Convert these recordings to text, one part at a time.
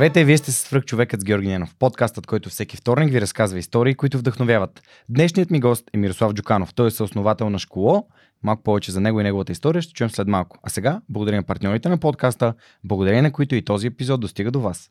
Здравейте, вие сте свръх човекът с Георги Ненов, подкастът, който всеки вторник ви разказва истории, които вдъхновяват. Днешният ми гост е Мирослав Джуканов. Той е съосновател на Школо. Малко повече за него и неговата история ще чуем след малко. А сега, благодаря на партньорите на подкаста, благодарение на които и този епизод достига до вас.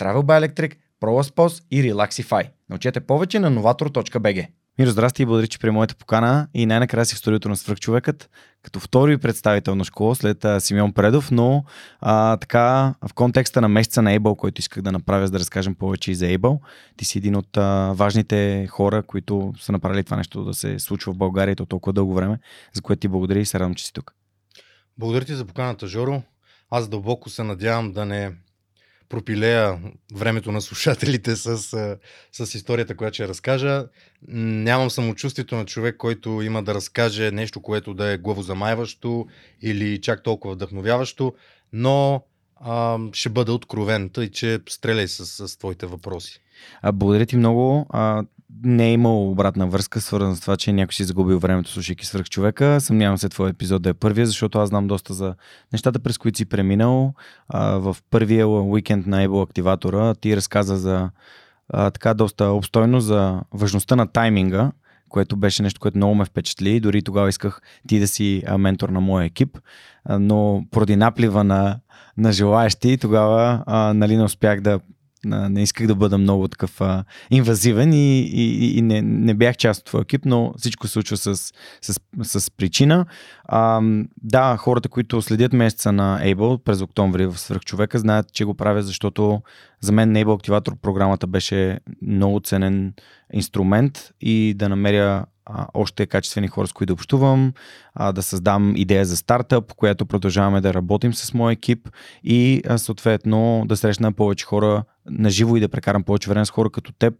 Travel by Electric, ProLaspos и Relaxify. Научете повече на novator.bg. Миро, здрасти и благодаря, че при моята покана и най-накрая си в студиото на Свръхчовекът, като втори представител на школа след а, Симеон Предов, но а, така в контекста на месеца на Able, който исках да направя, за да разкажем повече и за Able, ти си един от а, важните хора, които са направили това нещо да се случва в България то толкова дълго време, за което ти благодаря и се радвам, че си тук. Благодаря ти за поканата, Жоро. Аз дълбоко се надявам да не пропилея времето на слушателите с, с историята, която ще разкажа. Нямам самочувствието на човек, който има да разкаже нещо, което да е главозамайващо или чак толкова вдъхновяващо, но а, ще бъда откровен, тъй че стреляй с, с твоите въпроси. А, благодаря ти много. А, не е имал обратна връзка, свързана с това, че някой си загубил времето, слушайки свръх човека. Съмнявам се твой епизод да е първия, защото аз знам доста за нещата, през които си преминал. А, в първия уикенд на Able активатора ти разказа за а, така доста обстойно за важността на тайминга, което беше нещо, което много ме впечатли. Дори тогава исках ти да си ментор на моя екип, но поради наплива на, на желаящи, тогава а, нали, не успях да не исках да бъда много такъв а, инвазивен и, и, и не, не бях част от твоя екип, но всичко се случва с, с, с причина. А, да, хората, които следят месеца на Able през октомври в Свърхчовека, знаят, че го правя, защото за мен Able Activator програмата беше много ценен инструмент и да намеря а, още качествени хора, с които да общувам, а, да създам идея за стартъп, която продължаваме да работим с моя екип и а, съответно да срещна повече хора на живо и да прекарам повече време с хора като теб,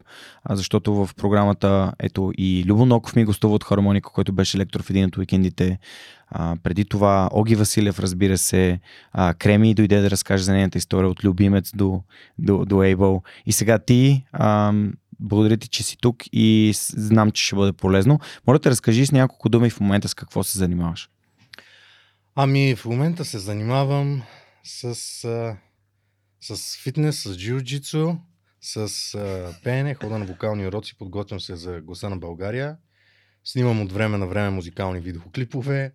а, защото в програмата ето и Любо Ноков ми гостува от Хармоника, който беше лектор в един от уикендите. А, преди това Оги Василев, разбира се, а, Креми дойде да разкаже за нейната история от любимец до, до, до Able. И сега ти а, благодаря ти, че си тук и знам, че ще бъде полезно. Моля да разкажи с няколко думи в момента с какво се занимаваш. Ами в момента се занимавам с, с фитнес, с джиу-джитсу, с пеене, хода на вокални уроци, подготвям се за гласа на България. Снимам от време на време музикални видеоклипове.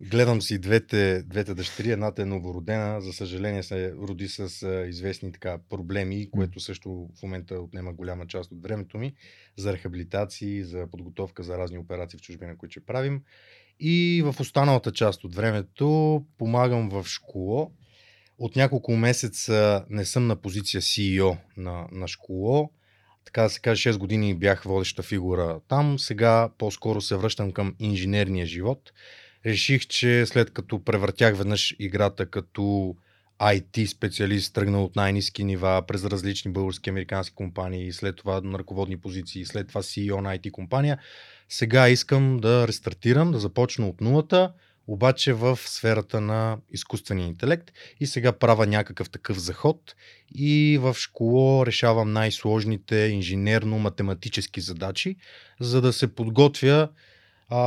Гледам си двете, двете дъщери. Едната е новородена. За съжаление се роди с известни така проблеми, което също в момента отнема голяма част от времето ми за рехабилитации, за подготовка за разни операции в чужбина, които ще правим. И в останалата част от времето помагам в школа. От няколко месеца не съм на позиция CEO на, на школа. Така да се каже, 6 години бях водеща фигура там. Сега по-скоро се връщам към инженерния живот реших, че след като превъртях веднъж играта като IT специалист, тръгнал от най-низки нива през различни български американски компании, след това на ръководни позиции, след това CEO на IT компания, сега искам да рестартирам, да започна от нулата, обаче в сферата на изкуствения интелект и сега правя някакъв такъв заход и в школа решавам най-сложните инженерно-математически задачи, за да се подготвя а,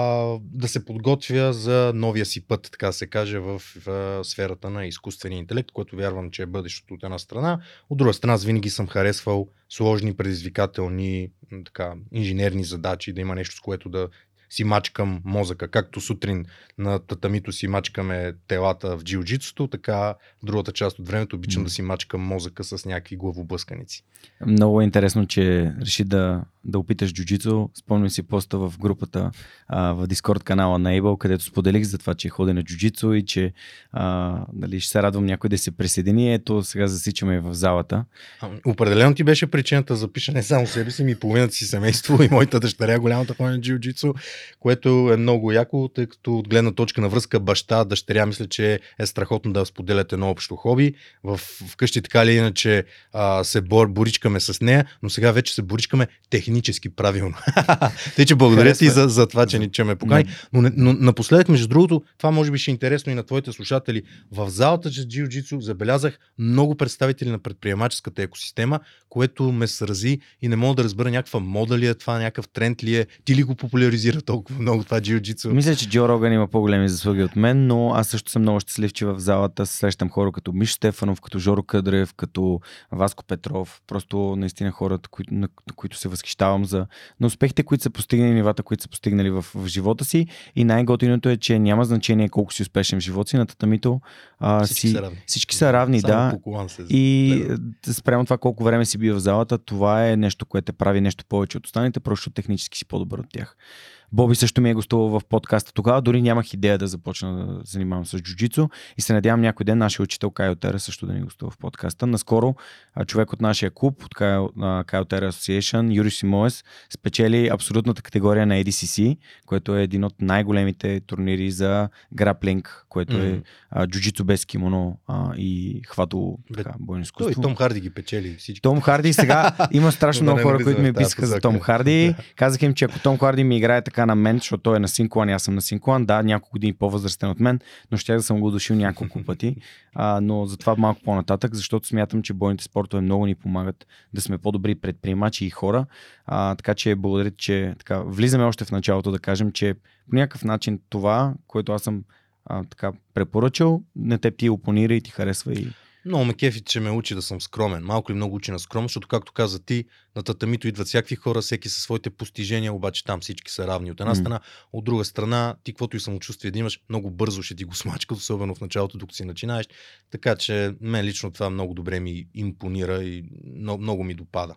да се подготвя за новия си път, така се каже, в, в сферата на изкуствения интелект, което вярвам, че е бъдещето от една страна. От друга страна, аз винаги съм харесвал сложни, предизвикателни, така, инженерни задачи, да има нещо, с което да си мачкам мозъка. Както сутрин на татамито си мачкаме телата в джиу-джитсото, така в другата част от времето обичам М. да си мачкам мозъка с някакви главоблъсканици. Много е интересно, че реши да, да опиташ джуджицу. Спомням си поста в групата а, в Дискорд канала на Able, където споделих за това, че ходя на джуджицу и че а, нали, ще се радвам някой да се присъедини. Ето сега засичаме в залата. А, Определено ти беше причината да запиша не само себе си, ми половината си семейство и моята дъщеря, голямата ходи на джиу-джитсу, което е много яко, тъй като от гледна точка на връзка баща, дъщеря, мисля, че е страхотно да споделят едно общо хоби. В, вкъщи така или иначе а, се бор, боричкаме с нея, но сега вече се боричкаме технически правилно. Тъй, че благодаря ти за, за това, че, ни, че ме покани. Но, но напоследък, между другото, това може би ще е интересно и на твоите слушатели. В залата за джиу-джитсу забелязах много представители на предприемаческата екосистема, което ме срази и не мога да разбера някаква мода ли е това, някакъв тренд ли е. Ти ли го популяризира толкова много това джиу-джитсу? Мисля, че Джо Роган има по-големи заслуги от мен, но аз също съм много щастлив, че в залата срещам хора като Миш Стефанов, като Жоро Къдрев, като Васко Петров. Просто наистина хората, на, на които се възхищавам за на успехите, които са постигнали, нивата, които са постигнали в, в живота си. И най-готиното е, че няма значение колко си успешен в живота си. На татамито а, Всички си, са равни. всички са равни, Само да. се И гледа. спрямо това колко време си бил в залата, това е нещо, което прави нещо повече от останалите, просто технически си по-добър от тях. Боби също ми е гостувал в подкаста. Тогава дори нямах идея да започна да занимавам с джуджицу и се надявам някой ден нашия учител Кайо Тера също да ни гостува в подкаста. Наскоро човек от нашия клуб, от Кайо, Кайо Тера Association, Юри Симоес, спечели абсолютната категория на ADCC, което е един от най-големите турнири за граплинг, което е Мгм. а, джуджицу без кимоно а, и хвато Бе, така, бойно Той изкуство. и Том Харди ги печели всички. Том Харди сега има страшно много хора, които ми писаха за. Том Харди. Казах им, че ако Том Харди ми играе така на мен, защото той е на Синклан и аз съм на Синклан, да, няколко години по-възрастен от мен, но ще да съм го дошил няколко пъти. А, но за това малко по-нататък, защото смятам, че бойните спортове много ни помагат да сме по-добри предприемачи и хора. А, така че благодаря, че така, влизаме още в началото да кажем, че по някакъв начин това, което аз съм а, така препоръчал, на теб ти опонира и ти харесва и Много ме кефи, че ме учи да съм скромен. Малко или много учи на скромност, защото както каза ти, на татамито идват всякакви хора, всеки със своите постижения, обаче там всички са равни от една М. страна. От друга страна, ти каквото и самочувствие да имаш, много бързо ще ти го смачка, особено в началото, докато си начинаеш. Така че мен лично това много добре ми импонира и много, много ми допада.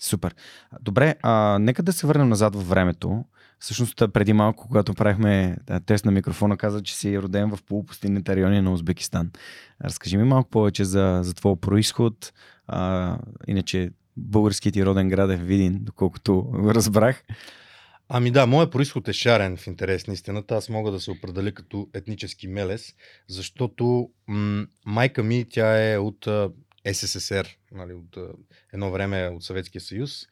Супер. Добре, а, нека да се върнем назад във времето. Всъщност, преди малко, когато правихме тест на микрофона, каза, че си роден в полупустинните райони на Узбекистан. Разкажи ми малко повече за, за твоя происход. А, иначе, българският ти роден град е Видин, доколкото разбрах. Ами да, моят происход е шарен в интерес на истината. Аз мога да се определя като етнически мелес, защото м- майка ми, тя е от СССР, нали, от едно време от Съветския съюз.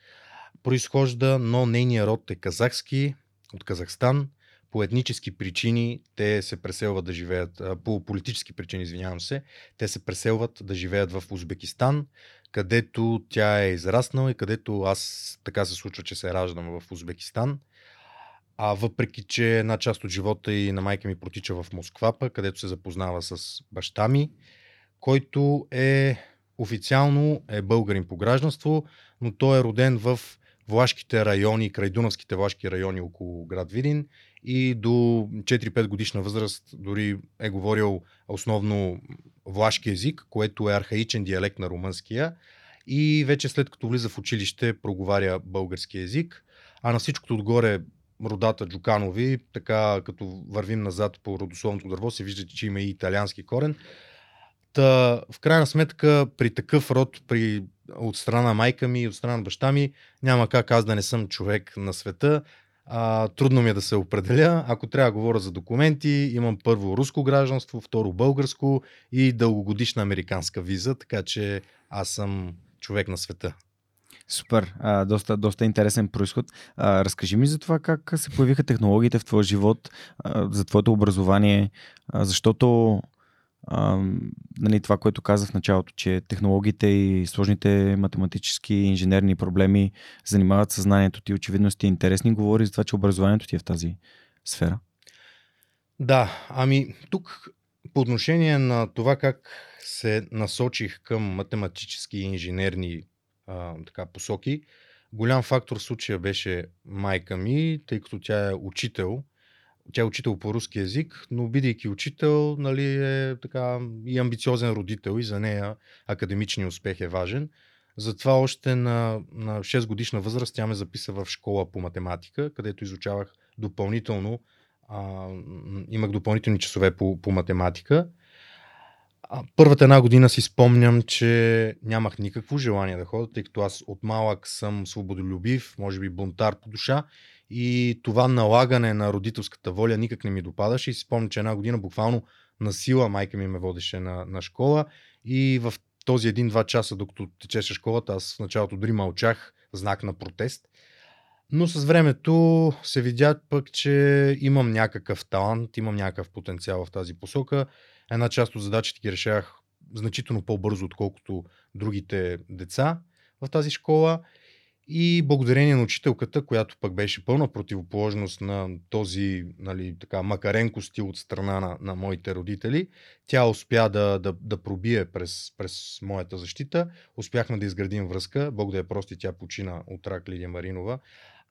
Произхожда, но нейният род е казахски, от Казахстан. По етнически причини те се преселват да живеят, по политически причини, извинявам се, те се преселват да живеят в Узбекистан, където тя е израснала и където аз така се случва, че се раждам в Узбекистан. А въпреки, че една част от живота и на майка ми протича в Москва, където се запознава с баща ми, който е официално е българин по гражданство, но той е роден в влашките райони, край Дунавските влашки райони около град Видин и до 4-5 годишна възраст дори е говорил основно влашки език, което е архаичен диалект на румънския и вече след като влиза в училище проговаря български език, а на всичкото отгоре родата Джуканови, така като вървим назад по родословното дърво, се вижда, че има и италиански корен. Та, в крайна сметка, при такъв род, при, от страна на майка ми и от страна на баща ми, няма как аз да не съм човек на света. А, трудно ми е да се определя. Ако трябва да говоря за документи, имам първо руско гражданство, второ българско и дългогодишна американска виза, така че аз съм човек на света. Супер, а, доста, доста интересен происход. А, разкажи ми за това как се появиха технологиите в твоя живот, а, за твоето образование, а, защото а, нали, това, което казах в началото, че технологиите и сложните математически и инженерни проблеми занимават съзнанието ти, очевидно си интересни, говори за това, че образованието ти е в тази сфера. Да, ами тук по отношение на това как се насочих към математически и инженерни а, така, посоки, Голям фактор в случая беше майка ми, тъй като тя е учител. Тя е учител по руски язик, но бидейки учител, нали, е така и амбициозен родител и за нея академичният успех е важен. Затова още на, на 6 годишна възраст тя ме записа в школа по математика, където изучавах допълнително, а, имах допълнителни часове по, по математика. А, първата една година си спомням, че нямах никакво желание да ходя, тъй като аз от малък съм свободолюбив, може би бунтар по душа и това налагане на родителската воля никак не ми допадаше и си спомням, че една година буквално на сила майка ми ме водеше на, на школа и в този един-два часа, докато течеше школата, аз в началото дори мълчах, знак на протест. Но с времето се видя пък, че имам някакъв талант, имам някакъв потенциал в тази посока. Една част от задачите ги решавах значително по-бързо, отколкото другите деца в тази школа. И благодарение на учителката, която пък беше пълна противоположност на този нали, така, макаренко стил от страна на, на моите родители, тя успя да, да, да пробие през, през моята защита. Успяхме да изградим връзка. Бог да я прости, тя почина от рак Лидия Маринова.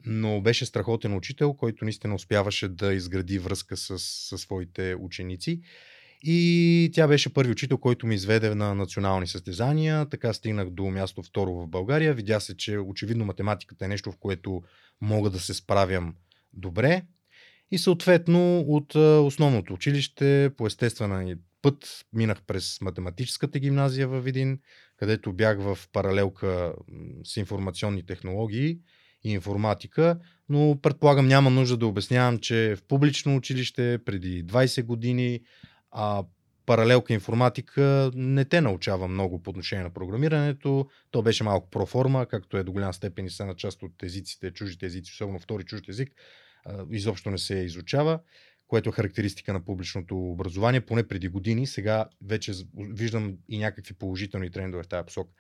Но беше страхотен учител, който наистина успяваше да изгради връзка с, с своите ученици. И тя беше първи учител, който ми изведе на национални състезания. Така стигнах до място второ в България. Видя се, че очевидно математиката е нещо, в което мога да се справям добре. И съответно от основното училище по естествена път минах през математическата гимназия в Видин, където бях в паралелка с информационни технологии и информатика, но предполагам няма нужда да обяснявам, че в публично училище преди 20 години а паралелка информатика не те научава много по отношение на програмирането. То беше малко проформа, както е до голяма степен и са на част от езиците, чуждите езици, особено втори чужд език, изобщо не се изучава, което е характеристика на публичното образование, поне преди години. Сега вече виждам и някакви положителни трендове в тази посока.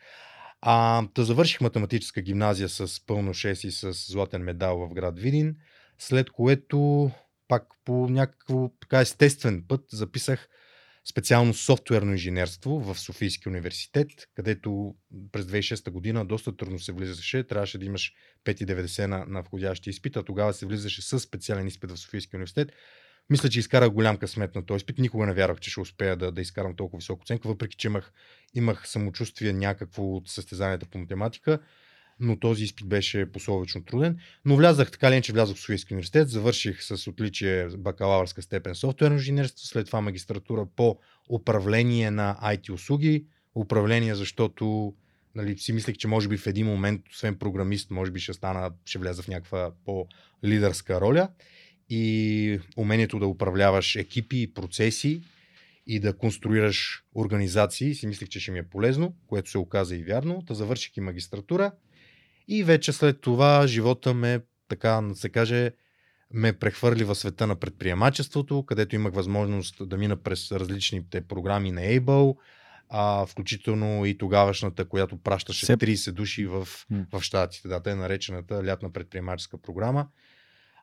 А, да завърших математическа гимназия с пълно 6 и с златен медал в град Видин, след което пак по някакво така естествен път записах специално софтуерно инженерство в Софийския университет, където през 2006 година доста трудно се влизаше. Трябваше да имаш 5,90 на, на входящия изпит, а тогава се влизаше с специален изпит в Софийския университет. Мисля, че изкарах голям късмет на този изпит. Никога не вярвах, че ще успея да, да изкарам толкова висока оценка, въпреки че имах, имах самочувствие някакво от състезанията по математика но този изпит беше пословично труден. Но влязах така ли, че влязох в Софийския университет, завърших с отличие бакалавърска степен софтуерно инженерство, след това магистратура по управление на IT услуги, управление, защото нали, си мислех, че може би в един момент, освен програмист, може би ще стана, ще вляза в някаква по-лидерска роля. И умението да управляваш екипи и процеси и да конструираш организации, си мислех, че ще ми е полезно, което се оказа и вярно. Да завърших и магистратура и вече след това живота ме, така да се каже, ме прехвърли в света на предприемачеството, където имах възможност да мина през различните програми на Able, а, включително и тогавашната, която пращаше 30 души в, в Штатите. Да, те е наречената лятна предприемаческа програма.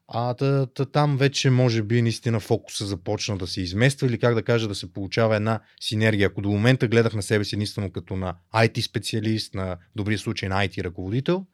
А та, та, там вече може би наистина фокуса започна да се измества или как да кажа да се получава една синергия. Ако до момента гледах на себе си единствено като на IT специалист, на добрия случай на IT ръководител,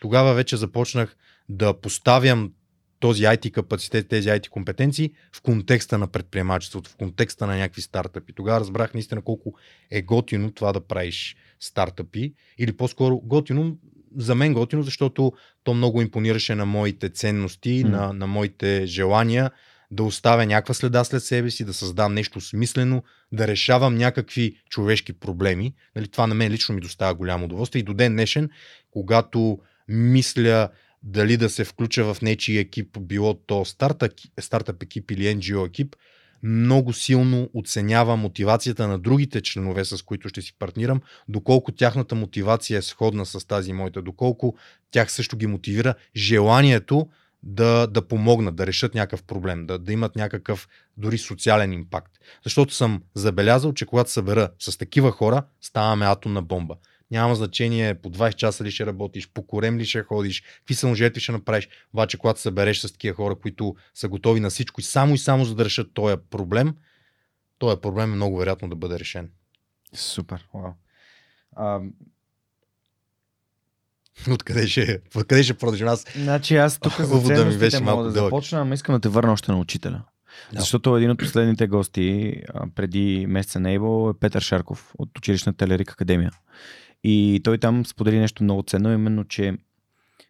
тогава вече започнах да поставям този IT капацитет, тези IT компетенции в контекста на предприемачеството, в контекста на някакви стартъпи. Тогава разбрах наистина колко е готино това да правиш стартъпи или по-скоро готино, за мен готино, защото то много импонираше на моите ценности, mm. на, на моите желания да оставя някаква следа след себе си, да създам нещо смислено, да решавам някакви човешки проблеми. Нали, това на мен лично ми доставя голямо удоволствие и до ден днешен, когато мисля дали да се включа в нечи екип, било то стартъп, стартъп екип или NGO екип, много силно оценява мотивацията на другите членове, с които ще си партнирам, доколко тяхната мотивация е сходна с тази моята, доколко тях също ги мотивира желанието да, да помогнат, да решат някакъв проблем, да, да имат някакъв дори социален импакт. Защото съм забелязал, че когато събера с такива хора, ставаме атомна бомба. Няма значение по 20 часа ли ще работиш, по корем ли ще ходиш, какви саможертви ще направиш. Обаче, когато събереш с такива хора, които са готови на всичко и само и само за да решат този проблем, този проблем е много вероятно да бъде решен. Супер, вау. А... Откъде ще, откъде ще продължим аз? Значи аз тук за Увода ми беше мога малко да дълъг. започна, ама искам да те върна още на учителя. Да. Защото един от последните гости преди месеца на Ейбо е Петър Шарков от училищната Телерик Академия. И той там сподели нещо много ценно, именно, че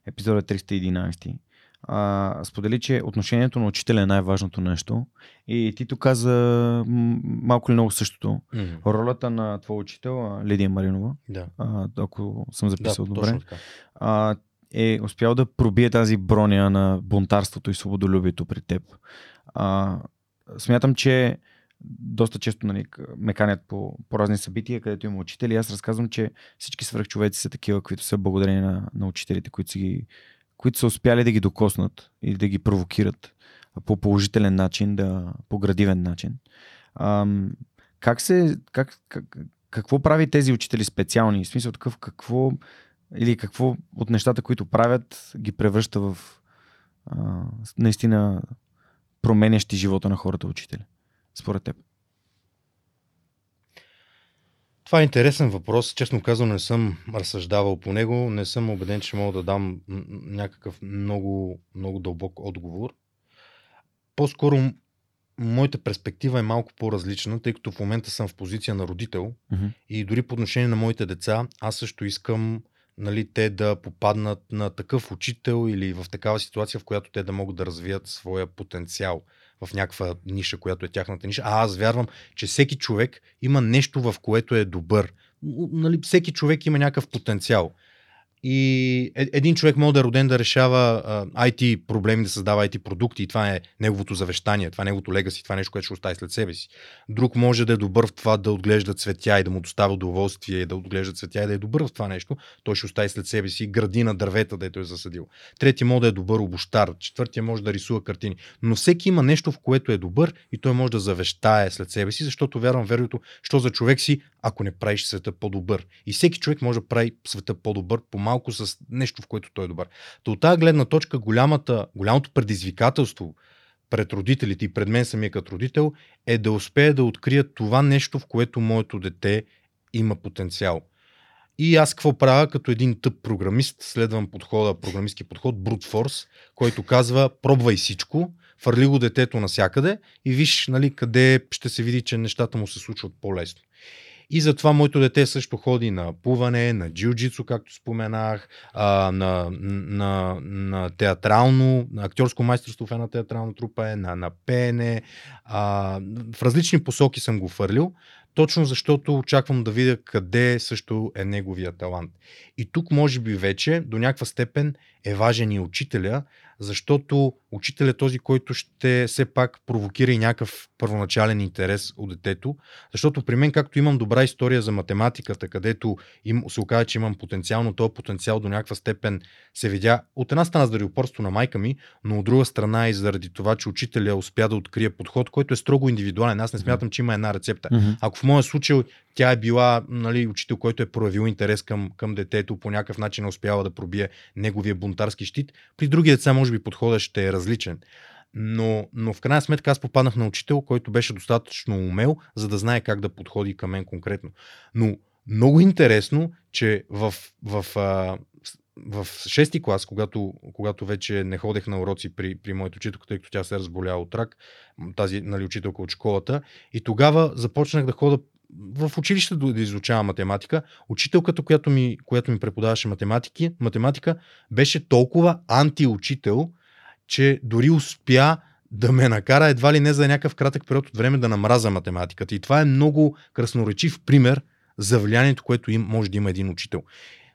епизодът 311 а, сподели, че отношението на учителя е най-важното нещо. И ти тук каза малко или много същото. Мгм. Ролята на твой учител, Лидия Маринова, Да. а, ако съм Да, записал добре, точно така. а, е успял да пробие тази броня на бунтарството и свободолюбието при теб. А, смятам, че доста често нали, ме канят по, по разни събития, където има учители. Аз разказвам, че всички свръхчовеци са такива, които са благодарени на, на учителите, които са, ги, които са успяли да ги докоснат или да ги провокират по положителен начин, да, по градивен начин. Ам, как се, как, как, какво прави тези учители специални? В смисъл такъв, какво или какво от нещата, които правят, ги превръща в а, наистина променящи живота на хората учители, според теб? Това е интересен въпрос. Честно казано, не съм разсъждавал по него. Не съм убеден, че мога да дам някакъв много, много дълбок отговор. По-скоро моята перспектива е малко по-различна, тъй като в момента съм в позиция на родител Мгм. и дори по отношение на моите деца, аз също искам нали, те да попаднат на такъв учител или в такава ситуация, в която те да могат да развият своя потенциал в някаква ниша, която е тяхната ниша. А аз вярвам, че всеки човек има нещо, в което е добър. Нали, всеки човек има някакъв потенциал. И е- един човек може да е роден да решава а, IT проблеми, да създава IT продукти и това е неговото завещание, това е неговото легаси, това е нещо, което ще остави след себе си. Друг може да е добър в това да отглежда цветя и да му доставя удоволствие, да отглежда цветя и да е добър в това нещо. Той ще остави след себе си градина, дървета, дето е засадил. Трети може да е добър обощар, четвъртия може да рисува картини. Но всеки има нещо, в което е добър и той може да завещае след себе си, защото вярвам верното, що за човек си, ако не правиш света по-добър. И всеки човек може да прави света по-добър, по-малко с нещо, в което той е добър. То от тази гледна точка голямата, голямото предизвикателство пред родителите и пред мен самия като родител е да успея да открия това нещо, в което моето дете има потенциал. И аз какво правя като един тъп програмист? Следвам подхода, програмистски подход, brute force, който казва пробвай всичко, фърли го детето насякъде и виж нали, къде ще се види, че нещата му се случват по-лесно. И затова моето дете също ходи на плуване, на джиу-джитсу, както споменах, а, на, на, на театрално, на актьорско майсторство в една театрална трупа е, на, на пеене. А, в различни посоки съм го фърлил, точно защото очаквам да видя къде също е неговия талант. И тук може би вече до някаква степен е важен и учителя, защото учителя е този, който ще все пак провокира и някакъв първоначален интерес от детето. Защото при мен, както имам добра история за математиката, където им, се оказа, че имам потенциал, но този потенциал до някаква степен се видя от една страна заради упорство на майка ми, но от друга страна и заради това, че учителя успя да открие подход, който е строго индивидуален. Аз не смятам, че има една рецепта. Ако в моя случай тя е била нали, учител, който е проявил интерес към, към детето, по някакъв начин е успяла да пробие неговия бунтарски щит, при други деца може би подходът ще е различен. Но, но в крайна сметка аз попаднах на учител, който беше достатъчно умел, за да знае как да подходи към мен конкретно. Но много интересно, че в, в, в шести клас, когато, когато вече не ходех на уроци при, при моята учителка, тъй като тя се е разболява от рак, тази нали, учителка от школата, и тогава започнах да хода в училище да изучавам математика. Учителката, която ми, която ми преподаваше математики, математика, беше толкова антиучител, че дори успя да ме накара едва ли не за някакъв кратък период от време да намраза математиката. И това е много красноречив пример за влиянието, което им, може да има един учител.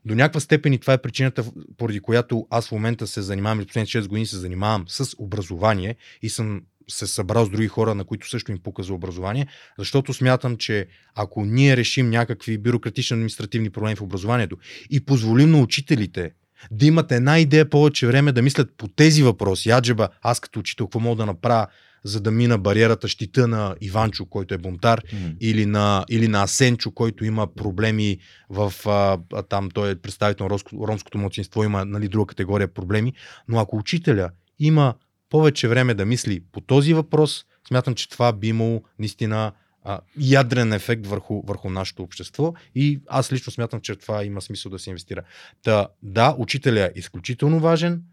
До някаква степен и това е причината, поради която аз в момента се занимавам, и последните 6 години се занимавам с образование и съм се събрал с други хора, на които също им пука за образование, защото смятам, че ако ние решим някакви бюрократични административни проблеми в образованието и позволим на учителите да имат една идея повече време да мислят по тези въпроси. Аджеба, аз като учител, какво мога да направя, за да мина бариерата щита на Иванчо, който е бунтар, Мгм. или на, или на Асенчо, който има проблеми в а, а, там, той е представител на ромско, ромското младсинство, има нали, друга категория проблеми. Но ако учителя има повече време да мисли по този въпрос, смятам, че това би имало наистина а, ядрен ефект върху, върху нашето общество и аз лично смятам, че това има смисъл да се инвестира. Та, да, учителя е изключително важен,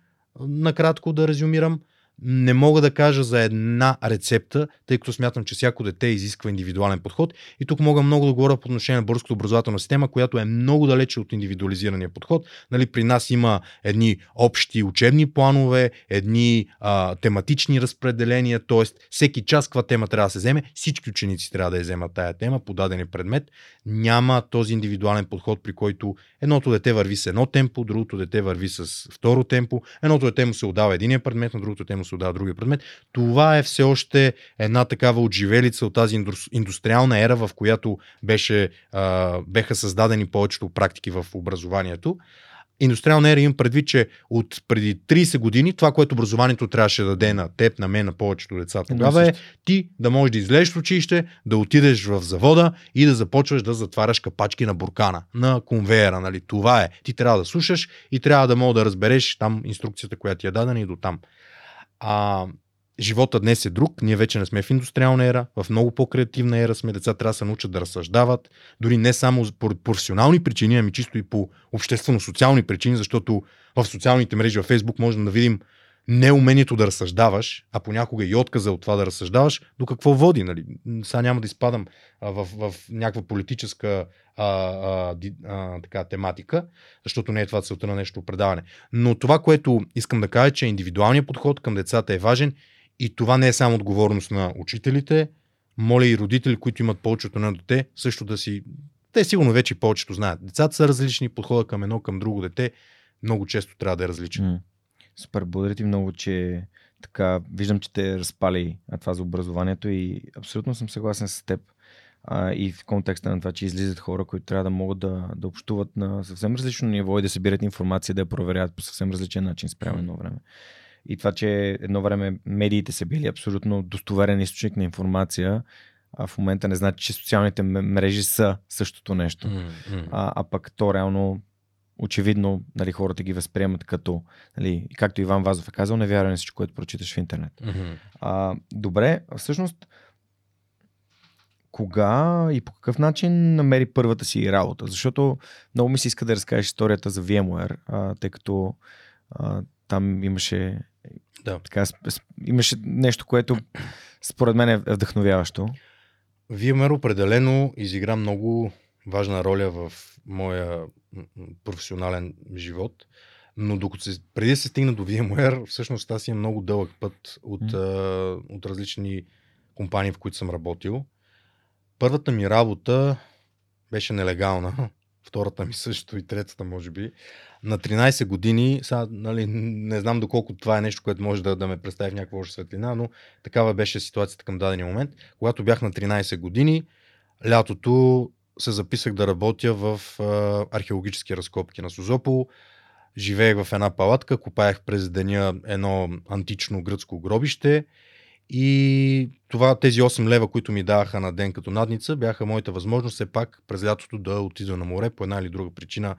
накратко да резюмирам не мога да кажа за една рецепта, тъй като смятам, че всяко дете изисква индивидуален подход. И тук мога много да говоря по отношение на българската образователна система, която е много далече от индивидуализирания подход. Нали, при нас има едни общи учебни планове, едни а, тематични разпределения, т.е. всеки час каква тема трябва да се вземе, всички ученици трябва да я вземат тая тема по даден предмет. Няма този индивидуален подход, при който едното дете върви с едно темпо, другото дете върви с второ темпо, едното дете му се отдава единия предмет, на другото дете му се отдава другия предмет. Това е все още една такава отживелица от тази индустриална ера, в която беше, а, беха създадени повечето практики в образованието. Индустриална ера имам предвид, че от преди 30 години това, което образованието трябваше да даде на теб, на мен, на повечето деца тогава е ти да можеш да излезеш в училище, да отидеш в завода и да започваш да затваряш капачки на буркана, на конвейера. Нали? Това е. Ти трябва да слушаш и трябва да мога да разбереш там инструкцията, която ти е дадена и до там. А, живота днес е друг. Ние вече не сме в индустриална ера, в много по-креативна ера сме. Деца трябва да се научат да разсъждават, дори не само по професионални причини, ами чисто и по обществено-социални причини, защото в социалните мрежи, в Фейсбук, можем да видим неумението да разсъждаваш, а понякога и отказа от това да разсъждаваш, до какво води. Нали? Сега няма да изпадам а, в, в някаква политическа а, а, а, така, тематика, защото не е това целта на нещо предаване. Но това, което искам да кажа, че индивидуалният подход към децата е важен и това не е само отговорност на учителите. Моля и родители, които имат повече от едно дете, също да си... Те сигурно вече повечето знаят. Децата са различни, подхода към едно, към друго дете много често трябва да е различен. Mm. Супер, благодаря ти много, че така виждам, че те разпали това за образованието и абсолютно съм съгласен с теб. А, и в контекста на това, че излизат хора, които трябва да могат да, да общуват на съвсем различно ниво и да събират информация, да я проверяват по съвсем различен начин спрямо едно време. И това, че едно време медиите са били абсолютно достоверен източник на информация, а в момента не значи, че социалните мрежи са същото нещо. Mm-hmm. А, а пък то реално очевидно нали, хората ги възприемат като, нали, както Иван Вазов е казал, не вярвай на всичко, което прочиташ в интернет. Mm-hmm. А, добре, всъщност, кога и по какъв начин намери първата си работа? Защото много ми се иска да разкажеш историята за VMware, а, тъй като а, там имаше, да. така, имаше нещо, което според мен е вдъхновяващо. VMware определено изигра много важна роля в моя професионален живот. Но докато се, преди да се стигна до VMware, всъщност аз имам много дълъг път от, mm. а, от различни компании, в които съм работил. Първата ми работа беше нелегална. Втората ми също и третата, може би. На 13 години, сега, нали, не знам доколко това е нещо, което може да, да ме представи в някаква лоша светлина, но такава беше ситуацията към дадения момент. Когато бях на 13 години, лятото се записах да работя в а, археологически разкопки на Созопол. Живеех в една палатка, копаях през деня едно антично гръцко гробище и това, тези 8 лева, които ми даваха на ден като надница, бяха моята възможност все пак през лятото да отида на море по една или друга причина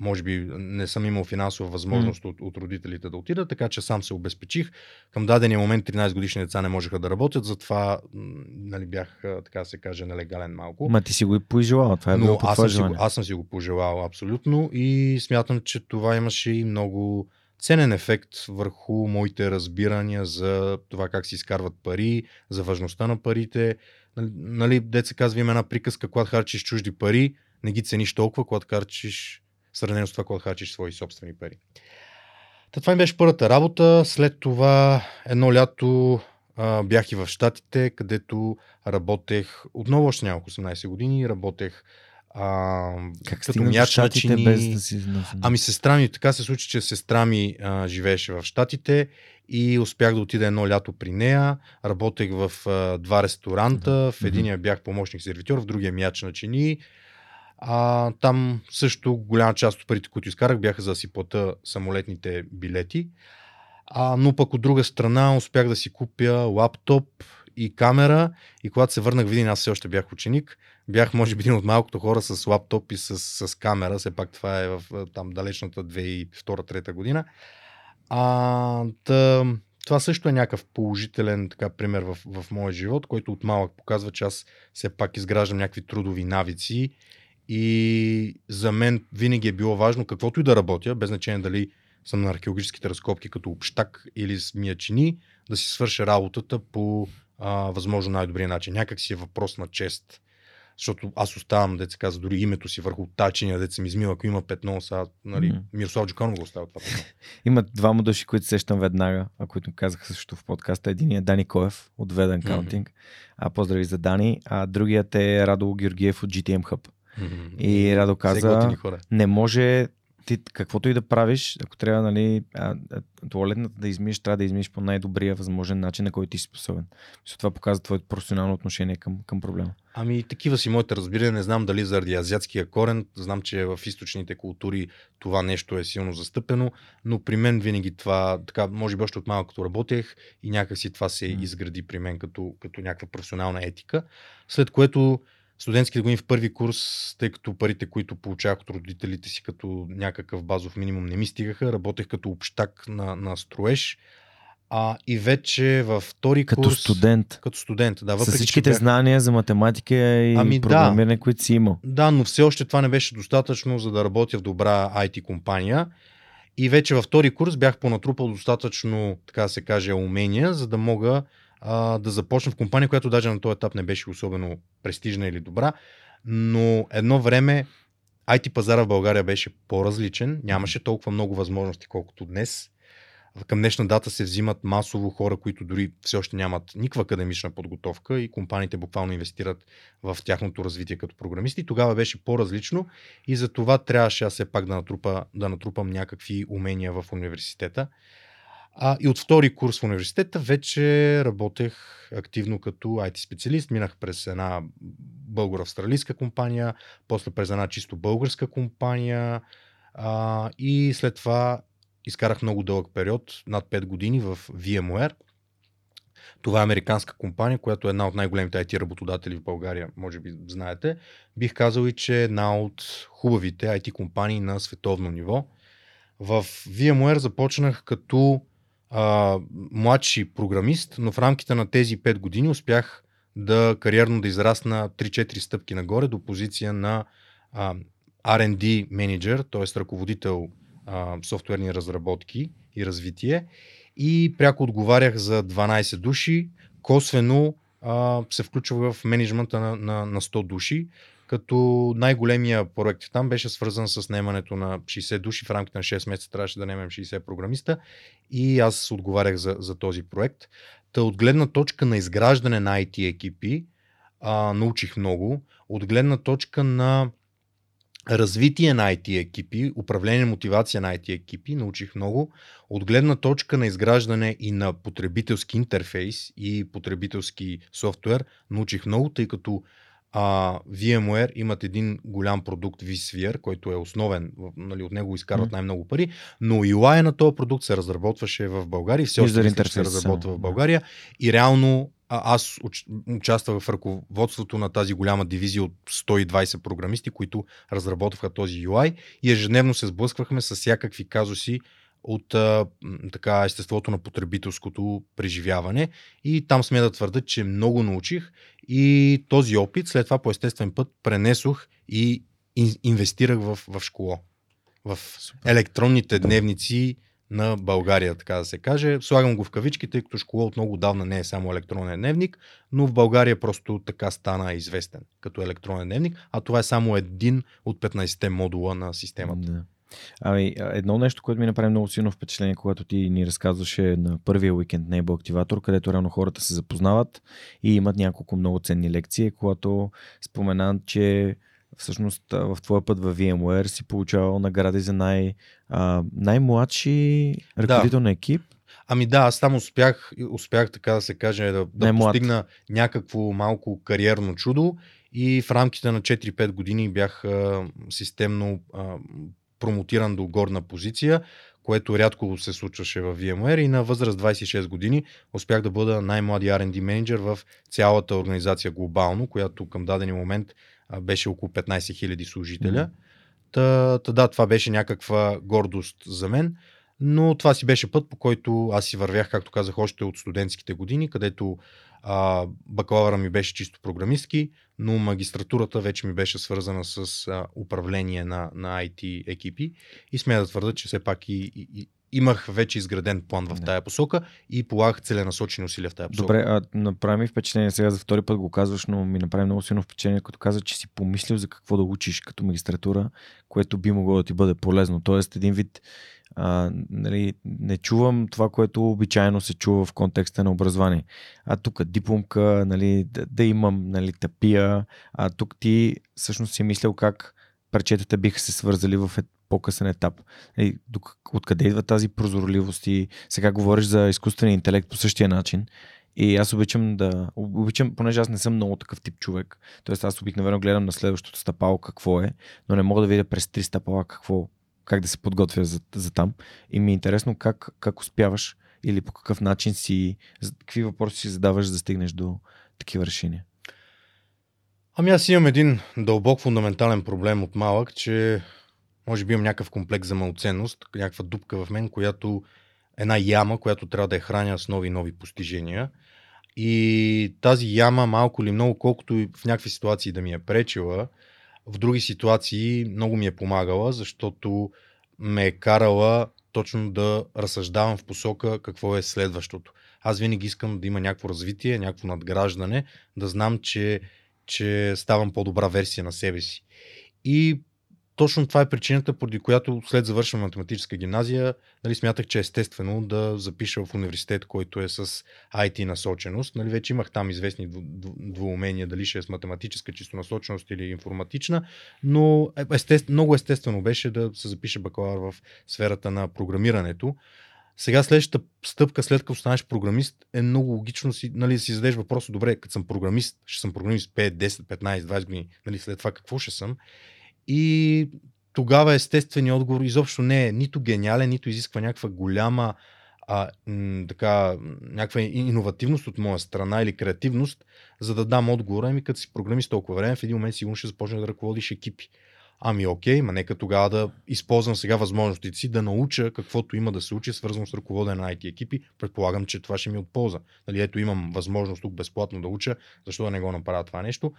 може би не съм имал финансова възможност mm. от, от родителите да отида, така че сам се обезпечих. Към дадения момент 13 годишни деца не можеха да работят, затова нали, бях, така се каже, нелегален малко. Ма ти си го и пожелал, това е Но аз, съм си го, аз съм си го пожелал абсолютно и смятам, че това имаше и много ценен ефект върху моите разбирания за това как се изкарват пари, за важността на парите. Нали, нали деца казва има една приказка, когато харчиш чужди пари, не ги цениш толкова, когато харчиш в сравнение с това, когато харчиш свои собствени пари. Та това ми беше първата работа. След това едно лято а, бях и в Штатите, където работех, отново още нямах 18 години, работех а, как като мяч на чини. Без да си ами сестра ми, така се случи, че сестра ми а, живееше в Штатите и успях да отида едно лято при нея. Работех в а, два ресторанта. Mm-hmm. В единия бях помощник сервитьор, в другия мяч на чини. А, там също голяма част от парите, които изкарах, бяха за да си плата самолетните билети. А, но пък от друга страна успях да си купя лаптоп и камера и когато се върнах в аз все още бях ученик, бях може би един от малкото хора с лаптоп и с, с камера, все пак това е в там далечната 2002-2003 година. А, тъ, това също е някакъв положителен така, пример в, в моя живот, който от малък показва, че аз все пак изграждам някакви трудови навици и за мен винаги е било важно каквото и да работя, без значение дали съм на археологическите разкопки като общак или с миячини, да си свърша работата по а, възможно най-добрия начин. Някак си е въпрос на чест. Защото аз оставам, деца каза, дори името си върху тачения, деца ми измила, ако има петно, сега, нали, mm-hmm. Мирослав Джуканов го оставя това петно. Има двама души, които сещам веднага, а които казаха също в подкаста. Единият е Дани Коев от Веден Каунтинг. Mm-hmm. А, поздрави за Дани. А другият е Радо Георгиев от GTM Hub. Mm-hmm. И Радо каза, не може ти каквото и да правиш, ако трябва нали, туалетната да измиеш, трябва да измиеш по най-добрия възможен начин, на който ти си способен. Мисля, това показва твоето професионално отношение към, към проблема. Ами такива си моите разбирания. Не знам дали заради азиатския корен. Знам, че в източните култури това нещо е силно застъпено, но при мен винаги това, така, може би още от малко като работех и някакси това се изгради при мен като, като някаква професионална етика. След което студентските години в първи курс, тъй като парите, които получавах от родителите си като някакъв базов минимум не ми стигаха, работех като общак на, на строеж. А, и вече във втори като курс... студент. Като студент, да. Въпреки, С всичките бях... знания за математика и ами, програмиране, да, които си имал. Да, но все още това не беше достатъчно, за да работя в добра IT компания. И вече във втори курс бях понатрупал достатъчно, така да се каже, умения, за да мога а, да започна в компания, която даже на този етап не беше особено престижна или добра, но едно време IT пазара в България беше по-различен, нямаше толкова много възможности, колкото днес. Към днешна дата се взимат масово хора, които дори все още нямат никаква академична подготовка и компаниите буквално инвестират в тяхното развитие като програмисти. Тогава беше по-различно и за това трябваше аз все пак да, натрупа, да натрупам някакви умения в университета. А, и от втори курс в университета вече работех активно като IT специалист. Минах през една българо-австралийска компания, после през една чисто българска компания а, и след това изкарах много дълъг период, над 5 години в VMware. Това е американска компания, която е една от най-големите IT работодатели в България, може би знаете. Бих казал и, че е една от хубавите IT компании на световно ниво. В VMware започнах като а, младши програмист, но в рамките на тези 5 години успях да кариерно да израсна 3-4 стъпки нагоре до позиция на а, R&D менеджер, т.е. ръководител а, софтуерни разработки и развитие и пряко отговарях за 12 души, косвено а, се включва в менеджмента на, на, на 100 души, като най-големия проект там беше свързан с наемането на 60 души. В рамките на 6 месеца трябваше да наемем 60 програмиста и аз отговарях за, за този проект. Та от гледна точка на изграждане на IT екипи а, научих много. От гледна точка на развитие на IT екипи, управление мотивация на IT екипи, научих много. От гледна точка на изграждане и на потребителски интерфейс и потребителски софтуер, научих много, тъй като а, VMware имат един голям продукт vSphere, който е основен, нали, от него изкарват mm. най-много пари, но UI на този продукт се разработваше в България и все още се разработва в България. И реално а, аз участвах в ръководството на тази голяма дивизия от 120 програмисти, които разработваха този UI и ежедневно се сблъсквахме с всякакви казуси, от а, така естеството на потребителското преживяване и там сме да твърда, че много научих и този опит след това по естествен път пренесох и инвестирах в, в школа. В електронните дневници на България, така да се каже. Слагам го в кавички, тъй като школа от много давна не е само електронен дневник, но в България просто така стана известен като електронен дневник, а това е само един от 15-те модула на системата. Да. Ами, едно нещо, което ми направи много силно впечатление, когато ти ни разказваше на първия уикенд на Able Activator, където рано хората се запознават и имат няколко много ценни лекции, когато спомена, че всъщност в твоя път в VMware си получавал награди за най, а, най-младши ръководител да. на екип. Ами да, аз там успях, успях така да се каже, да, да постигна някакво малко кариерно чудо и в рамките на 4-5 години бях а, системно а, промотиран до горна позиция, което рядко се случваше в VMware и на възраст 26 години успях да бъда най-млади R&D менеджер в цялата организация глобално, която към дадения момент беше около 15 000 служителя. Mm. Та, та да, това беше някаква гордост за мен. Но това си беше път, по който аз си вървях, както казах, още от студентските години, където а, бакалавъра ми беше чисто програмистки, но магистратурата вече ми беше свързана с а, управление на, на IT екипи и смея да твърда, че все пак и, и, имах вече изграден план в тая посока и полагах целенасочени усилия в тая посока. Добре, а направи ми впечатление, сега за втори път го казваш, но ми направи много силно впечатление, като каза, че си помислил за какво да учиш като магистратура, което би могло да ти бъде полезно. Тоест, един вид а, нали, не чувам това, което обичайно се чува в контекста на образование. А тук дипломка, нали, да, да имам нали, тапия, а тук ти всъщност си мислил как парчетата биха се свързали в по-късен етап. Е, откъде идва тази прозорливост и сега говориш за изкуствения интелект по същия начин. И аз обичам да. Обичам, понеже аз не съм много такъв тип човек. Тоест аз обикновено гледам на следващото стъпало какво е, но не мога да видя през три стъпала какво, как да се подготвя за, за там. И ми е интересно как, как успяваш или по какъв начин си, какви въпроси си задаваш, за да стигнеш до такива решения. Ами аз имам един дълбок фундаментален проблем от малък, че може би имам някакъв комплекс за малоценност, някаква дупка в мен, която една яма, която трябва да я храня с нови нови постижения. И тази яма, малко или много, колкото и в някакви ситуации да ми е пречила, в други ситуации много ми е помагала, защото ме е карала точно да разсъждавам в посока какво е следващото. Аз винаги искам да има някакво развитие, някакво надграждане, да знам, че, че ставам по-добра версия на себе си. И точно това е причината, поради която след завършване математическа гимназия, нали, смятах, че е естествено да запиша в университет, който е с IT насоченост. Нали, вече имах там известни двуумения, дали ще е с математическа чисто насоченост или информатична, но е, естествен, много естествено беше да се запише бакалавър в сферата на програмирането. Сега следващата стъпка, след като станеш програмист, е много логично си, нали, си зададеш въпроса, добре, като съм програмист, ще съм програмист 5, 10, 15, 20 години, нали, след това какво ще съм? И тогава естественият отговор изобщо не е нито гениален, нито изисква някаква голяма а, м, така, някаква иновативност от моя страна или креативност, за да дам отговора. Ами като си програмист толкова време, в един момент сигурно ще започне да ръководиш екипи. Ами окей, ма нека тогава да използвам сега възможностите си да науча каквото има да се учи, свързано с ръководене на IT екипи. Предполагам, че това ще ми е от полза. Нали, ето имам възможност тук безплатно да уча, защо да не го направя това нещо.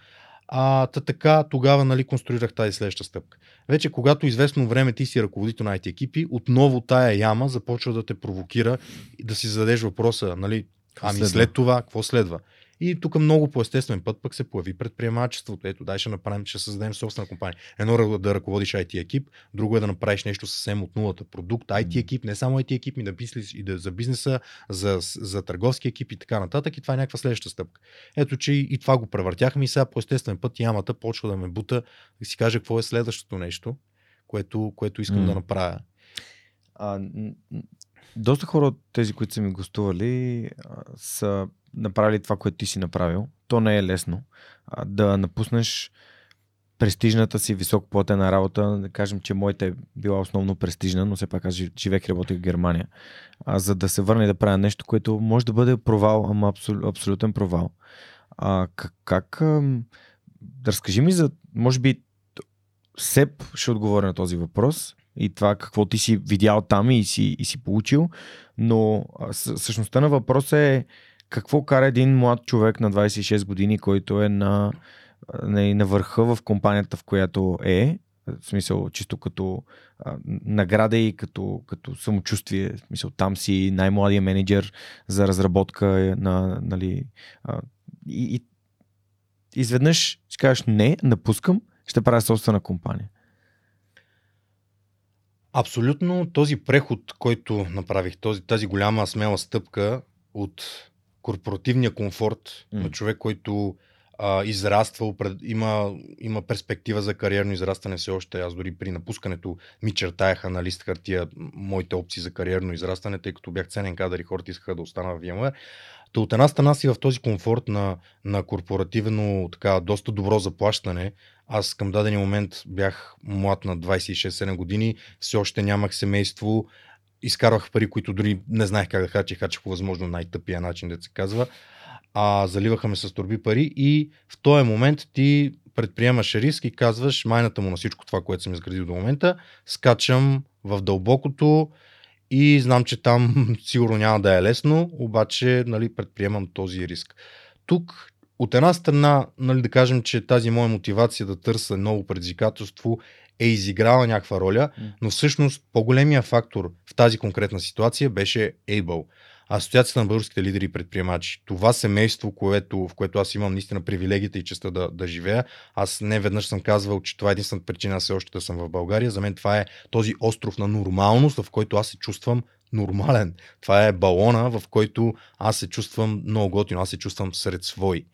А, та така, тогава нали, конструирах тази следваща стъпка. Вече, когато известно време ти си ръководител на IT екипи, отново тая яма започва да те провокира и да си зададеш въпроса, нали, ами следва? след това, какво следва? И тук много по естествен път пък се появи предприемачеството. Ето, дай ще направим, ще създадем собствена компания. Едно е да ръководиш IT екип, друго е да направиш нещо съвсем от нулата. Продукт, IT екип, не само IT екип, и да мислиш и да, за бизнеса, за, за търговски екип и така нататък. И това е някаква следваща стъпка. Ето, че и, и това го превъртяхме и сега по естествен път ямата почва да ме бута и си каже какво е следващото нещо, което, което искам mm. да направя. А, доста хора от тези, които са ми гостували, са направили това, което ти си направил. То не е лесно. Да напуснеш престижната си високоплатена работа, да кажем, че моята е била основно престижна, но все пак аз живех и работех в Германия, а, за да се върне да правя нещо, което може да бъде провал, ама абсол, абсолютен провал. А, как, как да разкажи ми за, може би, Себ ще отговоря на този въпрос и това какво ти си видял там и си, и си получил, но същността на въпроса е какво кара един млад човек на 26 години, който е на, на, на върха в компанията, в която е, в смисъл чисто като а, награда и като, като самочувствие, в смисъл там си най-младия менеджер за разработка на, нали, а, и, и изведнъж ще кажеш не, напускам, ще правя собствена компания. Абсолютно този преход, който направих, този, тази голяма смела стъпка от корпоративния комфорт mm. на човек, който а, израства, има, има перспектива за кариерно израстване все още. Аз дори при напускането ми чертаяха на лист хартия моите опции за кариерно израстване, тъй като бях ценен кадър и хората искаха да остана в VMware. Та от една страна си в този комфорт на, на корпоративно, така, доста добро заплащане. Аз към дадения момент бях млад на 26-7 години, все още нямах семейство, изкарвах пари, които дори не знаех как да хача, хача по възможно най-тъпия начин, да се казва. А заливаха ме с турби пари и в този момент ти предприемаш риск и казваш майната му на всичко това, което съм изградил до момента, скачам в дълбокото и знам, че там сигурно няма да е лесно, обаче нали, предприемам този риск. Тук от една страна, нали, да кажем, че тази моя мотивация да търся ново предизвикателство е изиграла някаква роля, но всъщност по-големия фактор в тази конкретна ситуация беше Able. Асоциацията на българските лидери и предприемачи. Това семейство, което, в което аз имам наистина привилегията и честа да, да живея. Аз не веднъж съм казвал, че това е единствената причина все още да съм в България. За мен това е този остров на нормалност, в който аз се чувствам нормален. Това е балона, в който аз се чувствам много готино, аз се чувствам сред свои.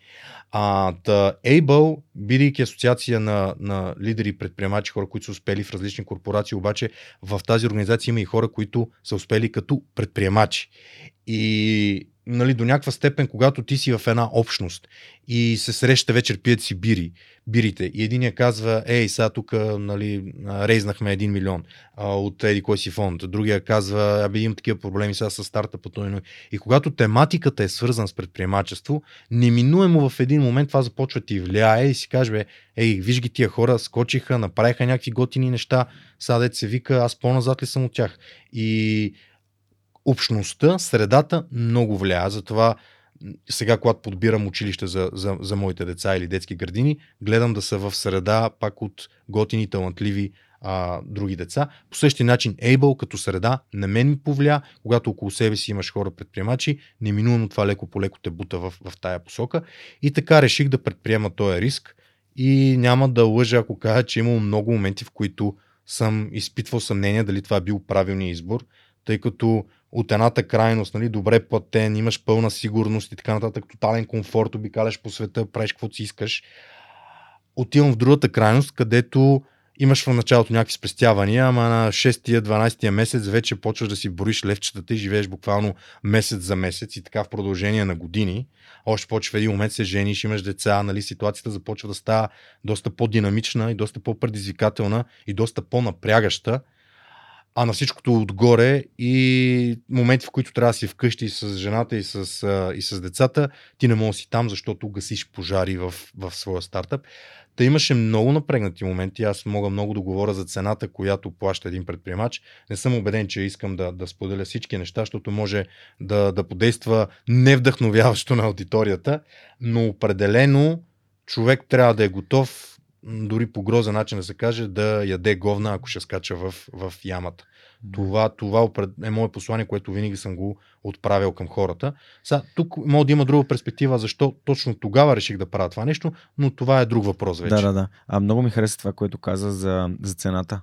А, та Able, бидейки асоциация на, на лидери предприемачи, хора, които са успели в различни корпорации, обаче в тази организация има и хора, които са успели като предприемачи. И нали, до някаква степен, когато ти си в една общност и се срещате вечер, пият си бири, бирите и единия казва, ей, сега тук нали, рейзнахме 1 милион а, от еди кой си фонд, другия казва, абе имам такива проблеми сега с старта по този. И когато тематиката е свързана с предприемачество, неминуемо в един момент това започва ти влияе и си каже, ей, виж ги тия хора, скочиха, направиха някакви готини неща, сега се вика, аз по-назад ли съм от тях. И общността, средата много влияе. Затова сега, когато подбирам училище за, за, за моите деца или детски градини, гледам да са в среда пак от готини, талантливи а, други деца. По същия начин Able като среда на мен ми повлия, когато около себе си имаш хора предприемачи, неминуемо това леко по леко те бута в, в тая посока. И така реших да предприема този риск и няма да лъжа, ако кажа, че имам много моменти, в които съм изпитвал съмнение дали това е бил правилният избор, тъй като от едната крайност, нали, добре платен, имаш пълна сигурност и така нататък, тотален комфорт, обикаляш по света, правиш каквото си искаш. Отивам в другата крайност, където имаш в началото някакви спестявания, ама на 6-12 месец вече почваш да си бориш левчетата и живееш буквално месец за месец и така в продължение на години. Още в един момент се жениш, имаш деца, нали, ситуацията започва да става доста по-динамична и доста по-предизвикателна и доста по-напрягаща а на всичкото отгоре и моменти, в които трябва да си вкъщи с жената и с, и с децата, ти не можеш да си там, защото гасиш пожари в, в своя стартъп. Та имаше много напрегнати моменти. Аз мога много да говоря за цената, която плаща един предприемач. Не съм убеден, че искам да, да споделя всички неща, защото може да, да подейства невдъхновяващо на аудиторията, но определено човек трябва да е готов дори по грозен начин да се каже, да яде говна, ако ще скача в, в ямата. Това, това е мое послание, което винаги съм го отправил към хората. Сега, тук може да има друга перспектива, защо точно тогава реших да правя това нещо, но това е друг въпрос вече. Да, да, да. А много ми хареса това, което каза за, за цената.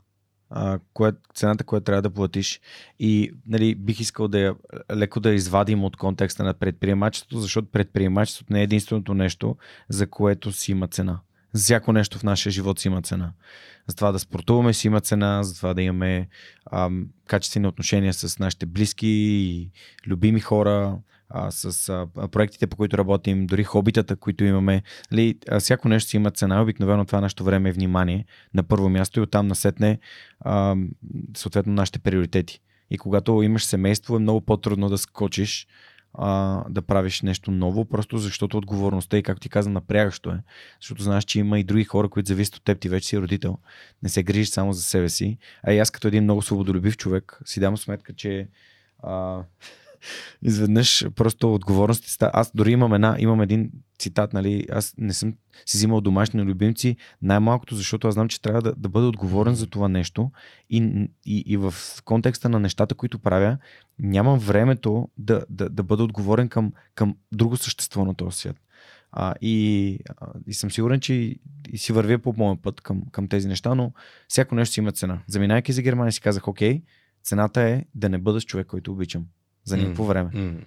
А, кое, цената, която трябва да платиш. И нали, бих искал да я леко да извадим от контекста на предприемачеството, защото предприемачеството не е единственото нещо, за което си има цена всяко нещо в нашия живот си има цена. За това да спортуваме си има цена, за това да имаме ам, качествени отношения с нашите близки и любими хора, а, с а, проектите, по които работим, дори хобитата, които имаме. Ли, а, всяко нещо си има цена. Обикновено това нашето време е внимание на първо място и оттам насетне а, съответно нашите приоритети. И когато имаш семейство, е много по-трудно да скочиш а, да правиш нещо ново, просто защото отговорността и, както ти каза, напрягащо е. Защото знаеш, че има и други хора, които зависят от теб, ти вече си родител. Не се грижиш само за себе си. А и аз като един много свободолюбив човек си дам сметка, че а, изведнъж просто отговорности. Аз дори имам една, имам един цитат, нали, аз не съм си взимал домашни любимци, най-малкото, защото аз знам, че трябва да, да бъда отговорен за това нещо и, и, и в контекста на нещата, които правя, нямам времето да, да, да бъда отговорен към, към друго същество на този свят. А, и, и съм сигурен, че и, си вървя по моя път към, към тези неща, но всяко нещо си има цена. Заминайки за Германия си казах, окей, цената е да не бъда с човек, който обичам за никакво mm. време. Mm.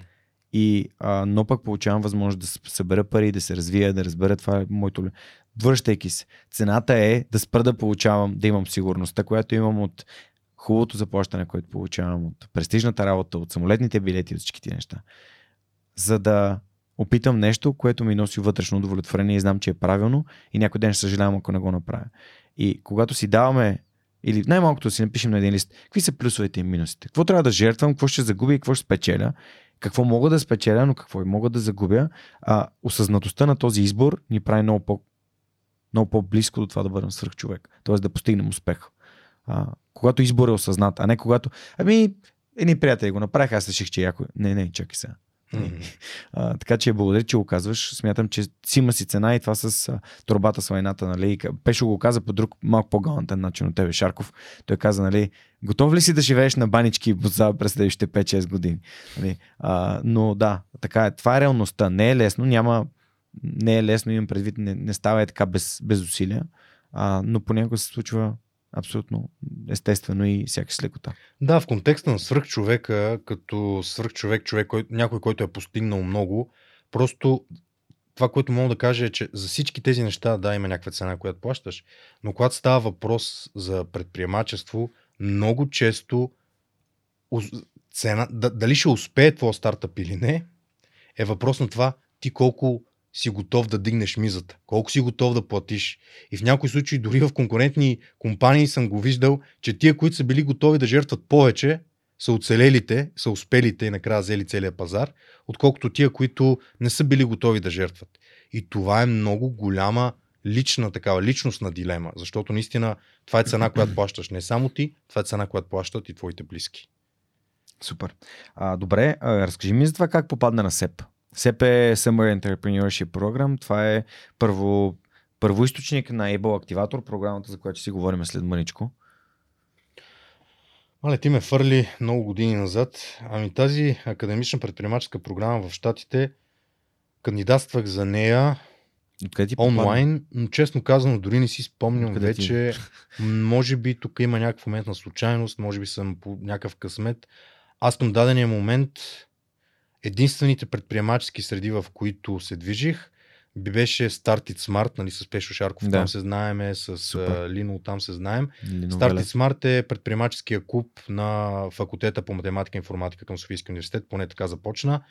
И, а, но пък получавам възможност да събера пари, да се развия, да разбера това е моето. Връщайки се. Цената е да спра да получавам, да имам сигурността, която имам от хубавото заплащане, което получавам, от престижната работа, от самолетните билети, от всички неща. За да опитам нещо, което ми носи вътрешно удовлетворение и знам, че е правилно и някой ден ще съжалявам, ако не го направя. И когато си даваме или най-малкото си напишем на един лист, какви са плюсовете и минусите. Какво трябва да жертвам, какво ще загубя и какво ще спечеля. Какво мога да спечеля, но какво и мога да загубя. А, осъзнатостта на този избор ни прави много, по, много по-близко до това да бъдем свръхчовек. Тоест да постигнем успех. А, когато избор е осъзнат, а не когато, ами, Едни приятели го направиха, аз реших, че яко. Не, не, чакай сега. А, така че благодаря, че го казваш. Смятам, че си има си цена и това с а, турбата с войната. Нали. Пешо го каза по друг малко по-галантен начин от тебе, Шарков. Той каза, нали, готов ли си да живееш на банички боза през следващите 5-6 години? Нали. А, но да, така е. Това е реалността. Не е лесно, няма не е лесно, имам предвид, не, не става е така без, без усилия, а, но понякога се случва абсолютно естествено и сякаш с лекота. Да, в контекста на свръхчовека, като свръхчовек, човек, кой, някой, който е постигнал много, просто това, което мога да кажа е, че за всички тези неща, да, има някаква цена, която плащаш, но когато става въпрос за предприемачество, много често цена, дали ще успее твой стартъп или не, е въпрос на това ти колко си готов да дигнеш мизата, колко си готов да платиш. И в някои случаи, дори в конкурентни компании съм го виждал, че тия, които са били готови да жертват повече, са оцелелите, са успелите и накрая взели целият пазар, отколкото тия, които не са били готови да жертват. И това е много голяма лична такава, личностна дилема, защото наистина това е цена, която плащаш не само ти, това е цена, която плащат и твоите близки. Супер. А, добре, разкажи ми за това как попадна на СЕП. СЕП е Summer Entrepreneurship Program. Това е първо, първоисточник на Able Activator, програмата, за която си говорим след мъничко. Мале, ти ме фърли много години назад. Ами тази академична предприемаческа програма в Штатите, кандидатствах за нея Откъде ти онлайн, но честно казано, дори не си спомням Откъде вече. Ти? Може би тук има някакъв момент на случайност, може би съм по някакъв късмет. Аз към дадения момент единствените предприемачески среди, в които се движих, би беше Start It Smart, нали, с Пешо Шарков, да. там се знаеме, с Супер. Лино, там се знаем. Лино Start It Smart е предприемаческия клуб на факултета по математика и информатика към Софийския университет, поне така започна.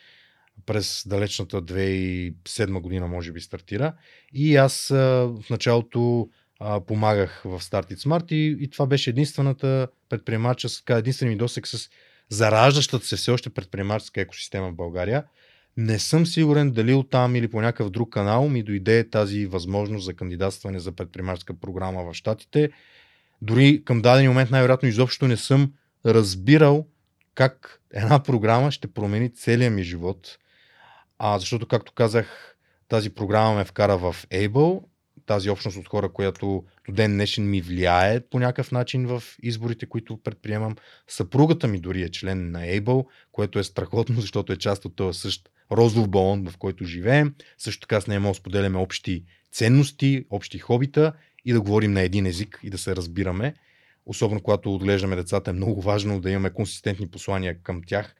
През далечната 2007 година, може би, стартира. И аз в началото а, помагах в Start It Smart и, и това беше единствената предприемаческа, единствен ми досек с зараждащата се все още предприемаческа екосистема в България. Не съм сигурен дали оттам или по някакъв друг канал ми дойде тази възможност за кандидатстване за предприемаческа програма в Штатите. Дори към даден момент най-вероятно изобщо не съм разбирал как една програма ще промени целия ми живот. А, защото, както казах, тази програма ме вкара в Able, тази общност от хора, която до ден днешен ми влияе по някакъв начин в изборите, които предприемам. Съпругата ми дори е член на Able, което е страхотно, защото е част от този същ розов балон, в който живеем. Също така с нея може да споделяме общи ценности, общи хобита и да говорим на един език и да се разбираме. Особено когато отглеждаме децата е много важно да имаме консистентни послания към тях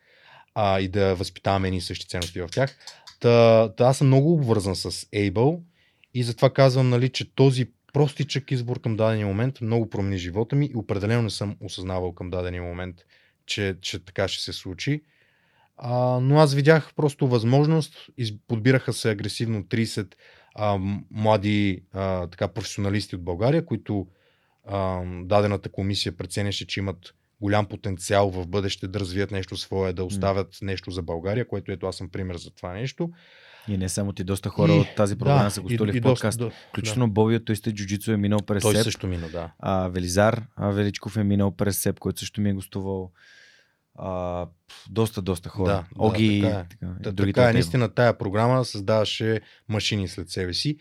а, и да възпитаваме едни същи ценности в тях. Та, та аз съм много обвързан с Able и затова казвам, нали, че този простичък избор към дадения момент много промени живота ми и определено не съм осъзнавал към дадения момент, че, че така ще се случи. А, но аз видях просто възможност, подбираха се агресивно 30 а, млади а, така, професионалисти от България, които а, дадената комисия преценяше, че имат голям потенциал в бъдеще да развият нещо свое, да оставят mm. нещо за България, което ето аз съм пример за това нещо. И не само ти, доста хора и, от тази програма да, са гостували в подкаст. Доста, Включително да. Боби той сте джуджицу е минал през Той СЕП. също минал, да. А, Велизар а, Величков е минал през СЕП, който също ми е гостувал. А, доста, доста хора. Да, Оги да, така е. Така, Та, така е, наистина тая програма създаваше машини след себе си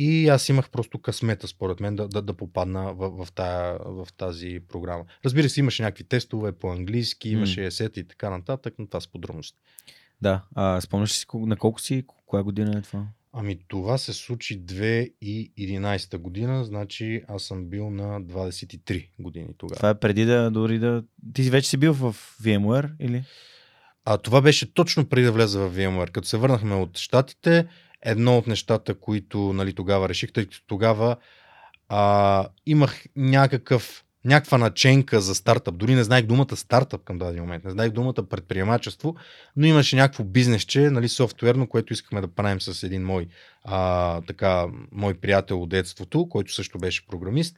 и аз имах просто късмета, според мен, да, да, да попадна в, в, тая, в тази програма. Разбира се, имаше някакви тестове по-английски, имаше есета и така нататък, но това с подробности. Да, а, спомняш си на колко си, коя година е това? Ами това се случи 2011 година, значи аз съм бил на 23 години тогава. Това е преди да дори да... Ти вече си бил в VMware или? А това беше точно преди да влеза в VMware. Като се върнахме от Штатите, едно от нещата, които нали, тогава реших, тъй като тогава а, имах някакъв някаква наченка за стартъп. Дори не знаех думата стартъп към даден момент. Не знаех думата предприемачество, но имаше някакво бизнесче, нали, софтуерно, което искахме да правим с един мой, а, така, мой приятел от детството, който също беше програмист.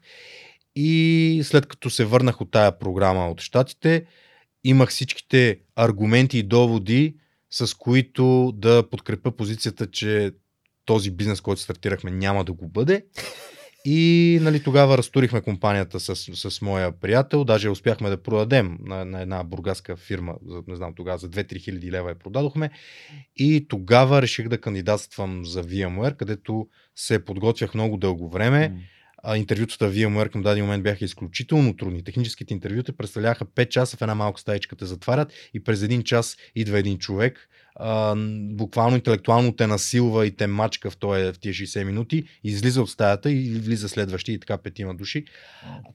И след като се върнах от тая програма от щатите, имах всичките аргументи и доводи, с които да подкрепя позицията, че този бизнес, който стартирахме, няма да го бъде. И нали, тогава разтурихме компанията с, с моя приятел, даже успяхме да продадем на, на една бургаска фирма, за, не знам тогава, за 2-3 хиляди лева я продадохме. И тогава реших да кандидатствам за VMware, където се подготвях много дълго време. Mm а, интервютата в VMware към даден момент бяха изключително трудни. Техническите интервюта представляха 5 часа в една малка стаичка те затварят и през един час идва един човек, а, буквално интелектуално те насилва и те мачка в, този, в тия 60 минути, излиза от стаята и влиза следващи и така петима души.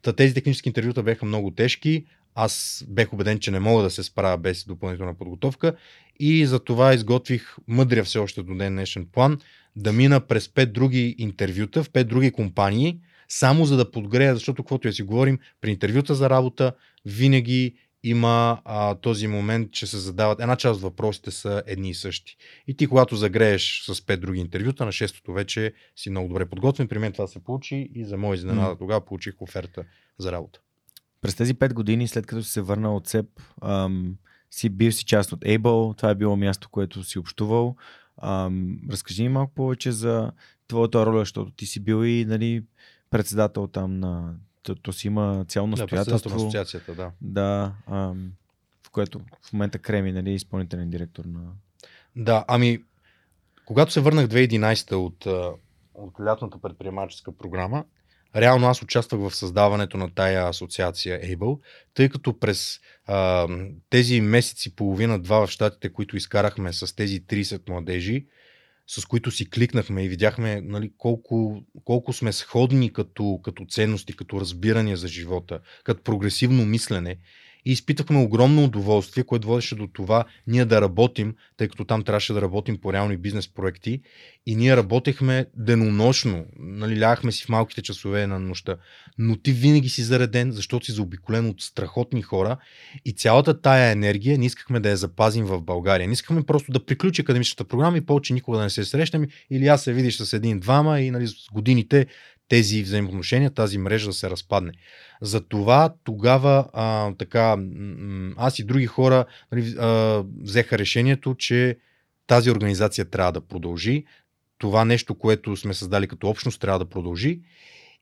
Та, тези технически интервюта бяха много тежки. Аз бех убеден, че не мога да се справя без допълнителна подготовка и за това изготвих мъдря все още до ден днешен план да мина през пет други интервюта в пет други компании, само за да подгрея, защото каквото я си говорим, при интервюта за работа винаги има а, този момент, че се задават, една част от въпросите са едни и същи. И ти, когато загрееш с пет други интервюта, на шестото вече си много добре подготвен. При мен това се получи и за мой изненада mm. тогава получих оферта за работа. През тези пет години, след като си се върнал от СЕП, ам, си бил си част от Able, това е било място, което си общувал. Ам, разкажи ми малко повече за твоята роля, защото ти си бил и нали, председател там на... То, то си има цяло настоятелство. Да, на асоциацията, да. Да, ам, в което в момента Креми, нали, изпълнителен директор на... Да, ами, когато се върнах 2011 от, от лятната предприемаческа програма, реално аз участвах в създаването на тая асоциация Able, тъй като през а, тези месеци, половина-два в щатите, които изкарахме с тези 30 младежи, с които си кликнахме и видяхме нали, колко, колко сме сходни като, като ценности, като разбирания за живота, като прогресивно мислене и изпитахме огромно удоволствие, което водеше до това ние да работим, тъй като там трябваше да работим по реални бизнес проекти. И ние работехме денонощно, нали, ляхме си в малките часове на нощта, но ти винаги си зареден, защото си заобиколен от страхотни хора. И цялата тая енергия не искахме да я запазим в България. Не искахме просто да приключи академичната програма и повече никога да не се срещнем. Или аз се видиш с един-двама и нали, с годините тези взаимоотношения, тази мрежа да се разпадне. Затова тогава а, така, аз и други хора нали, а, взеха решението, че тази организация трябва да продължи. Това нещо, което сме създали като общност, трябва да продължи.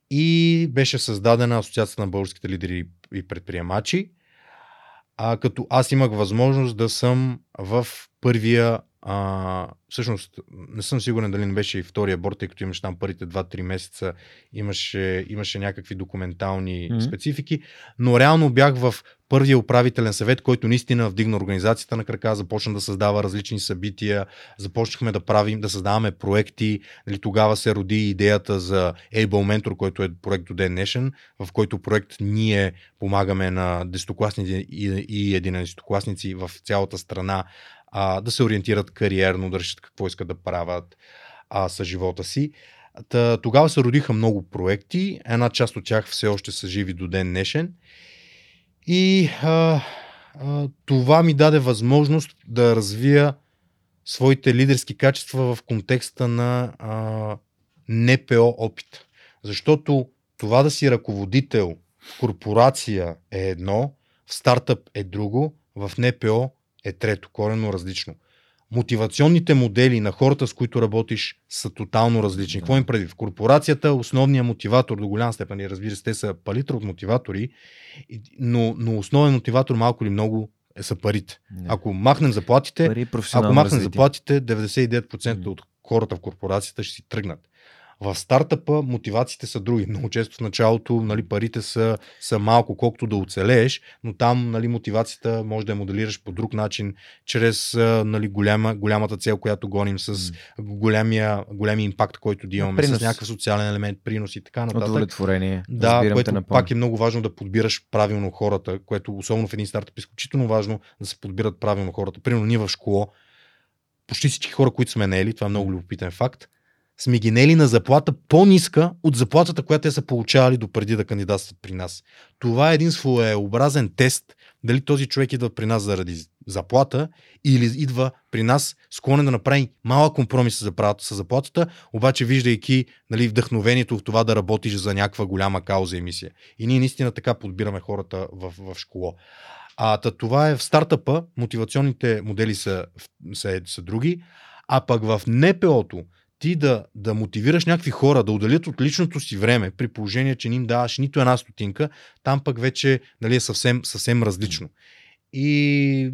И беше създадена Асоциацията на българските лидери и предприемачи. А, като аз имах възможност да съм в първия а, всъщност, не съм сигурен дали не беше и втория борт, тъй като имаше там първите 2-3 месеца, имаше, имаше някакви документални mm-hmm. специфики, но реално бях в първия управителен съвет, който наистина вдигна организацията на крака, започна да създава различни събития, започнахме да правим, да създаваме проекти. Нали, тогава се роди идеята за Able Mentor, който е проект до ден днешен, в който проект ние помагаме на десетокласници и, и единадесетокласници в цялата страна а, да се ориентират кариерно, да решат какво искат да правят а, с живота си. Та, тогава се родиха много проекти, една част от тях все още са живи до ден днешен. И а, а, това ми даде възможност да развия своите лидерски качества в контекста на а, НПО опит. Защото това да си ръководител в корпорация е едно, в стартъп е друго, в НПО е трето, корено различно. Мотивационните модели на хората, с които работиш, са тотално различни. Да. Какво им преди? В корпорацията основният мотиватор до голям степен, и разбира се, те са палитра от мотиватори, но, но основен мотиватор малко или много е, са парите. Не. Ако махнем заплатите, Пари, ако махнем развитие. заплатите, 99% от хората в корпорацията ще си тръгнат. В стартъпа мотивациите са други. Много често в началото нали, парите са, са малко, колкото да оцелееш, но там нали, мотивацията може да я моделираш по друг начин, чрез нали, голяма, голямата цел, която гоним, с голямия, голямия импакт, който да имаме, принос. с някакъв социален елемент, принос и така нататък. Удовлетворение. Да, което пак е много важно да подбираш правилно хората, което особено в един стартъп е изключително важно да се подбират правилно хората. Примерно ние в школа, почти всички хора, които сме наели, това е много любопитен факт, сме ги нели на заплата по-ниска от заплатата, която те са получавали допреди да кандидатстват при нас. Това е един своеобразен тест дали този човек идва при нас заради заплата или идва при нас склонен да направи малък компромис с заплатата, обаче виждайки нали, вдъхновението в това да работиш за някаква голяма кауза и мисия. И ние наистина така подбираме хората в, в школа. А та, това е в стартъпа, мотивационните модели са, са, са други, а пък в НПО-то ти да, да мотивираш някакви хора да отделят от личното си време, при положение, че не им даваш нито една стотинка, там пък вече нали, е съвсем, съвсем различно. И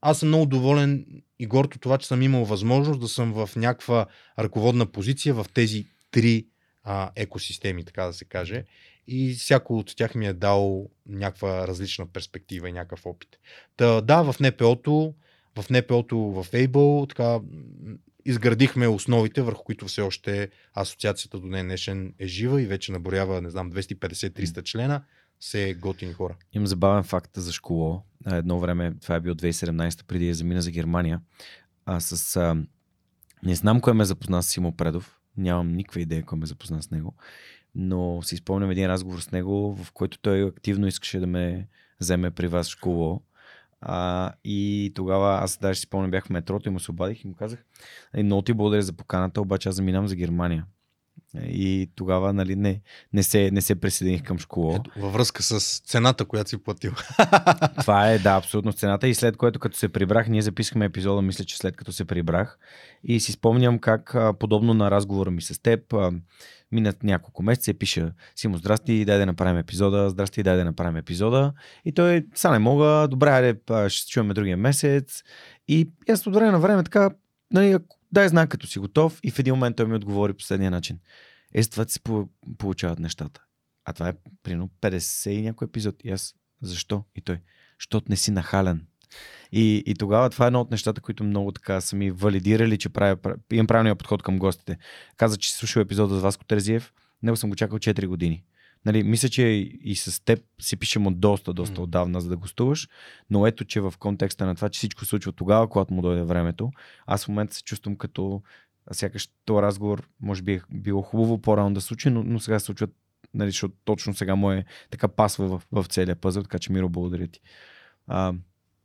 аз съм много доволен и горто това, че съм имал възможност да съм в някаква ръководна позиция в тези три а, екосистеми, така да се каже. И всяко от тях ми е дал някаква различна перспектива и някакъв опит. Та, да, в НПО-то, в НПО-то в Able, така, изградихме основите, върху които все още асоциацията до ден днешен е жива и вече наборява, не знам, 250-300 члена, се готини хора. Имам забавен факт за школо. Едно време, това е било 2017, преди да замина за Германия. А с... А, не знам кой ме запозна с Симо Предов. Нямам никаква идея кой ме запозна с него. Но си спомням един разговор с него, в който той активно искаше да ме вземе при вас в школо. А, и тогава аз даже си спомням, бях в метрото и му се обадих и му казах, много ти благодаря за поканата, обаче аз заминавам за Германия. И тогава нали, не, не, се, не се присъединих към школа. Ето, във връзка с цената, която си платил. Това е, да, абсолютно цената. И след което, като се прибрах, ние записахме епизода, мисля, че след като се прибрах. И си спомням как, подобно на разговора ми с теб, минат няколко месеца и пиша Симо, здрасти, дай да направим епизода, здрасти, дай да направим епизода. И той, са не мога, добре, айде, ще се чуваме другия месец. И аз от време на време така, нали, дай знак като си готов и в един момент той ми отговори последния начин. Е, с това се получават нещата. А това е примерно 50 и някой епизод. И аз, защо? И той, защото не си нахален. И, и тогава това е едно от нещата, които много така са ми валидирали, че правя, имам правилния подход към гостите. Каза, че си слушал епизода с Васко Терзиев. Него съм го чакал 4 години. Нали, мисля, че и с теб си пишем от доста, доста отдавна, за да гостуваш, но ето, че в контекста на това, че всичко се случва тогава, когато му дойде времето, аз в момента се чувствам като сякаш този разговор може би е било хубаво по-рано да случи, но, но сега се случва, нали, защото точно сега му е така пасва в, в целия пъзъл, така че Миро, благодаря ти. А,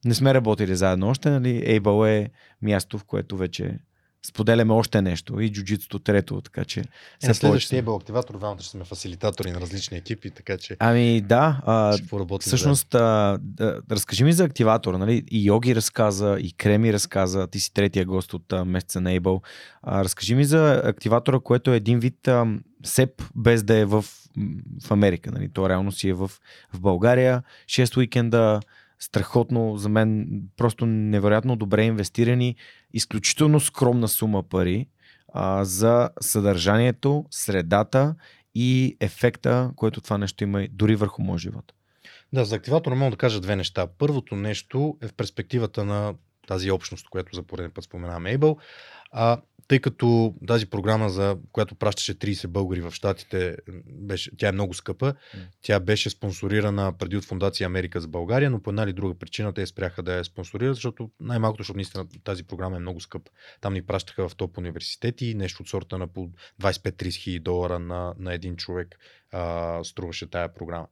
не сме работили заедно още, нали? Ейбъл е място, в което вече споделяме още нещо и джуджитото трето, така че... Е, на следващия Ейбъл активатор, двамата ще сме фасилитатори на различни екипи, така че... Ами да, а, всъщност а, да, разкажи ми за активатора, нали? И Йоги разказа, и Креми разказа, ти си третия гост от а, месеца на Ейбъл. А, разкажи ми за активатора, което е един вид а, СЕП, без да е в, в Америка, нали? То реално си е в, в България. Шест уикенда, страхотно, за мен просто невероятно добре инвестирани, изключително скромна сума пари а, за съдържанието, средата и ефекта, който това нещо има дори върху моят живот. Да, за активатора мога да кажа две неща. Първото нещо е в перспективата на тази общност, която за пореден път споменаваме Able. А, тъй като тази програма, за която пращаше 30 българи в Штатите, беше, тя е много скъпа. Тя беше спонсорирана преди от Фундация Америка за България, но по една или друга причина те спряха да я спонсорират, защото най-малкото, защото наистина тази програма е много скъпа. Там ни пращаха в топ университети, нещо от сорта на по 25-30 хиляди долара на, на един човек а, струваше тая програма.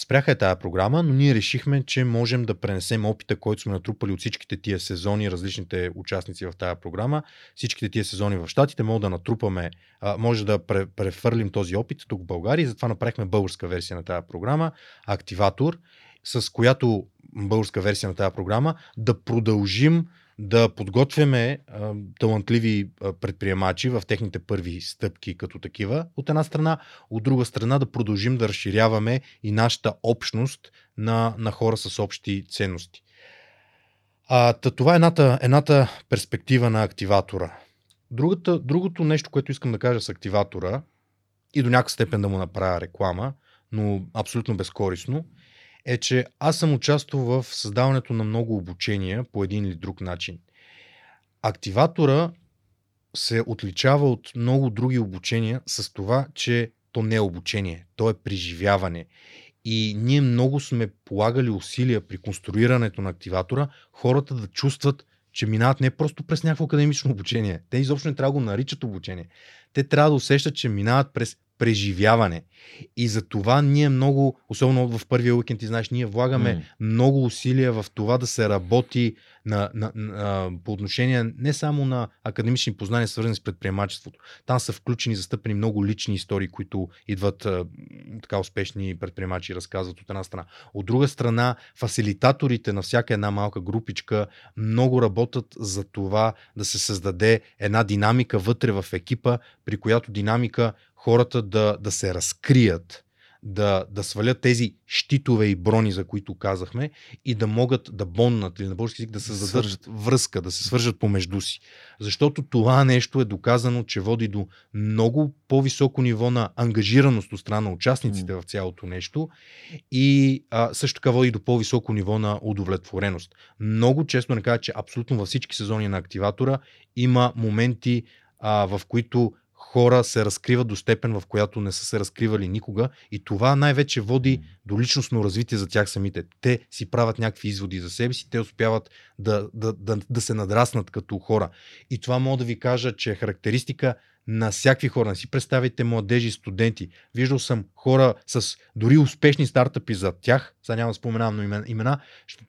Спряха е тази програма, но ние решихме, че можем да пренесем опита, който сме натрупали от всичките тия сезони, различните участници в тази програма, всичките тия сезони в Штатите, може да натрупаме, може да префърлим този опит тук в България и затова направихме българска версия на тази програма, Активатор, с която българска версия на тази програма да продължим да подготвяме а, талантливи а, предприемачи в техните първи стъпки като такива, от една страна, от друга страна да продължим да разширяваме и нашата общност на, на хора с общи ценности. А, та, това е едната, едната перспектива на активатора. Другата, другото нещо, което искам да кажа с активатора и до някаква степен да му направя реклама, но абсолютно безкорисно, е, че аз съм участвал в създаването на много обучения по един или друг начин. Активатора се отличава от много други обучения с това, че то не е обучение, то е преживяване. И ние много сме полагали усилия при конструирането на активатора хората да чувстват, че минават не просто през някакво академично обучение. Те изобщо не трябва да го наричат обучение. Те трябва да усещат, че минават през преживяване. И за това ние много, особено в първия уикенд, ти знаеш, ние влагаме mm. много усилия в това да се работи на, на, на, по отношение не само на академични познания, свързани с предприемачеството. Там са включени, застъпени много лични истории, които идват а, така успешни предприемачи и разказват от една страна. От друга страна, фасилитаторите на всяка една малка групичка много работят за това да се създаде една динамика вътре в екипа, при която динамика хората да, да се разкрият, да, да свалят тези щитове и брони, за които казахме, и да могат да боннат или на български език да създадат свържат. връзка, да се свържат помежду си. Защото това нещо е доказано, че води до много по-високо ниво на ангажираност от страна на участниците mm. в цялото нещо и а, също така води до по-високо ниво на удовлетвореност. Много често не кажа, че абсолютно във всички сезони на активатора има моменти, а, в които хора се разкриват до степен, в която не са се разкривали никога и това най-вече води до личностно развитие за тях самите. Те си правят някакви изводи за себе си, те успяват да, да, да, да се надраснат като хора. И това мога да ви кажа, че е характеристика на всякакви хора. Не си представите младежи, студенти. Виждал съм хора с дори успешни стартъпи за тях, сега няма да споменавам имена,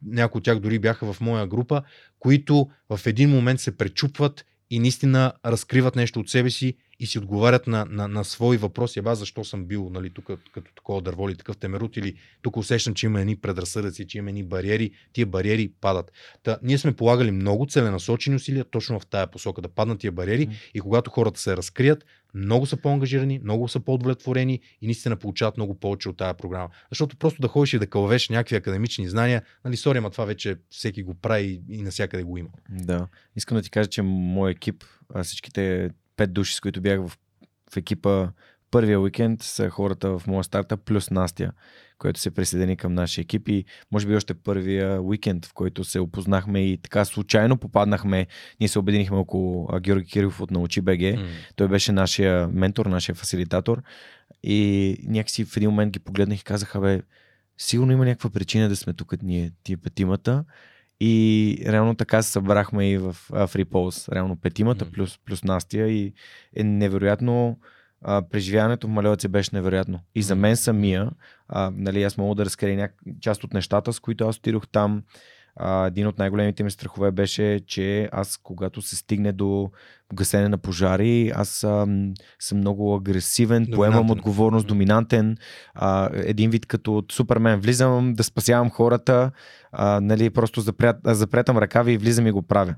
някои от тях дори бяха в моя група, които в един момент се пречупват и наистина разкриват нещо от себе си и си отговарят на, на, на свои въпроси. Еба, защо съм бил нали, тук като такова дърво или такъв темерут или тук усещам, че има едни предразсъдъци, че има едни бариери. Тия бариери падат. Та, ние сме полагали много целенасочени усилия точно в тая посока да паднат тия бариери mm. и когато хората се разкрият, много са по-ангажирани, много са по-удовлетворени и наистина получават много повече от тази програма. Защото просто да ходиш и да кълвеш някакви академични знания, нали, сори, ама това вече всеки го прави и навсякъде го има. Да. Искам да ти кажа, че мой екип, всичките пет души, с които бях в, в екипа първия уикенд, са хората в моя старта, плюс Настя, която се присъедини към нашия екип и може би още първия уикенд, в който се опознахме и така случайно попаднахме, ние се обединихме около Георги Кирилов от Научи БГ. Mm. Той беше нашия ментор, нашия фасилитатор и някакси в един момент ги погледнах и казаха, бе, сигурно има някаква причина да сме тук ние, тия петимата. И реално така се събрахме и в FreePulse, реално петимата mm. плюс, плюс Настя и е невероятно а, преживяването в Малевец беше невероятно. И за мен самия, а, нали, аз мога да разкрия няк... част от нещата, с които аз отидох там. А, един от най-големите ми страхове беше, че аз когато се стигне до гасене на пожари, аз а, съм много агресивен, доминантен. поемам отговорност, доминантен, а, един вид като супермен, влизам да спасявам хората, а, нали, просто запрят, запретам ръкави и влизам и го правя.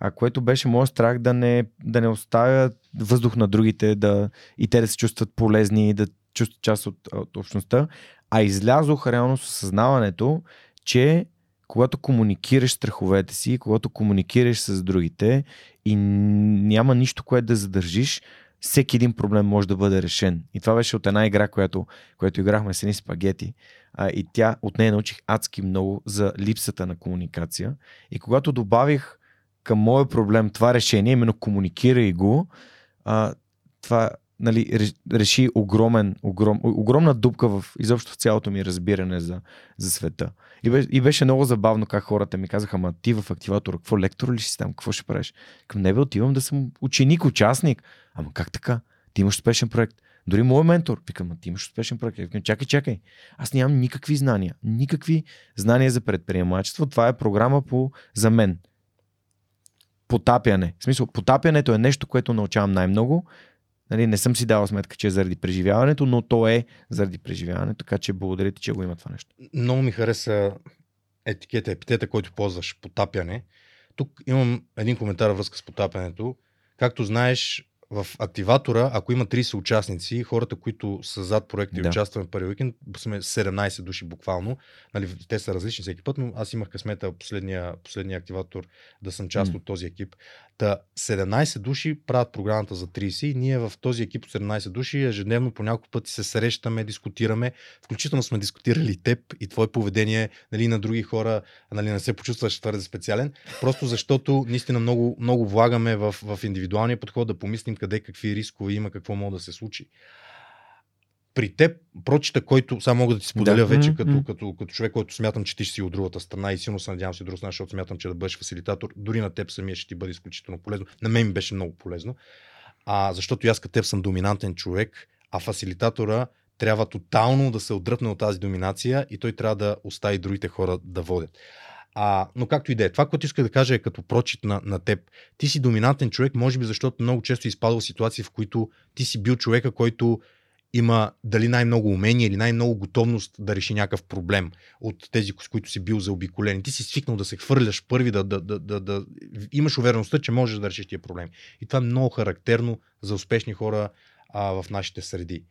А което беше моят страх да не, да не оставя въздух на другите, да, и те да се чувстват полезни, да чувстват част от, от общността. А излязох реално с съзнаването, че когато комуникираш страховете си, когато комуникираш с другите и няма нищо, което да задържиш, всеки един проблем може да бъде решен. И това беше от една игра, която, която играхме с едни спагети. А, и тя, от нея научих адски много за липсата на комуникация. И когато добавих към моя проблем това решение, именно комуникирай го, а, това нали, реши огромен, огром, огромна дупка в изобщо в цялото ми разбиране за, за света. И беше, и беше много забавно как хората ми казаха, ама ти в активатора, какво лектор ли си там, какво ще правиш? Към небе отивам да съм ученик, участник. Ама как така? Ти имаш успешен проект. Дори моят ментор, викам, ти имаш успешен проект. Викам, чакай, чакай. Аз нямам никакви знания. Никакви знания за предприемачество. Това е програма по, за мен. Потапяне. В смисъл, потапянето е нещо, което научавам най-много Нали, не съм си дал сметка, че е заради преживяването, но то е заради преживяването, така че благодаря ти, че го има това нещо. Много ми хареса етикета, епитета, който ползваш, потапяне. Тук имам един коментар връзка с потапянето. Както знаеш, в активатора, ако има 30 участници, хората, които са зад проекта да. и участваме в първи уикенд, сме 17 души буквално. Нали, те са различни всеки път, но аз имах късмета последния, последния активатор да съм част mm. от този екип. Та 17 души правят програмата за 30 и ние в този екип от 17 души ежедневно по няколко пъти се срещаме, дискутираме. Включително сме дискутирали теб и твое поведение нали, на други хора, нали, не се почувстваш твърде специален. Просто защото наистина много, много влагаме в, в индивидуалния подход да помислим къде какви рискове има, какво може да се случи при теб, прочита, който само мога да ти споделя да. вече, като, като, като човек, който смятам, че ти ще си от другата страна и силно се надявам си от друга страна, защото смятам, че да бъдеш фасилитатор, дори на теб самия ще ти бъде изключително полезно. На мен ми беше много полезно. А, защото аз като теб съм доминантен човек, а фасилитатора трябва тотално да се отдръпне от тази доминация и той трябва да остави другите хора да водят. А, но както и да е, това, което иска да кажа е като прочит на, на теб. Ти си доминантен човек, може би защото много често изпадал в ситуации, в които ти си бил човека, който има дали най-много умение или най-много готовност да реши някакъв проблем от тези, с които си бил заобиколен. Ти си свикнал да се хвърляш първи, да, да, да, да, да имаш увереността, че можеш да решиш тия проблеми. И това е много характерно за успешни хора а, в нашите среди.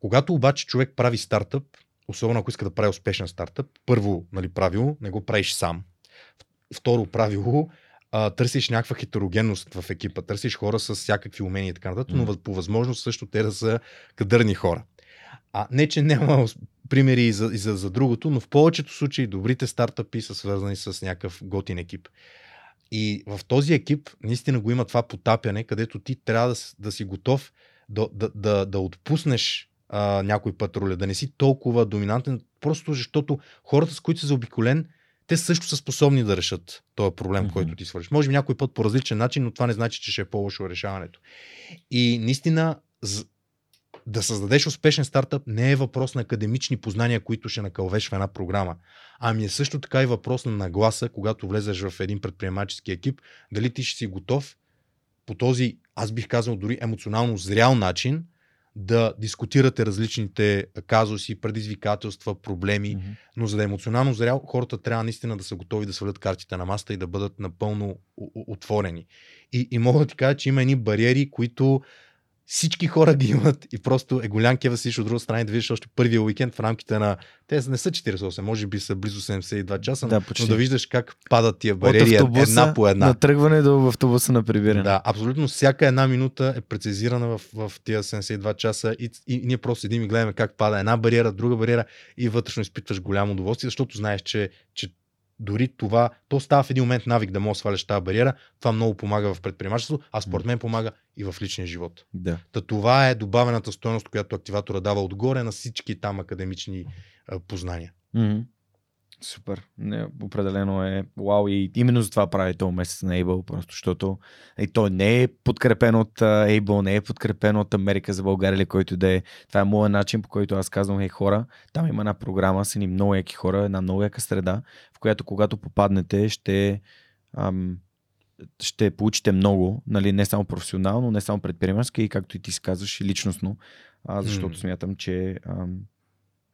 Когато обаче човек прави стартъп, особено ако иска да прави успешен стартъп, първо нали, правило, не го правиш сам. Второ правило, а, търсиш някаква хетерогенност в екипа, търсиш хора с всякакви умения и така нататък, но по възможност също те да са кадърни хора. А не, че няма примери и за, и за, за другото, но в повечето случаи добрите стартъпи са свързани с някакъв готин екип. И в този екип наистина го има това потапяне, където ти трябва да, да си готов да, да, да, да отпуснеш а, някой път роля, да не си толкова доминантен, просто защото хората, с които си заобиколен, те също са способни да решат този проблем, mm-hmm. който ти свършиш. Може би някой път по различен начин, но това не значи, че ще е по-лошо решаването. И наистина, да създадеш успешен стартъп не е въпрос на академични познания, които ще накълвеш в една програма. Ами е също така и въпрос на нагласа, когато влезеш в един предприемачески екип, дали ти ще си готов по този, аз бих казал дори емоционално зрял начин, да дискутирате различните казуси, предизвикателства, проблеми, mm-hmm. но за да е емоционално зрял, хората трябва наистина да са готови да свалят картите на маста и да бъдат напълно отворени. И, и мога да ти кажа, че има едни бариери, които всички хора ги имат и просто е голям кева си от друга страна да видиш още първия уикенд в рамките на... Те не са 48, може би са близо 72 часа, да, но да виждаш как падат тия бариери една по една. На тръгване до автобуса на прибиране. Да, абсолютно всяка една минута е прецизирана в, в тия 72 часа и, и, и ние просто седим и гледаме как пада една бариера, друга бариера и вътрешно изпитваш голямо удоволствие, защото знаеш, че, че дори това, то става в един момент навик да можеш да сваляш тази бариера. Това много помага в предприемачеството, а според мен помага и в личния живот. Да. Та това е добавената стоеност, която активатора дава отгоре на всички там академични а, познания. Mm-hmm. Супер. Не, определено е вау и именно за това прави този месец на Able, просто защото и той не е подкрепен от uh, Able, не е подкрепен от Америка за България или който да е. Това е моят начин, по който аз казвам, хей хора, там има една програма с едни много яки хора, една много яка среда, в която когато попаднете ще ам, ще получите много, нали, не само професионално, не само предприемачски, и както и ти си казваш, и личностно, а, защото mm. смятам, че ам,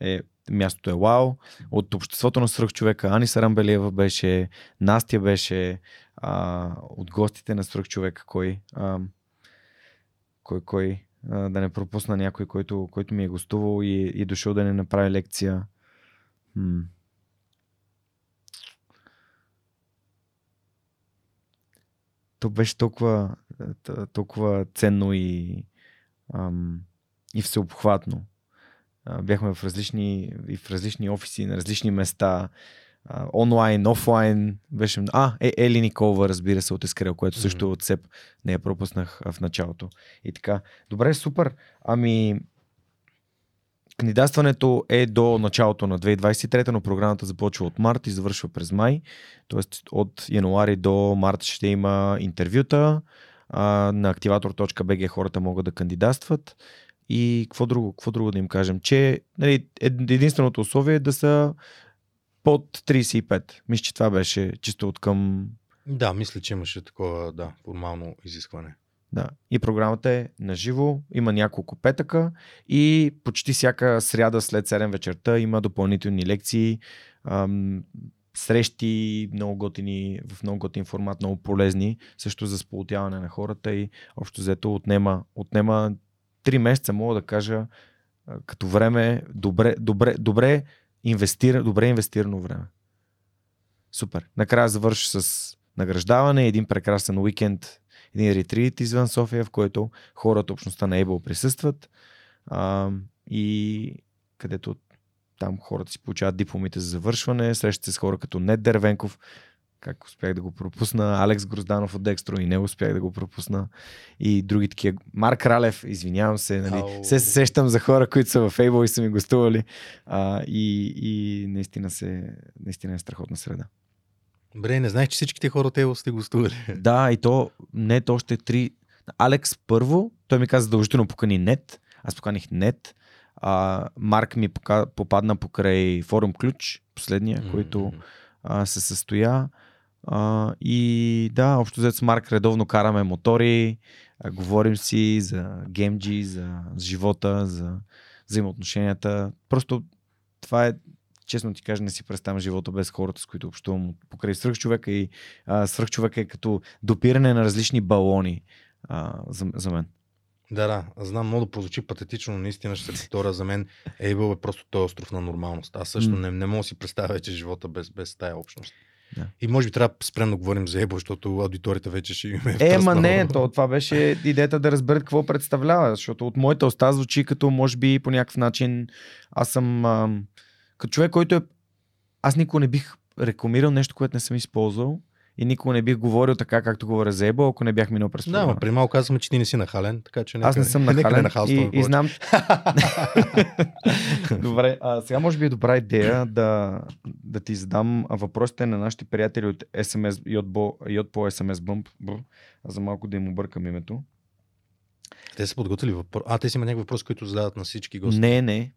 е, мястото е вау. От обществото на свръхчовека Ани Сарамбелиева беше, Настя беше, а, от гостите на свръхчовека кой, а, кой, кой, а, да не пропусна някой, който, който ми е гостувал и, и дошъл да не направи лекция. М- то беше толкова, толкова ценно и, ам, и всеобхватно. Бяхме в различни, и в различни офиси, на различни места, онлайн, офлайн. Беше... А, е, Ели Николова, разбира се, от Ескрел, което също mm-hmm. от себ не я пропуснах в началото. И така. Добре, супер. Ами, Кандидатстването е до началото на 2023, но програмата започва от март и завършва през май. Тоест от януари до март ще има интервюта. А, на activator.bg хората могат да кандидатстват. И какво друго, какво друго да им кажем? Че нали, единственото условие е да са под 35. Мисля, че това беше чисто от към... Да, мисля, че имаше такова, да, формално изискване. Да. И програмата е на живо, има няколко петъка и почти всяка сряда след 7 вечерта има допълнителни лекции, ам, срещи, много готини, в много готин формат, много полезни, също за сполутяване на хората и общо взето отнема, отнема 3 месеца, мога да кажа, като време, добре, добре, добре, инвестира, добре инвестирано време. Супер. Накрая завърши с награждаване, един прекрасен уикенд един ретрит извън София, в който хората, общността на Able присъстват а, и където там хората си получават дипломите за завършване, срещат с хора като Нед Дервенков, как успях да го пропусна, Алекс Грозданов от Декстро и не успях да го пропусна и други такива. Марк Ралев, извинявам се, нали, oh. се сещам за хора, които са в Able и са ми гостували а, и, и наистина, се, наистина е страхотна среда. Добре, не знаеш, че всичките хора от Ево сте гостували. Да, и то не то още три. Алекс първо, той ми каза задължително покани нет. аз поканих нет. А, Марк ми пока, попадна покрай форум ключ, последния, mm-hmm. който а, се състоя. А, и да, общо взето с Марк редовно караме мотори, а, говорим си за геймджи, за, за живота, за взаимоотношенията. Просто това е честно ти кажа, не си представям живота без хората, с които общувам покрай свръхчовека и а, свръхчовека е като допиране на различни балони а, за, за мен. Да, да, знам много да прозвучи патетично, но наистина ще се повторя за мен. Ейбъл е просто този остров на нормалност. Аз също mm. не, не мога да си представя вече живота без, без тая общност. Да. И може би трябва да спрем да говорим за Ебо, защото аудиторията вече ще имаме. Е, ма не, то, това беше идеята да разберат какво представлява, защото от моята уста звучи като, може би, по някакъв начин, аз съм ам, като човек, който е... Аз никога не бих рекламирал нещо, което не съм използвал и никога не бих говорил така, както говоря за Ебо, ако не бях минал през това. Да, но при малко казваме, че ти не си нахален, така че нека, Аз не съм нахален не и, и знам... добре, а, сега може би е добра идея да, да ти задам въпросите на нашите приятели от SMS, и от, Бо, и от по SMS Bump, за малко да им объркам името. Те са подготвили въпрос. А, те си има някакви въпроси, които задават на всички гости. Не, не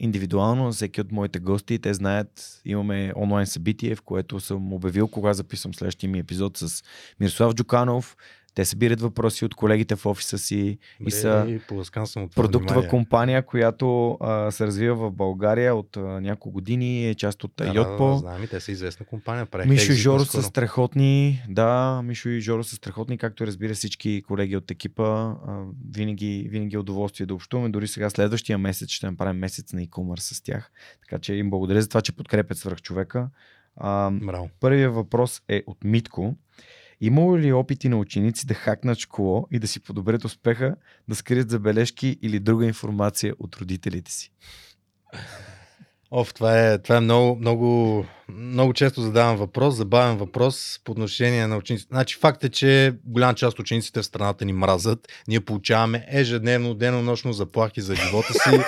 индивидуално всеки от моите гости. Те знаят, имаме онлайн събитие, в което съм обявил кога записвам следващия ми епизод с Мирослав Джуканов, те събират въпроси от колегите в офиса си Бре, и са съм продуктова внимание. компания, която а, се развива в България от а, няколко години, е част от да, Йотпо. Да, да, знам и те са известна компания. Мишо и Жоро са страхотни, да, Мишо и Жоро са страхотни, както разбира всички колеги от екипа. А, винаги, винаги е удоволствие да общуваме. Дори сега следващия месец ще направим месец на e-commerce с тях. Така че им благодаря за това, че подкрепят свърх човека. А, първият въпрос е от Митко. Имало ли опити на ученици да хакнат школо и да си подобрят успеха, да скрият забележки или друга информация от родителите си? Оф, това е, това е много, много, много често задавам въпрос, забавен въпрос по отношение на учениците. Значи факт е, че голяма част от учениците в страната ни мразят. Ние получаваме ежедневно, денонощно заплахи за живота си.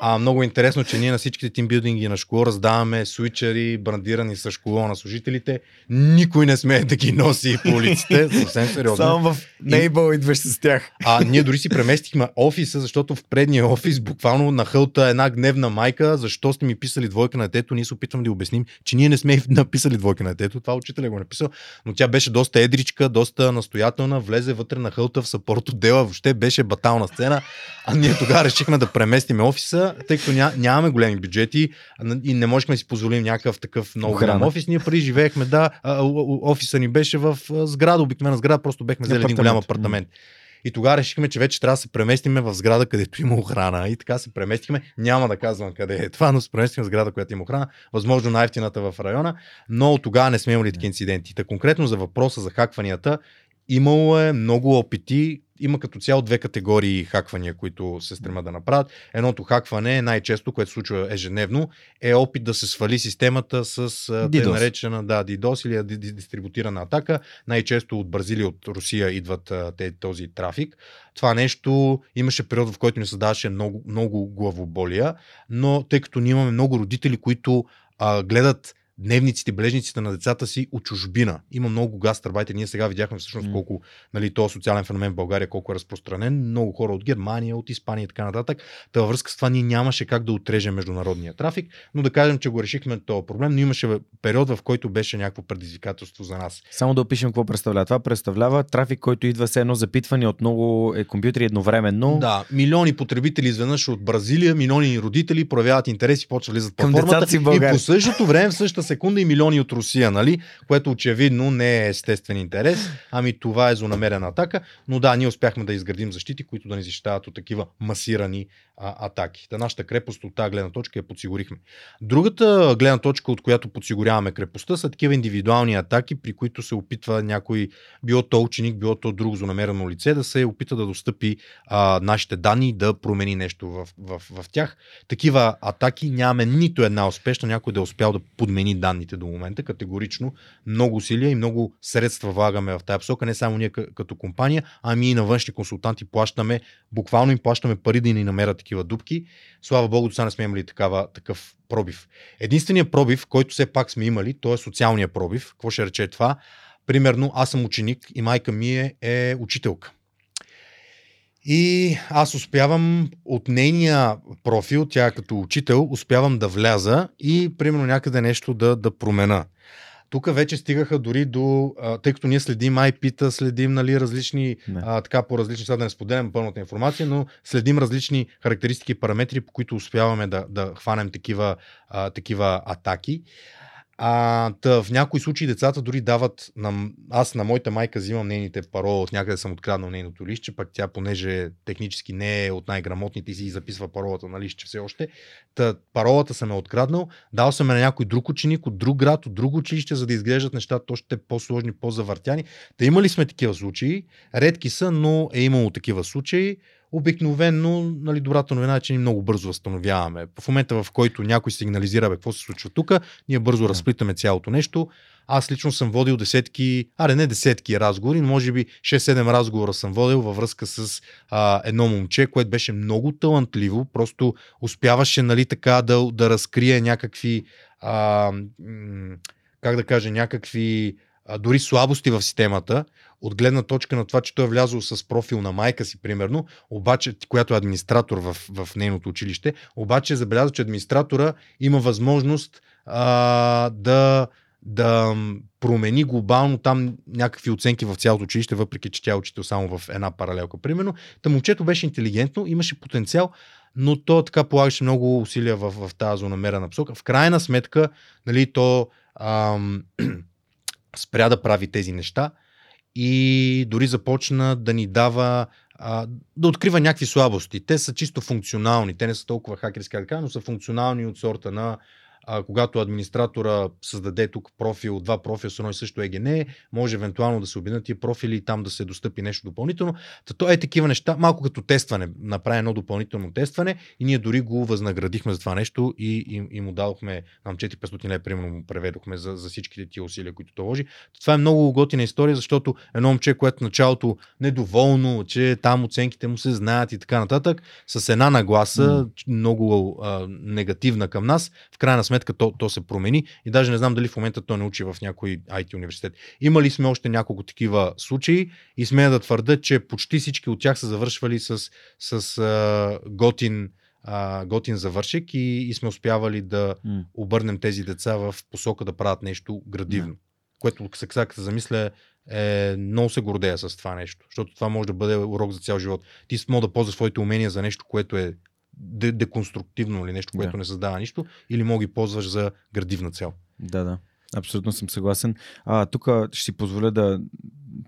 А, много интересно, че ние на всичките тимбилдинги на школа раздаваме свичери, брандирани с школа на служителите. Никой не смее да ги носи по улиците. Съвсем сериозно. Само в Нейбъл идваш с тях. А ние дори си преместихме офиса, защото в предния офис буквално на хълта една гневна майка, защо сте ми писали двойка на детето, ние се опитваме да обясним, че ние не сме написали двойка на детето. Това учителя го е написал, но тя беше доста едричка, доста настоятелна, влезе вътре на хълта в съпорт отдела, въобще беше батална сцена. А ние тогава решихме да преместим офиса тъй като ня, нямаме големи бюджети и не можехме да си позволим някакъв такъв много голям офис. Ние преди живеехме, да, офиса ни беше в сграда, обикновена сграда, просто бехме взели един голям апартамент. И тогава решихме, че вече трябва да се преместиме в сграда, където има охрана. И така се преместихме. Няма да казвам къде е това, но се преместихме в сграда, която има охрана. Възможно най-ефтината в района. Но тогава не сме имали такива инциденти. Та конкретно за въпроса за хакванията, имало е много опити има като цяло две категории хаквания, които се стремат да направят. Едното хакване, най-често, което се случва ежедневно, е опит да се свали системата с те наречена да, DDoS или дистрибутирана атака. Най-често от Бразилия, от Русия идват те, този трафик. Това нещо имаше период, в който ни създаваше много, много главоболия, но тъй като ние имаме много родители, които а, гледат дневниците, бележниците на децата си от чужбина. Има много гастарбайтери. Ние сега видяхме всъщност колко нали, този социален феномен в България колко е разпространен. Много хора от Германия, от Испания и така нататък. Та във връзка с това ние нямаше как да отрежем международния трафик, но да кажем, че го решихме този проблем, но имаше период, в който беше някакво предизвикателство за нас. Само да опишем какво представлява. Това представлява трафик, който идва с едно запитване от много е, компютри едновременно. Да, милиони потребители изведнъж от Бразилия, милиони родители проявяват интерес и почват влизат по формата. И по същото време, в същата секунда и милиони от Русия, нали? Което очевидно не е естествен интерес, ами това е злонамерена атака. Но да, ние успяхме да изградим защити, които да ни защитават от такива масирани а, атаки. Та нашата крепост от тази гледна точка я подсигурихме. Другата гледна точка, от която подсигуряваме крепостта, са такива индивидуални атаки, при които се опитва някой, било то ученик, било то друго злонамерено лице, да се опита да достъпи а, нашите данни и да промени нещо в, в, в, тях. Такива атаки нямаме нито една успешна, някой да е успял да подмени данните до момента. Категорично много усилия и много средства влагаме в тази посока, не само ние като компания, ами и на външни консултанти плащаме, буквално им плащаме пари да ни намерят такива дупки. Слава Богу, до сега не сме имали такава, такъв пробив. Единственият пробив, който все пак сме имали, то е социалния пробив. Какво ще рече това? Примерно, аз съм ученик и майка ми е, е учителка. И аз успявам от нейния профил, тя като учител, успявам да вляза и примерно някъде нещо да, да промена. Тук вече стигаха дори до, а, тъй като ние следим IP-та, следим нали, различни, Не. а, така по различни, сега да не споделям пълната информация, но следим различни характеристики и параметри, по които успяваме да, да хванем такива, а, такива атаки. А, та, в някои случаи децата дори дават, на, аз на моята майка взимам нейните парола, от някъде съм откраднал нейното листче, пък тя, понеже технически не е от най-грамотните, си записва паролата на листче все още. Та, паролата съм е откраднал, дал съм на някой друг ученик от друг град, от друго училище, за да изглеждат нещата още по-сложни, по-завъртяни. Та имали сме такива случаи, редки са, но е имало такива случаи. Обикновено, нали, добрата новина е, че ние много бързо възстановяваме. В момента, в който някой сигнализира, бе, какво се случва тук, ние бързо Да. разплитаме цялото нещо. Аз лично съм водил десетки, аре не десетки разговори, но може би 6-7 разговора съм водил във връзка с а, едно момче, което беше много талантливо, просто успяваше нали, така да, да разкрие някакви, а, как да кажа, някакви а, дори слабости в системата, от гледна точка на това, че той е влязъл с профил на майка си, примерно, обаче, която е администратор в, в нейното училище, обаче е забелязал, че администратора има възможност а, да, да промени глобално там някакви оценки в цялото училище, въпреки че тя е учител само в една паралелка, примерно. Та момчето беше интелигентно, имаше потенциал, но то така полагаше много усилия в, в тази злонамерена посока. В крайна сметка, нали, то ам, спря да прави тези неща и дори започна да ни дава да открива някакви слабости. Те са чисто функционални, те не са толкова хакерски, кажа, но са функционални от сорта на а, когато администратора създаде тук профил, два профила с едно и също ЕГН, може евентуално да се обединят тия профили и там да се достъпи нещо допълнително. Та то е такива неща, малко като тестване, направи едно допълнително тестване и ние дори го възнаградихме за това нещо и, и, и му дадохме, нам 400 лева, примерно му преведохме за, за всичките тия усилия, които той вложи. Това е много готина история, защото едно момче, което в началото недоволно, че там оценките му се знаят и така нататък, с една нагласа, М. много а, негативна към нас, в крайна сметка то, то се промени и даже не знам дали в момента то не учи в някой IT университет. Имали сме още няколко такива случаи и смея да твърда, че почти всички от тях са завършвали с, с а, готин, а, готин завършек и, и сме успявали да М. обърнем тези деца в посока да правят нещо градивно. Което се сега като се замисля е много се гордея с това нещо, защото това може да бъде урок за цял живот. Ти може да ползваш своите умения за нещо, което е деконструктивно или нещо, което Да. не създава нищо, или мога ги ползваш за градивна цел. Да, да. Абсолютно съм съгласен. А, тук ще си позволя да,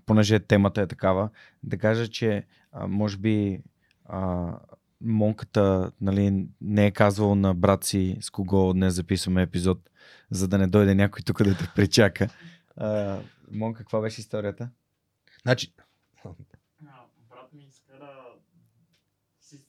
понеже темата е такава, да кажа, че а, може би а, Монката нали, не е казвал на брат си с кого днес записваме епизод, за да не дойде някой тук да те пречака. А, Монка, каква беше историята? Значи, А, брат ми изкара... Сис-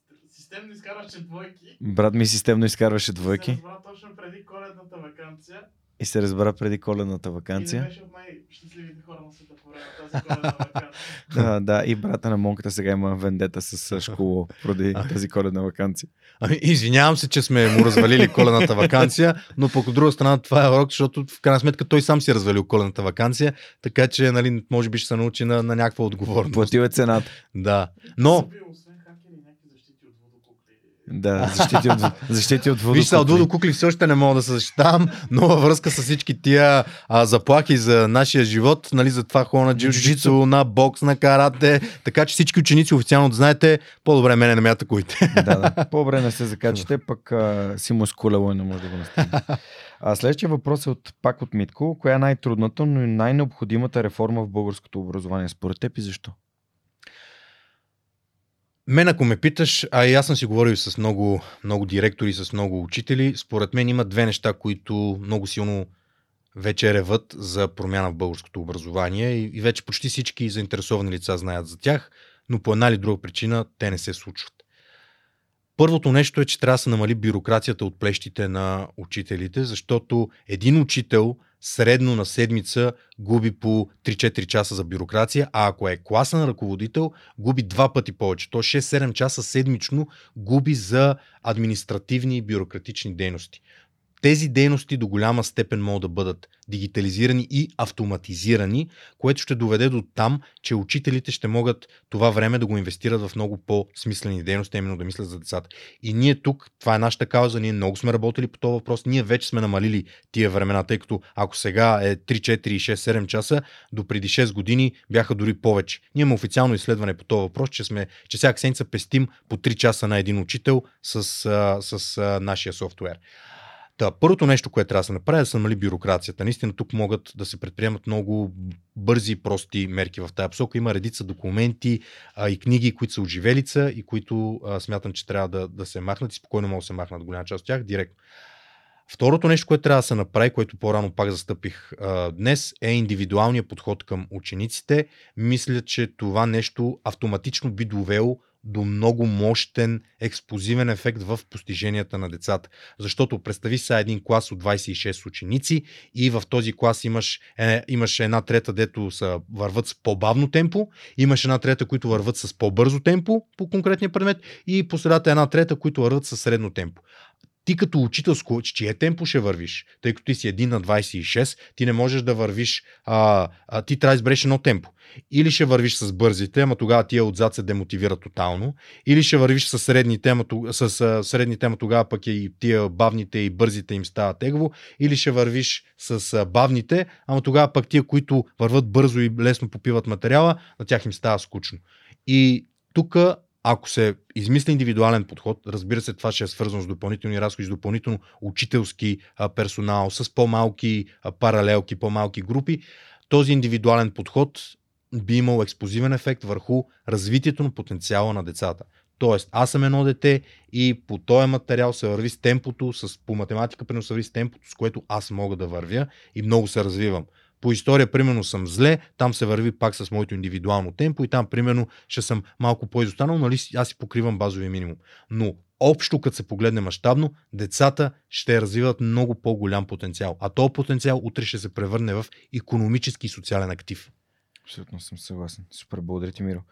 Системно изкарваше двойки. Брат ми системно изкарваше Се двойки разбра точно преди коледната вакансия. и се разбра преди коледната И вакансия. беше от най-щастливите хора на света по време на тази коледна вакансия. Да, да, и брата на Монката сега има вендета с школо поради тази коледна вакансия. ами, извинявам се, че сме му развалили колената вакансия, но пък от друга страна това е урок, защото в крайна сметка той сам си е развалил колената вакансия, така че нали, може би ще се научи на, на някаква отговорност. Платил е цената. Да. Но, Са били, освен хакери, някакви защити от водокукли. Да, защити от, защити от Виж сега, от водокукли. Все още не мога да се защитавам, но във връзка с всички тия а, заплахи за нашия живот, нали, за това хора на джиу-джитсу, на бокс, на карате, така че всички ученици официално да знаете, по-добре мене не ме атакуйте. Да, да. По-добре не се закачате, пък а, си му скулело и не може да го настигне. А следващия въпрос е от, пак от Митко. Коя е най-трудната, но и най-необходимата реформа в българското образование според теб и защо? Мен ако ме питаш, а и аз съм си говорил с много, много директори, с много учители, според мен има две неща, които много силно вече реват за промяна в българското образование и, и вече почти всички заинтересовани лица знаят за тях, но по една или друга причина те не се случват. Първото нещо е, че трябва да се намали бюрокрацията от плещите на учителите, защото един учител средно на седмица губи по 3-4 часа за бюрокрация, а ако е класен ръководител, губи два пъти повече. То 6-7 часа седмично губи за административни и бюрократични дейности. Тези дейности до голяма степен могат да бъдат дигитализирани и автоматизирани, което ще доведе до там, че учителите ще могат това време да го инвестират в много по-смислени дейности, именно да мислят за децата. И ние тук, това е нашата кауза, ние много сме работили по този въпрос, ние вече сме намалили тия времена, тъй като ако сега е 3, 4, 6, 7 часа, до преди 6 години бяха дори повече. Ние имаме официално изследване по този въпрос, че, сме, че всяка седмица пестим по 3 часа на един учител с, с а, нашия софтуер. Та, първото нещо, което трябва да се направи е да се намали бюрокрацията. Наистина тук могат да се предприемат много бързи и прости мерки в тази посока. Има редица документи а, и книги, които са оживелица и които а, смятам, че трябва да, да се махнат и спокойно могат да се махнат голяма част от тях директно. Второто нещо, което трябва да се направи, което по-рано пак застъпих а, днес, е индивидуалният подход към учениците. Мисля, че това нещо автоматично би довело до много мощен експлозивен ефект в постиженията на децата. Защото представи сега един клас от 26 ученици и в този клас имаш, е, имаш една трета, дето са, върват с по-бавно темпо, имаш една трета, които върват с по-бързо темпо по конкретния предмет и по средата една трета, които върват с средно темпо ти като учител с чие темпо ще вървиш? Тъй като ти си 1 на 26, ти не можеш да вървиш, а, а, ти трябва да избереш едно темпо. Или ще вървиш с бързите, ама тогава тия отзад се демотивира тотално, или ще вървиш с средните, ама, с а, средните, ама тогава пък и тия бавните и бързите им стават тегово, или ще вървиш с а, бавните, ама тогава пък тия, които върват бързо и лесно попиват материала, на тях им става скучно. И тук ако се измисли индивидуален подход, разбира се, това ще е свързано с допълнителни разходи, с допълнително учителски персонал, с по-малки паралелки, по-малки групи, този индивидуален подход би имал експлозивен ефект върху развитието на потенциала на децата. Тоест, аз съм едно дете и по този материал се върви с темпото, с, по математика примерно се върви с темпото, с което аз мога да вървя и много се развивам. По история, примерно, съм зле, там се върви пак с моето индивидуално темпо и там, примерно, ще съм малко по-изостанал, нали аз си покривам базовия минимум. Но общо, като се погледне мащабно, децата ще развиват много по-голям потенциал. А този потенциал утре ще се превърне в економически и социален актив. Абсолютно съм съгласен. Супер, благодаря ти, Миро.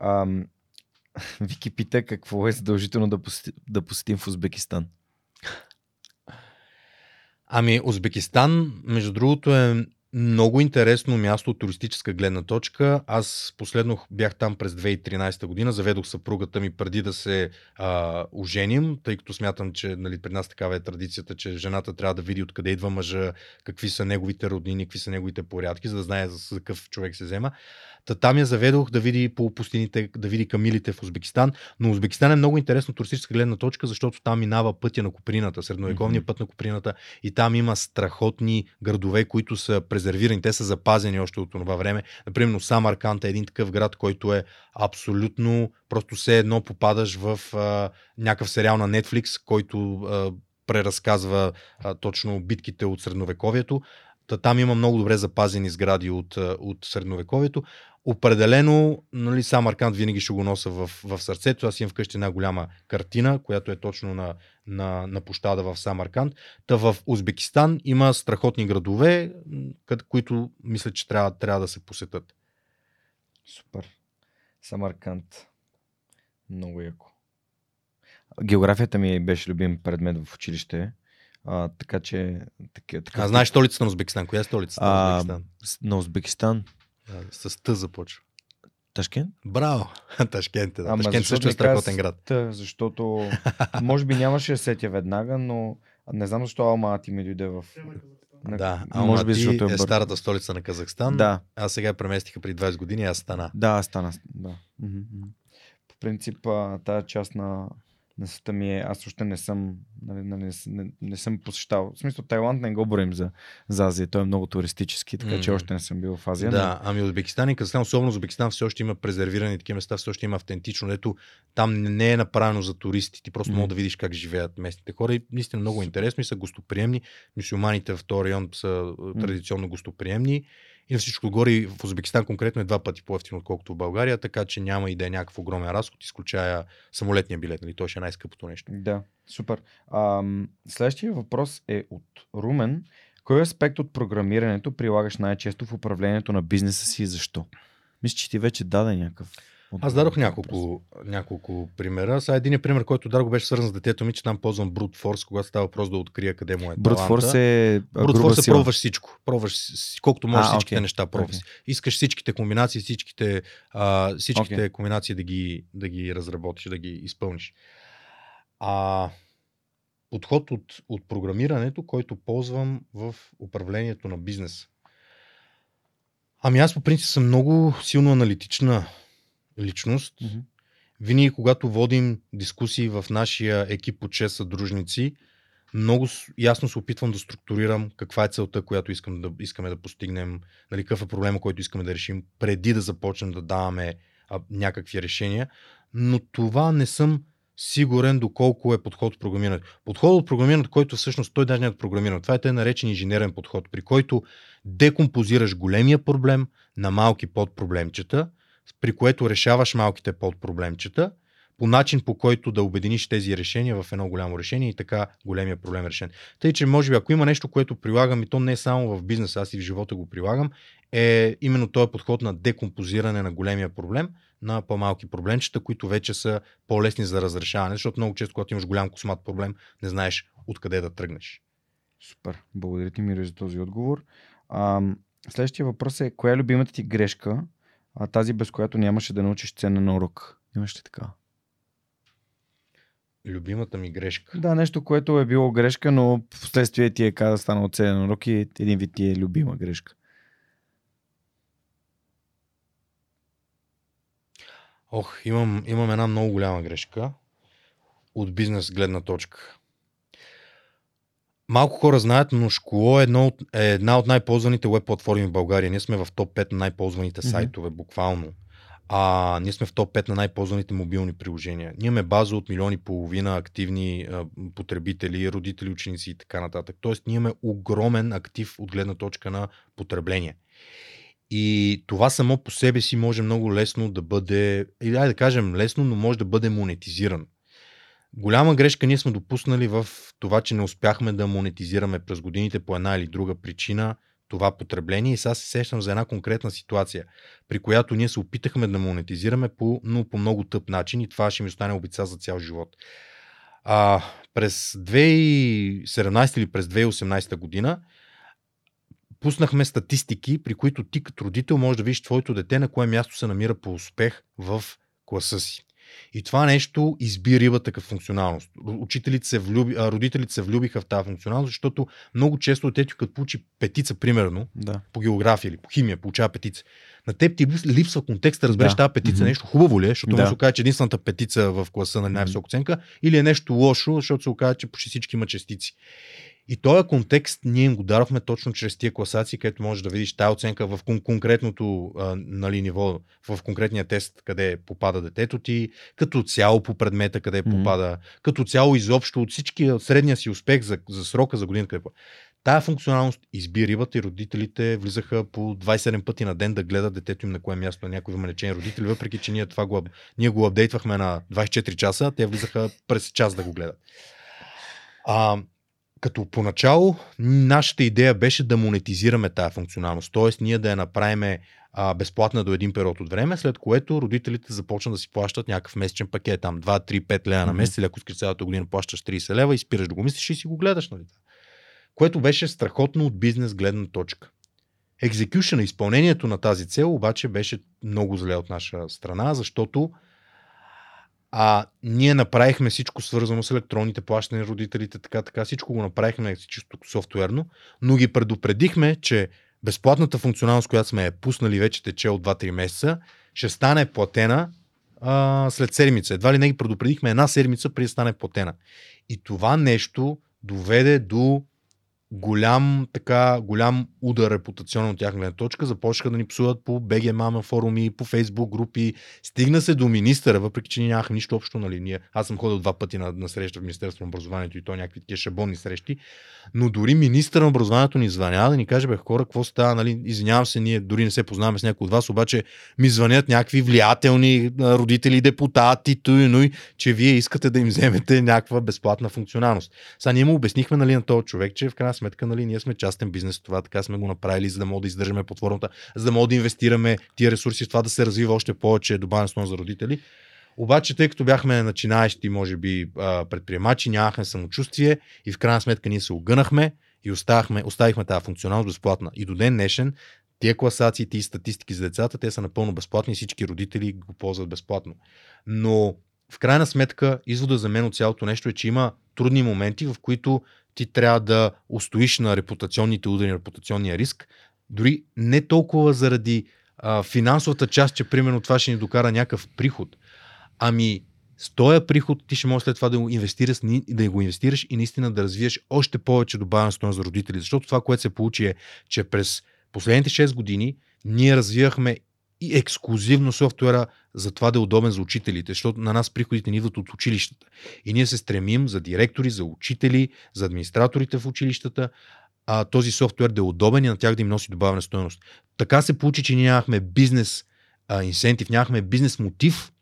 Ам, Вики пита какво е задължително да, посети, да посетим в Узбекистан. Ами, Узбекистан, между другото, е много интересно място от туристическа гледна точка. Аз последно бях там през 2013 година, заведох съпругата ми преди да се а, оженим, тъй като смятам, че нали, при нас такава е традицията, че жената трябва да види откъде идва мъжа, какви са неговите роднини, какви са неговите порядки, за да знае за какъв човек се взема. Та там я заведох да види по пустините, да види камилите в Узбекистан. Но Узбекистан е много интересно туристическа гледна точка, защото там минава пътя на Куприната, средновековния mm-hmm. път на Куприната и там има страхотни градове, които са презервирани, те са запазени още от това време. Например, Самарканд е един такъв град, който е абсолютно, просто все едно попадаш в а, някакъв сериал на Netflix, който а, преразказва а, точно битките от средновековието. Та, там има много добре запазени сгради от, от средновековието определено, нали, сам Аркант винаги ще го носа в, в сърцето. Аз имам вкъщи една голяма картина, която е точно на, на, на площада в Самарканд. Та в Узбекистан има страхотни градове, които мисля, че трябва, трябва да се посетят. Супер. Самарканд. Много яко. Географията ми беше любим предмет в училище. А, така че. Така, така, а знаеш столицата на Узбекистан? Коя е столицата на Узбекистан? На Узбекистан. С Т започва. Ташкент? Браво! Ташкент е, да. Ама Ташкент също е страхотен град. Т, защото може би нямаше да сетя веднага, но не знам защо Алмати ми дойде в... На... Да, Алмати може би, защото е, е старата столица на Казахстан. Да. А сега преместиха при 20 години, аз стана. Да, стана. Да. По принцип, тази част на на света ми е, аз още не съм, нали, не, не, не, не съм посещавал. В смисъл, Тайланд не го борим за, за Азия, той е много туристически, така mm-hmm. че още не съм бил в Азия. Да, но... ами Узбекистан и Казахстан, особено Узбекистан, все още има презервирани такива места, все още има автентично, дето там не е направено за туристи, ти просто mm-hmm. мога да видиш как живеят местните хора и наистина много интересно и са гостоприемни. Мусулманите в този район са mm-hmm. традиционно гостоприемни и на всичко горе в Узбекистан конкретно е два пъти по-ефтино, отколкото в България, така че няма и да е някакъв огромен разход, изключая самолетния билет. Нали? Той ще е най-скъпото нещо. Да, супер. Ам, следващия въпрос е от Румен. Кой аспект от програмирането прилагаш най-често в управлението на бизнеса си и защо? Мисля, че ти вече даде някакъв. Аз дадох въпрос. няколко, няколко примера. Сега един пример, който дадох беше свързан с детето ми, че там ползвам Brute Force, когато става въпрос да открия къде му е Brute таланта. Force е Brute Force е пробваш всичко. Пробваш колкото можеш А, всичките окей. неща. Пробваш. Окей. Искаш всичките комбинации, всичките, а, всичките Окей. комбинации да ги, да ги разработиш, да ги изпълниш. А, подход от, от програмирането, който ползвам в управлението на бизнес. Ами аз по принцип съм много силно аналитична личност. Мгм. Винаги, когато водим дискусии в нашия екип от 6 съдружници, много ясно се опитвам да структурирам каква е целта, която искам да, искаме да постигнем, нали, какъв е проблема, който искаме да решим, преди да започнем да даваме а, някакви решения. Но това не съм сигурен доколко е подход от програмирането. Подход от програмирането, който всъщност той даже не е от програмирането. Това е тъй наречен инженерен подход, при който декомпозираш големия проблем на малки подпроблемчета, при което решаваш малките подпроблемчета, по начин по който да обединиш тези решения в едно голямо решение и така големия проблем е решен. Тъй, че може би ако има нещо, което прилагам и то не е само в бизнеса, аз и в живота го прилагам, е именно този подход на декомпозиране на големия проблем на по-малки проблемчета, които вече са по-лесни за разрешаване, защото много често, когато имаш голям космат проблем, не знаеш откъде да тръгнеш. Супер. Благодаря ти, Миро, за този отговор. А, следващия въпрос е, коя е любимата ти грешка, а тази без която нямаше да научиш ценен урок? Имаш ли така? Любимата ми грешка. Да, нещо, което е било грешка, но в последствие ти е каза станал ценен урок и един вид ти е любима грешка. Ох, имам, имам една много голяма грешка от бизнес гледна точка. Малко хора знаят, но Школо е, едно от, е една от най-ползваните веб платформи в България. Ние сме в топ 5 на най-ползваните сайтове, буквално. А, ние сме в топ 5 на най-ползваните мобилни приложения. Ние имаме база от милиони и половина активни а, потребители, родители, ученици и така нататък. Тоест, ние имаме огромен актив от гледна точка на потребление. И това само по себе си може много лесно да бъде, или да кажем лесно, но може да бъде монетизиран. Голяма грешка ние сме допуснали в това, че не успяхме да монетизираме през годините по една или друга причина това потребление. И сега се сещам за една конкретна ситуация, при която ние се опитахме да монетизираме по, но по много тъп начин и това ще ми остане обица за цял живот. А, през 2017 или през 2018 година пуснахме статистики, при които ти като родител можеш да видиш твоето дете на кое място се намира по успех в класа си. И това нещо изби рибата като функционалност. Учителите се влюби, а, родителите се влюбиха в тази функционалност, защото много често детето като получи петица, примерно, Да. по география или по химия, получава петица. На теб ти липс- липсва контекст да разбереш Да. тази петица Мгм. нещо хубаво ли е, защото Да. може се окаже, че единствената петица в класа на най-висока оценка, или е нещо лошо, защото се окаже, че почти всички има частици. И този контекст ние им го дарахме точно чрез тия класации, където можеш да видиш тази оценка в кон- конкретното а, нали, ниво, в конкретния тест, къде попада детето ти, като цяло по предмета, къде Мгм. попада, като цяло изобщо от всички, от средния си успех за, за срока, за година, къде попада. Тая функционалност изби рибата и родителите влизаха по 27 пъти на ден да гледат детето им на кое място на някой има лечени родители, въпреки че ние това го, ние го апдейтвахме на 24 часа, те влизаха през час да го гледат. А, като поначало нашата идея беше да монетизираме тази функционалност, т.е. ние да я направим а, безплатна до един период от време, след което родителите започнат да си плащат някакъв месечен пакет, там 2, 3, 5 лева на месец, или ако искаш цялата година плащаш 30 лева и спираш да го мислиш и си го гледаш. Нали? Което беше страхотно от бизнес гледна точка. Екзекюшена, изпълнението на тази цел обаче беше много зле от наша страна, защото а, ние направихме всичко свързано с електронните плащания, родителите, така, така, всичко го направихме чисто софтуерно, но ги предупредихме, че безплатната функционалност, която сме я пуснали вече тече от 2-3 месеца, ще стане платена а, след седмица. Едва ли не ги предупредихме една седмица преди да стане платена. И това нещо доведе до голям, така, голям удар репутационно от тяхна гледна точка. Започнаха да ни псуват по BG Mama форуми, по Facebook групи. Стигна се до министъра, въпреки че ние нямахме нищо общо. Нали? Ние, аз съм ходил два пъти на, на среща в Министерството на образованието и то някакви такива шабонни срещи. Но дори министър на образованието ни звъня да ни каже, бе, хора, какво става, нали? Извинявам се, ние дори не се познаваме с някой от вас, обаче ми звънят някакви влиятелни родители, депутати, той, но че вие искате да им вземете някаква безплатна функционалност. Сега ние му обяснихме нали, на този човек, че в крайна сметка, нали, ние сме частен бизнес, това така сме го направили, за да мога да издържаме платформата, за да мога да инвестираме тия ресурси това да се развива още повече добавен стойност за родители. Обаче, тъй като бяхме начинаещи, може би, предприемачи, нямахме самочувствие и в крайна сметка ние се огънахме и оставихме, оставихме тази функционалност безплатна. И до ден днешен тия класации, и статистики за децата, те са напълно безплатни, всички родители го ползват безплатно. Но в крайна сметка, извода за мен от цялото нещо е, че има трудни моменти, в които ти трябва да устоиш на репутационните удари, репутационния риск, дори не толкова заради а, финансовата част, че примерно това ще ни докара някакъв приход, ами с този приход ти ще можеш след това да го инвестираш, да го инвестираш и наистина да развиеш още повече добавена стоеност за родители. Защото това, което се получи е, че през последните 6 години ние развивахме и ексклюзивно софтуера за това да е удобен за учителите, защото на нас приходите ни идват от училищата. И ние се стремим за директори, за учители, за администраторите в училищата, а, този софтуер да е удобен и на тях да им носи добавена стоеност. Така се получи, че ние нямахме бизнес инсентив, нямахме бизнес мотив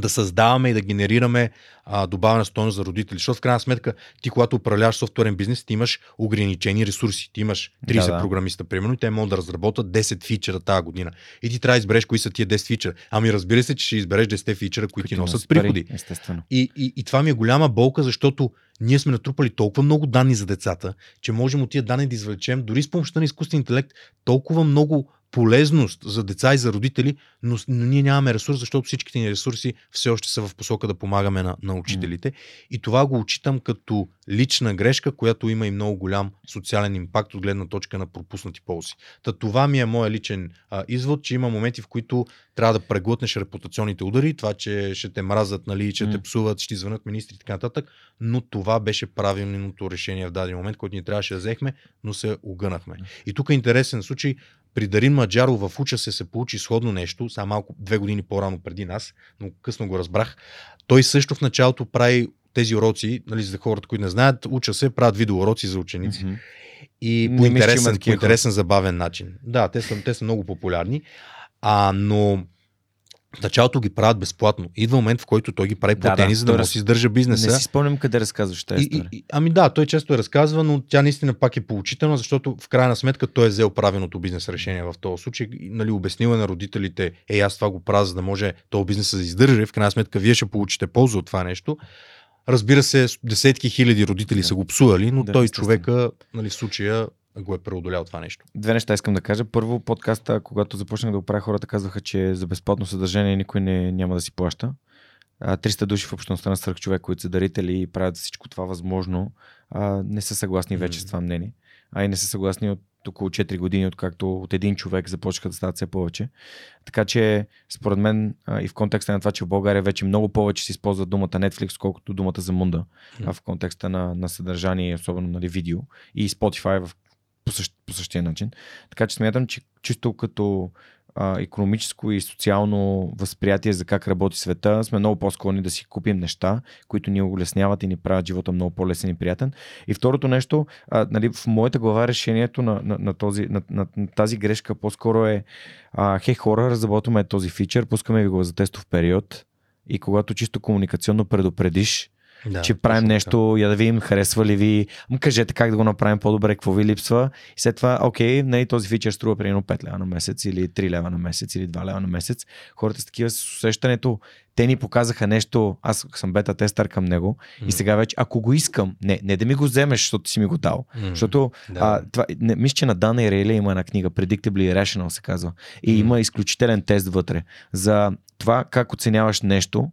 да създаваме и да генерираме а, добавена стоеност за родители. Защото в крайна сметка ти, когато управляваш софтуерен бизнес, ти имаш ограничени ресурси. Ти имаш 30 Да, да. програмиста, примерно, и те могат да разработят 10 фичера тази година. И ти трябва да избереш кои са тия 10 фичера. Ами разбира се, че ще избереш 10 фичера, които ти носят пари, приходи. Естествено. И, и, и това ми е голяма болка, защото ние сме натрупали толкова много данни за децата, че можем от тия данни да извлечем, дори с помощта на изкуствен интелект, толкова много полезност за деца и за родители, но, но ние нямаме ресурс, защото всичките ни ресурси все още са в посока да помагаме на, на учителите. И това го отчитам като лична грешка, която има и много голям социален импакт от гледна точка на пропуснати ползи. Та това ми е моя личен а, извод, че има моменти, в които трябва да преглътнеш репутационните удари, това, че ще те мразят, нали, че те псуват, ще ти звънят министри и така нататък, но това беше правилното решение в даден момент, който ни трябваше да взехме, но се огънахме. И тук е интересен случай, при Дарин Маджаров в Уча се се получи сходно нещо, само малко две години по-рано преди нас, но късно го разбрах. Той също в началото прави тези уроци, нали, за хората, които не знаят, уча се, правят видеоуроци за ученици. Мгм. И по интересен, по интересен забавен начин. Да, те са, те са много популярни, а, но в началото ги правят безплатно. Идва момент, в който той ги прави платени, да, за да може да си издържа бизнеса. Не си спомням къде разказваш тази история. и, и, ами да, той често я разказва, но тя наистина пак е поучителна, защото в крайна сметка той е взел правилното бизнес решение в този случай. Нали, обяснила на родителите, ей, аз това го правя, за да може този бизнес да издържа. и В крайна сметка, вие ще получите полза от това нещо. Разбира се, десетки хиляди родители Да. са го псували, но Да, той естествено. човека нали, в случая го е преодолял това нещо. Две неща искам да кажа. Първо, подкаста, когато започнах да го правя, хората казваха, че за безплатно съдържание никой не, няма да си плаща. А, 300 души в общността на свръхчовек, които са дарители и правят всичко това възможно, не са съгласни вече с М. това мнение. А и не са съгласни от около 4 години, откакто от един човек започнаха да стават все повече. Така че, според мен, и в контекста на това, че в България вече много повече се използва думата Netflix, колкото думата за мунда, а в контекста на, на съдържание, особено нали, видео и Spotify в, по, същ, по същия начин. Така че смятам, че чисто като а, економическо и социално възприятие за как работи света, сме много по-склонни да си купим неща, които ни улесняват и ни правят живота много по-лесен и приятен. И второто нещо, а, нали, в моята глава решението на, на, на, този, на, на, на тази грешка по-скоро е а, хей хора, разработваме този фичър, пускаме ви го за тестов период и когато чисто комуникационно предупредиш, Да, че правим нещо, я да видим харесва ли ви, кажете как да го направим по-добре, какво ви липсва. И след това, окей, нали, този фичър струва примерно 5 лева на месец или 3 лева на месец или 2 лева на месец. Хората с такива с усещането, те ни показаха нещо, аз съм бета тестър към него М. и сега вече, ако го искам, не, не да ми го вземеш, защото си ми го дал, М. защото Да. а, това, не, мисля, че на Дана и Рейли има една книга, Predictably Irrational се казва. И Мгм. има изключителен тест вътре за това как оценяваш нещо.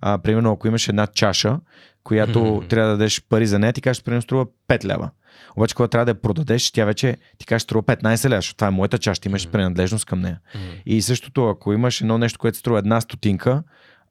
А, примерно, ако имаш една чаша, която Мгм. трябва да дадеш пари за нея, ти кажеш, примерно, струва 5 лева. Обаче, когато трябва да я продадеш, тя вече ти кажеш, струва 15 лева, защото това е моята чаша, ти имаш Мгм. принадлежност към нея. М. И същото, ако имаш едно нещо, което струва една стотинка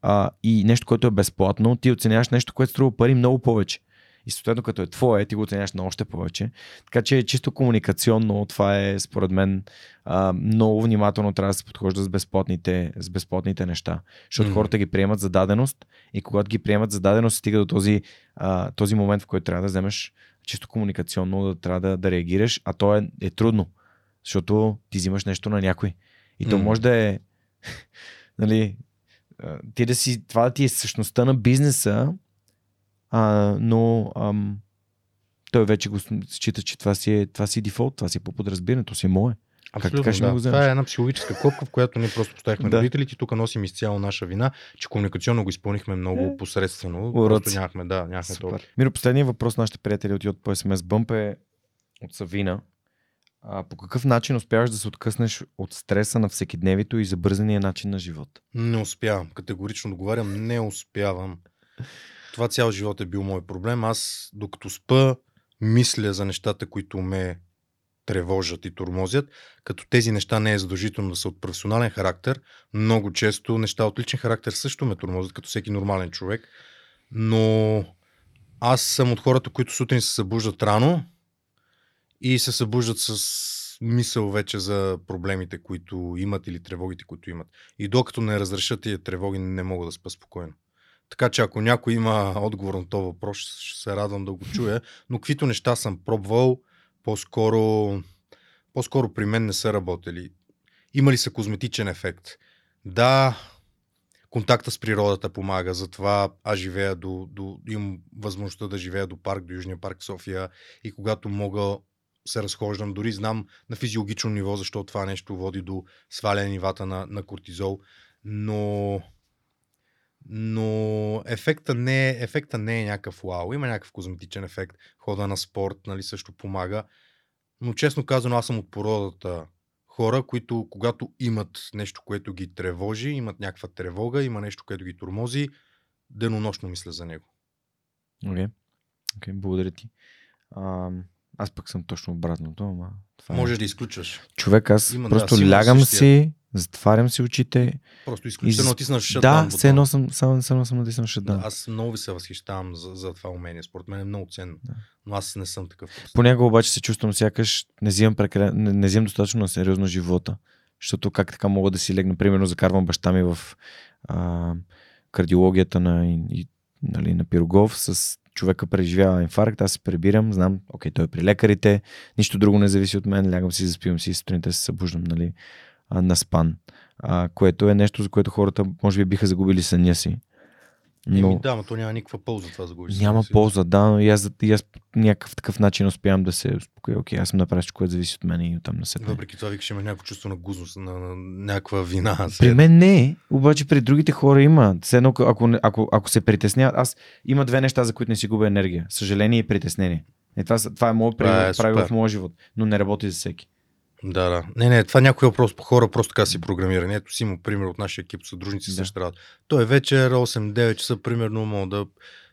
а, и нещо, което е безплатно, ти оценяваш нещо, което струва пари много повече. И съответно, като е твое, ти го оценяваш на още повече. Така че чисто комуникационно това е, според мен, а, много внимателно трябва да се подхожда с безплатните, с безплатните неща. Защото Мгм. хората ги приемат за даденост и когато ги приемат за даденост, стига до този, а, този момент, в който трябва да вземеш чисто комуникационно, да трябва да, да реагираш, а то е, е трудно, защото ти взимаш нещо на някой. И то М. може да е нали, ти да си, това да ти е същността на бизнеса, а, но ам, той вече го счита, че това си е, това си е дефолт, това си е по подразбиране, то си е мое. Абсолютно, така ще да. го вземеш? Това е една психологическа клопка, в която ние просто поставихме Да. родителите тук носим изцяло наша вина, че комуникационно го изпълнихме много Е. посредствено. Уроци. Просто нямахме, да, нямахме толкова. Миро, последният въпрос на нашите приятели от Йод по SMS Bump е от Савина. А, по какъв начин успяваш да се откъснеш от стреса на всекидневието и забързания начин на живота? Не успявам. Категорично договарям, не успявам. Това цял живот е бил мой проблем. Аз, докато спа, мисля за нещата, които ме тревожат и тормозят, като тези неща не е задължително да са от професионален характер. Много често неща от личен характер също ме тормозят, като всеки нормален човек. Но аз съм от хората, които сутрин се събуждат рано и се събуждат с мисъл вече за проблемите, които имат или тревогите, които имат. И докато не разрешат тия тревоги, не мога да спа спокойно. Така че ако някой има отговор на този въпрос, ще се радвам да го чуя. Но каквито неща съм пробвал, по-скоро, по-скоро при мен не са работили. Има ли са козметичен ефект? Да, контакта с природата помага, затова аз живея до, до, имам възможността да живея до парк, до Южния парк София и когато мога се разхождам, дори знам на физиологично ниво, защо това нещо води до сваляне нивата на, на кортизол, но но ефекта не, е, ефекта не е някакъв вау. Има някакъв козметичен ефект. Хода на спорт нали, също помага. Но честно казано, аз съм от породата хора, които когато имат нещо, което ги тревожи, имат някаква тревога, има нещо, което ги тормози, денонощно мисля за него. Окей, okay. okay, благодаря ти. А, аз пък съм точно обратното, ама това е. Можеш да изключваш. Човек, аз Има, да, просто сигурно лягам същия. си, затварям си очите. Просто И изключи. с- се натиснаш да, все едно съм, само, само съм натиснал шатдан. Да, аз много ви се възхищавам за, за това умение. Според мен е много ценно. Да. Но аз не съм такъв. Понякога обаче се чувствам сякаш не взимам, прекален... не, не взимам достатъчно на сериозно живота. Защото как така мога да си легна, примерно закарвам баща ми в а, кардиологията на, и, нали, на Пирогов с човека преживява инфаркт, аз се прибирам, знам, окей, той е при лекарите, нищо друго не зависи от мен, лягам си, заспивам си и сутринта се събуждам, нали, а, на спан. А, което е нещо, за което хората може би биха загубили съня си. Но... Еми, да, но то няма никаква полза това загубиш. Няма си. полза, да, но и аз, и аз някакъв такъв начин успявам да се успокоя. Окей, аз съм направил всичко, което зависи от мен и оттам на сетне. Въпреки това викаш има някакво чувство на гузност, на, на някаква вина. При мен не е, обаче при другите хора има. Все едно, ако, ако, ако се притесняват, аз има две неща, за които не си губя енергия. Съжаление и притеснение. И това, това е моят правило, е правило в моя живот, но не работи за всеки. Да, да. Не, не, това някои по хора просто така си програмирани. Ето си има пример от нашия екип, съдружници Да. същата работа. Той е вечер, 8-9 часа, примерно, мога да...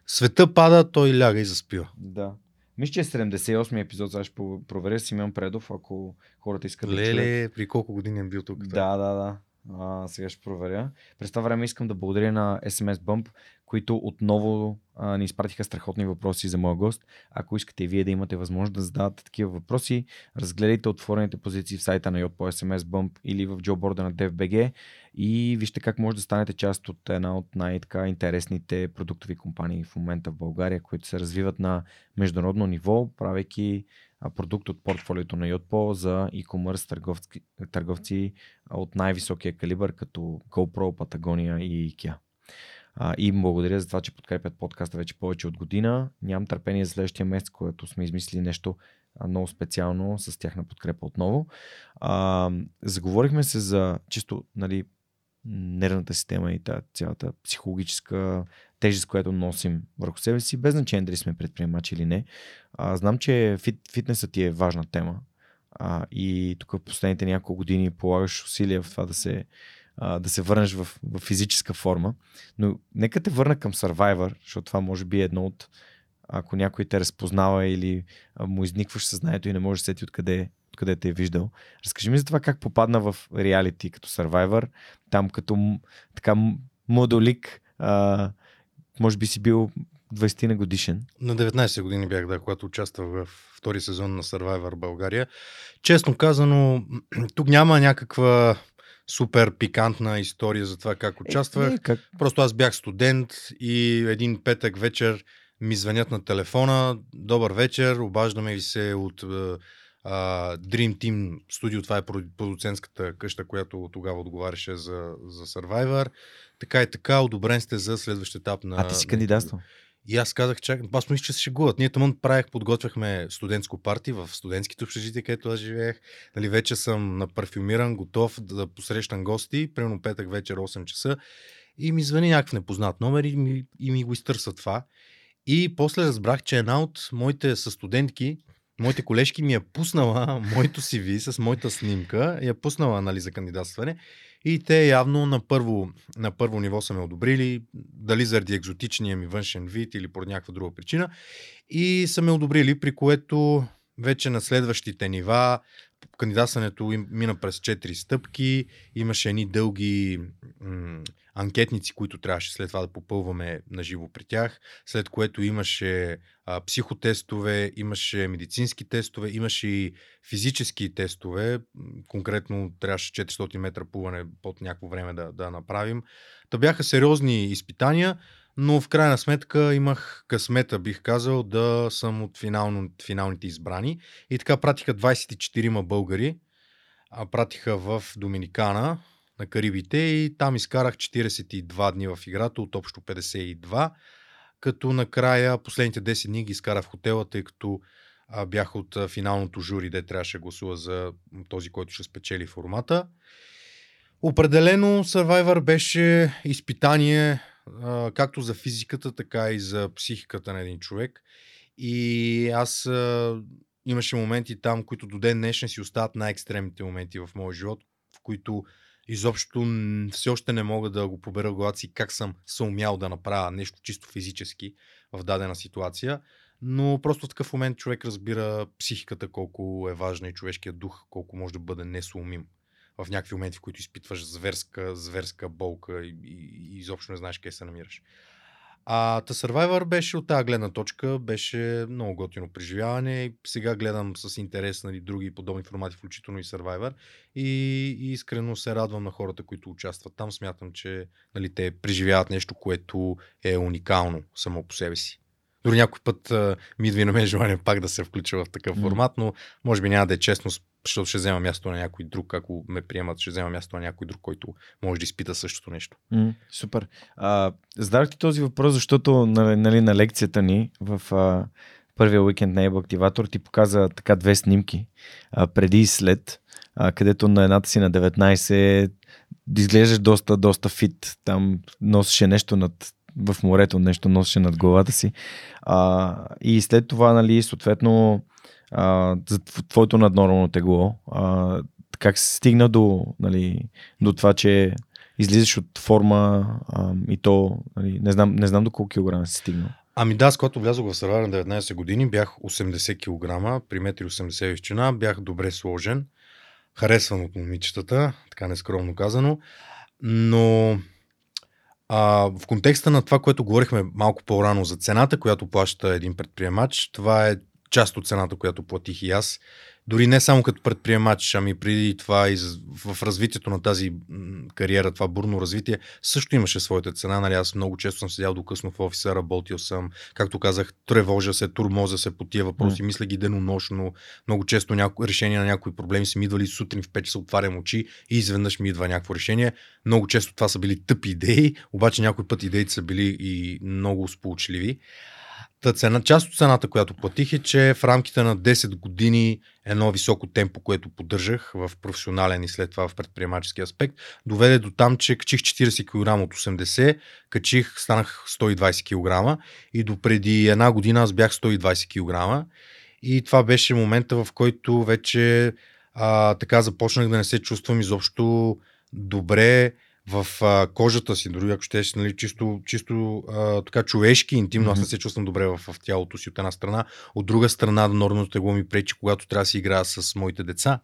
Света пада, той ляга и заспива. Да. Мисля, че е 78 епизод, сега ще проверя Симеон Предов, ако хората искат да чуят. Леле, при колко години е бил тук? Да, да, да. А, сега ще проверя. През това време искам да благодаря на SMS Bump, които отново а, ни изпратиха страхотни въпроси за моя гост. Ако искате и вие да имате възможност да задавате такива въпроси, разгледайте отворените позиции в сайта на Yot по SMS Bump или в джоборда на DFBG и вижте как може да станете част от една от най-така интересните продуктови компании в момента в България, които се развиват на международно ниво, правейки продукт от портфолиото на Yotpo за e-commerce търговци, търговци от най-високия калибър, като GoPro, Patagonia и IKEA. А, и благодаря за това, че подкрепят подкаста вече повече от година. Нямам търпение за следващия месец, когато сме измислили нещо много специално с тяхна подкрепа отново. А, заговорихме се за чисто нали, нервната система и тази цялата психологическа тежест, която носим върху себе си, без значение дали сме предприемачи или не. А, знам, че фит, фитнесът ти е важна тема а, и тук в последните няколко години полагаш усилия в това да се, а, да се върнеш в, в физическа форма. Но нека те върна към Survivor, защото това може би е едно от ако някой те разпознава или му изникваш съзнанието и не може да сети откъде, откъде те е виждал. Разкажи ми за това как попадна в реалити като Survivor, там като така модолик, а, може би си бил 20 на годишен. На 19 години бях, да, когато участвах в втори сезон на Survivor България. Честно казано, тук няма някаква супер пикантна история за това как участвах. Е, не, как... Просто аз бях студент и един петък вечер ми звънят на телефона. Добър вечер, обаждаме ви се от е, а, Dream Team студио. Това е проду- продуцентската къща, която тогава отговаряше за, за Survivor. Така и така, одобрен сте за следващ етап на... А ти си кандидатствал. И аз казах, чак, аз мисля, че се шегуват. Ние тъмън правих, подготвяхме студентско парти в студентските общежития, където аз живеех. Нали, вече съм напарфюмиран, готов да посрещам гости, примерно петък вечер 8 часа. И ми звъни някакъв непознат номер и ми, и ми го изтърса това. И после разбрах, че една от моите състудентки, моите колежки ми е пуснала моето CV с моята снимка, я пуснала нали, за кандидатстване. И те явно на първо, на първо ниво са ме одобрили, дали заради екзотичния ми външен вид или по някаква друга причина. И са ме одобрили, при което вече на следващите нива кандидатстването им мина през 4 стъпки, имаше едни дълги м- анкетници, които трябваше след това да попълваме на живо при тях, след което имаше а, психотестове, имаше медицински тестове, имаше и физически тестове, конкретно трябваше 400 метра плуване под някакво време да, да направим. Та бяха сериозни изпитания, но в крайна сметка имах късмета, бих казал, да съм от финално, финалните избрани. И така пратиха 24 българи, а пратиха в Доминикана, на Карибите и там изкарах 42 дни в играта от общо 52, като накрая последните 10 дни ги изкарах в хотела, тъй като а, бях от финалното жури, де трябваше гласува за този, който ще спечели формата. Определено Survivor беше изпитание както за физиката, така и за психиката на един човек. И аз а, имаше моменти там, които до ден днешен си остават най-екстремните моменти в моя живот, в които изобщо все още не мога да го побера в главата си как съм съумял да направя нещо чисто физически в дадена ситуация. Но просто в такъв момент човек разбира психиката колко е важна и човешкият дух колко може да бъде несуумим в някакви моменти, в които изпитваш зверска, зверска болка и, и, и изобщо не знаеш къде се намираш. А The Survivor беше от тази гледна точка, беше много готино преживяване. Сега гледам с интерес нали, други подобни формати, включително и Survivor. И, и искрено се радвам на хората, които участват там. Смятам, че нали, те преживяват нещо, което е уникално само по себе си. Дори някой път а, ми идва и на мен желание пак да се включа в такъв формат, но може би няма да е честно защото ще взема място на някой друг, ако ме приемат, ще взема място на някой друг, който може да изпита същото нещо. М, супер. А, задах ти този въпрос, защото нали, нали, на лекцията ни в а, първия уикенд на Ебо Активатор ти показа така две снимки а, преди и след, а, където на едната си на 19 изглеждаш доста, доста фит. Там носеше нещо над в морето, нещо носеше над главата си. А, и след това, нали, съответно, а, за твоето наднормално тегло. А, как се стигна до, нали, до това, че излизаш от форма а, и то, нали, не, знам, не знам до колко килограма си стигнал. Ами да, с когато влязох в Сарвар на 19 години, бях 80 кг, при 1,80 височина, бях добре сложен, харесван от момичетата, така нескромно казано, но а, в контекста на това, което говорихме малко по-рано за цената, която плаща един предприемач, това е част от цената, която платих и аз. Дори не само като предприемач, ами преди това и в развитието на тази кариера, това бурно развитие, също имаше своята цена. Нали, аз много често съм седял до късно в офиса, работил съм, както казах, тревожа се, турмоза се по тия въпроси, mm. мисля ги денонощно. Много често няко... решение на някои проблеми са ми идвали сутрин в 5 часа, отварям очи и изведнъж ми идва някакво решение. Много често това са били тъпи идеи, обаче някой път идеите са били и много сполучливи. Цена, част от цената, която платих е, че в рамките на 10 години едно високо темпо, което поддържах в професионален и след това в предприемачески аспект, доведе до там, че качих 40 кг от 80, качих, станах 120 кг и до преди една година аз бях 120 кг и това беше момента, в който вече а, така започнах да не се чувствам изобщо добре, в а, кожата си, дори ако ще нали, чисто, чисто а, така човешки, интимно, mm-hmm. аз не се чувствам добре в, в тялото си от една страна. От друга страна, нормалното тегло ми пречи, когато трябва да си играя с моите деца.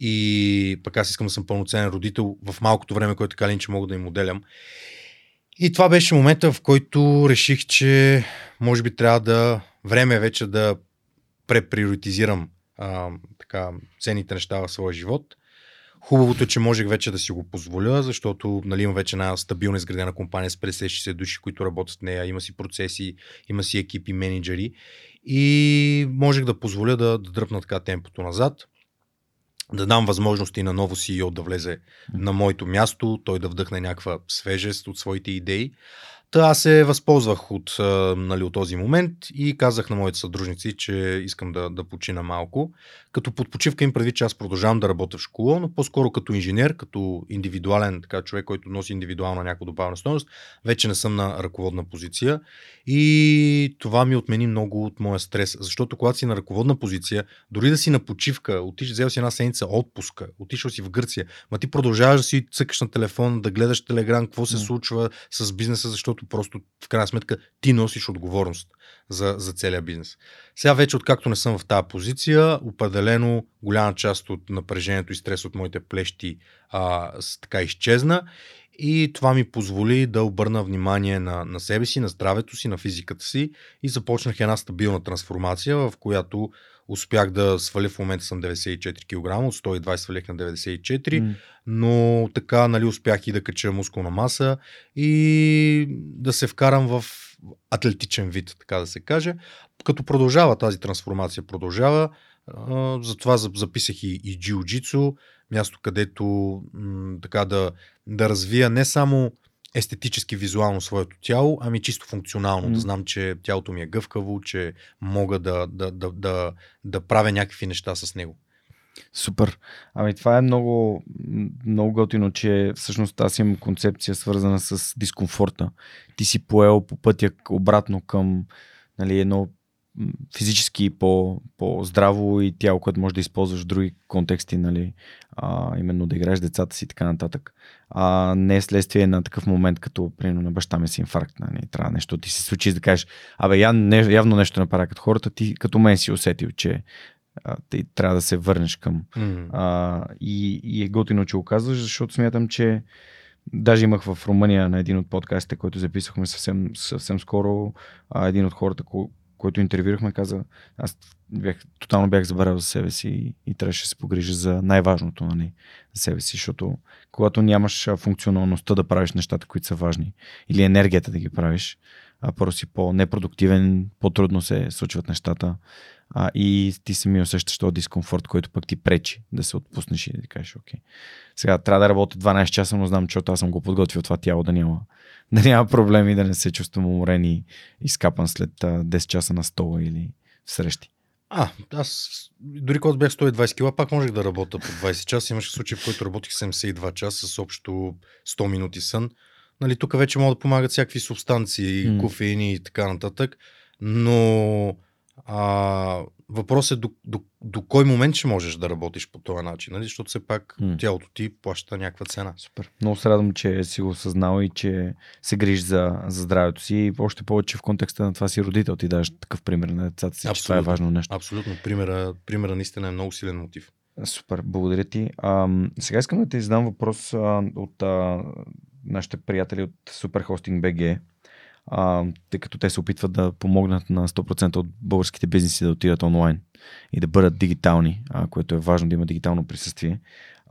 И пък аз искам да съм пълноценен родител в малкото време, което така ли, че мога да им моделям. И това беше момента, в който реших, че може би трябва да време е вече да преприоритизирам а, така, ценните неща в своя живот – Хубавото е, че можех вече да си го позволя, защото нали, има вече една стабилна изградена компания с 50-60 души, които работят в нея, има си процеси, има си екипи, менеджери и можех да позволя да, да дръпна така темпото назад, да дам възможности на ново CEO да влезе на моето място, той да вдъхне някаква свежест от своите идеи. Та аз се възползвах от, нали, от този момент и казах на моите съдружници, че искам да, да почина малко. Като под почивка им преди, че аз продължавам да работя в школа, но по-скоро като инженер, като индивидуален така, човек, който носи индивидуална някаква добавена стоеност, вече не съм на ръководна позиция. И това ми отмени много от моя стрес, защото когато си на ръководна позиция, дори да си на почивка, отиш, взел си една седмица отпуска, отишъл си в Гърция, ма ти продължаваш да си цъкаш на телефон, да гледаш телеграм, какво се случва с бизнеса, защото просто в крайна сметка ти носиш отговорност за, за целия бизнес. Сега вече, откакто не съм в тази позиция, определено голяма част от напрежението и стрес от моите плещи а, така изчезна и това ми позволи да обърна внимание на, на себе си, на здравето си, на физиката си и започнах една стабилна трансформация, в която успях да сваля, в момента съм 94 кг, от 120 свалих на 94, М. но така нали, успях и да кача мускулна маса и да се вкарам в атлетичен вид, така да се каже. Като продължава тази трансформация, продължава, затова за- записах и, и джиу-джитсу, място където м, така да, да развия не само естетически, визуално своето тяло, ами чисто функционално. М. Да знам, че тялото ми е гъвкаво, че мога да, да, да, да, да правя някакви неща с него. Супер. Ами това е много, много готино, че всъщност аз имам концепция свързана с дискомфорта. Ти си поел по пътя обратно към нали, едно физически по, по-здраво и тяло, което може да използваш в други контексти, нали, а, именно да играеш децата си и така нататък. А не е следствие на такъв момент, като примерно на баща ми си инфаркт. Нали, трябва нещо ти се случи да кажеш, абе я, не, явно нещо направя като хората, ти като мен си усетил, че а, ти трябва да се върнеш към М. а, и, и е готино, че го казваш, защото смятам, че даже имах в Румъния на един от подкастите, който записахме съвсем, съвсем скоро, а, един от хората, ко, който интервюрахме, каза, аз бях, тотално бях забравил за себе си и, и трябваше да се погрижа за най-важното нали, за себе си, защото когато нямаш функционалността да правиш нещата, които са важни, или енергията да ги правиш, а първо си по-непродуктивен, по-трудно се случват нещата а, и ти сами усещаш този дискомфорт, който пък ти пречи да се отпуснеш и да ти кажеш, окей. Сега трябва да работя 12 часа, но знам, че аз съм го подготвил това тяло да няма, да няма проблеми, да не се чувствам уморен и изкапан след а, 10 часа на стола или в срещи. А, аз дори когато бях 120 кила, пак можех да работя по 20 часа. Имаше случай, в който работих 72 часа с общо 100 минути сън. Нали, тук вече могат да помагат всякакви субстанции, М. кофеини и така нататък. Но а, въпросът е до, до, до кой момент ще можеш да работиш по този начин, нали? защото все пак М. тялото ти плаща някаква цена. Супер. Много се радвам, че си го осъзнал и че се грижиш за, за здравето си. И още повече в контекста на това си родител ти даш такъв пример на децата си, че това е Абсолютно. важно нещо. Абсолютно. Примера, примера наистина е много силен мотив. Супер, благодаря ти. А, сега искам да ти задам въпрос а, от а, нашите приятели от Superhosting BG, а, тъй като те се опитват да помогнат на 100% от българските бизнеси да отидат онлайн и да бъдат дигитални, а, което е важно да има дигитално присъствие.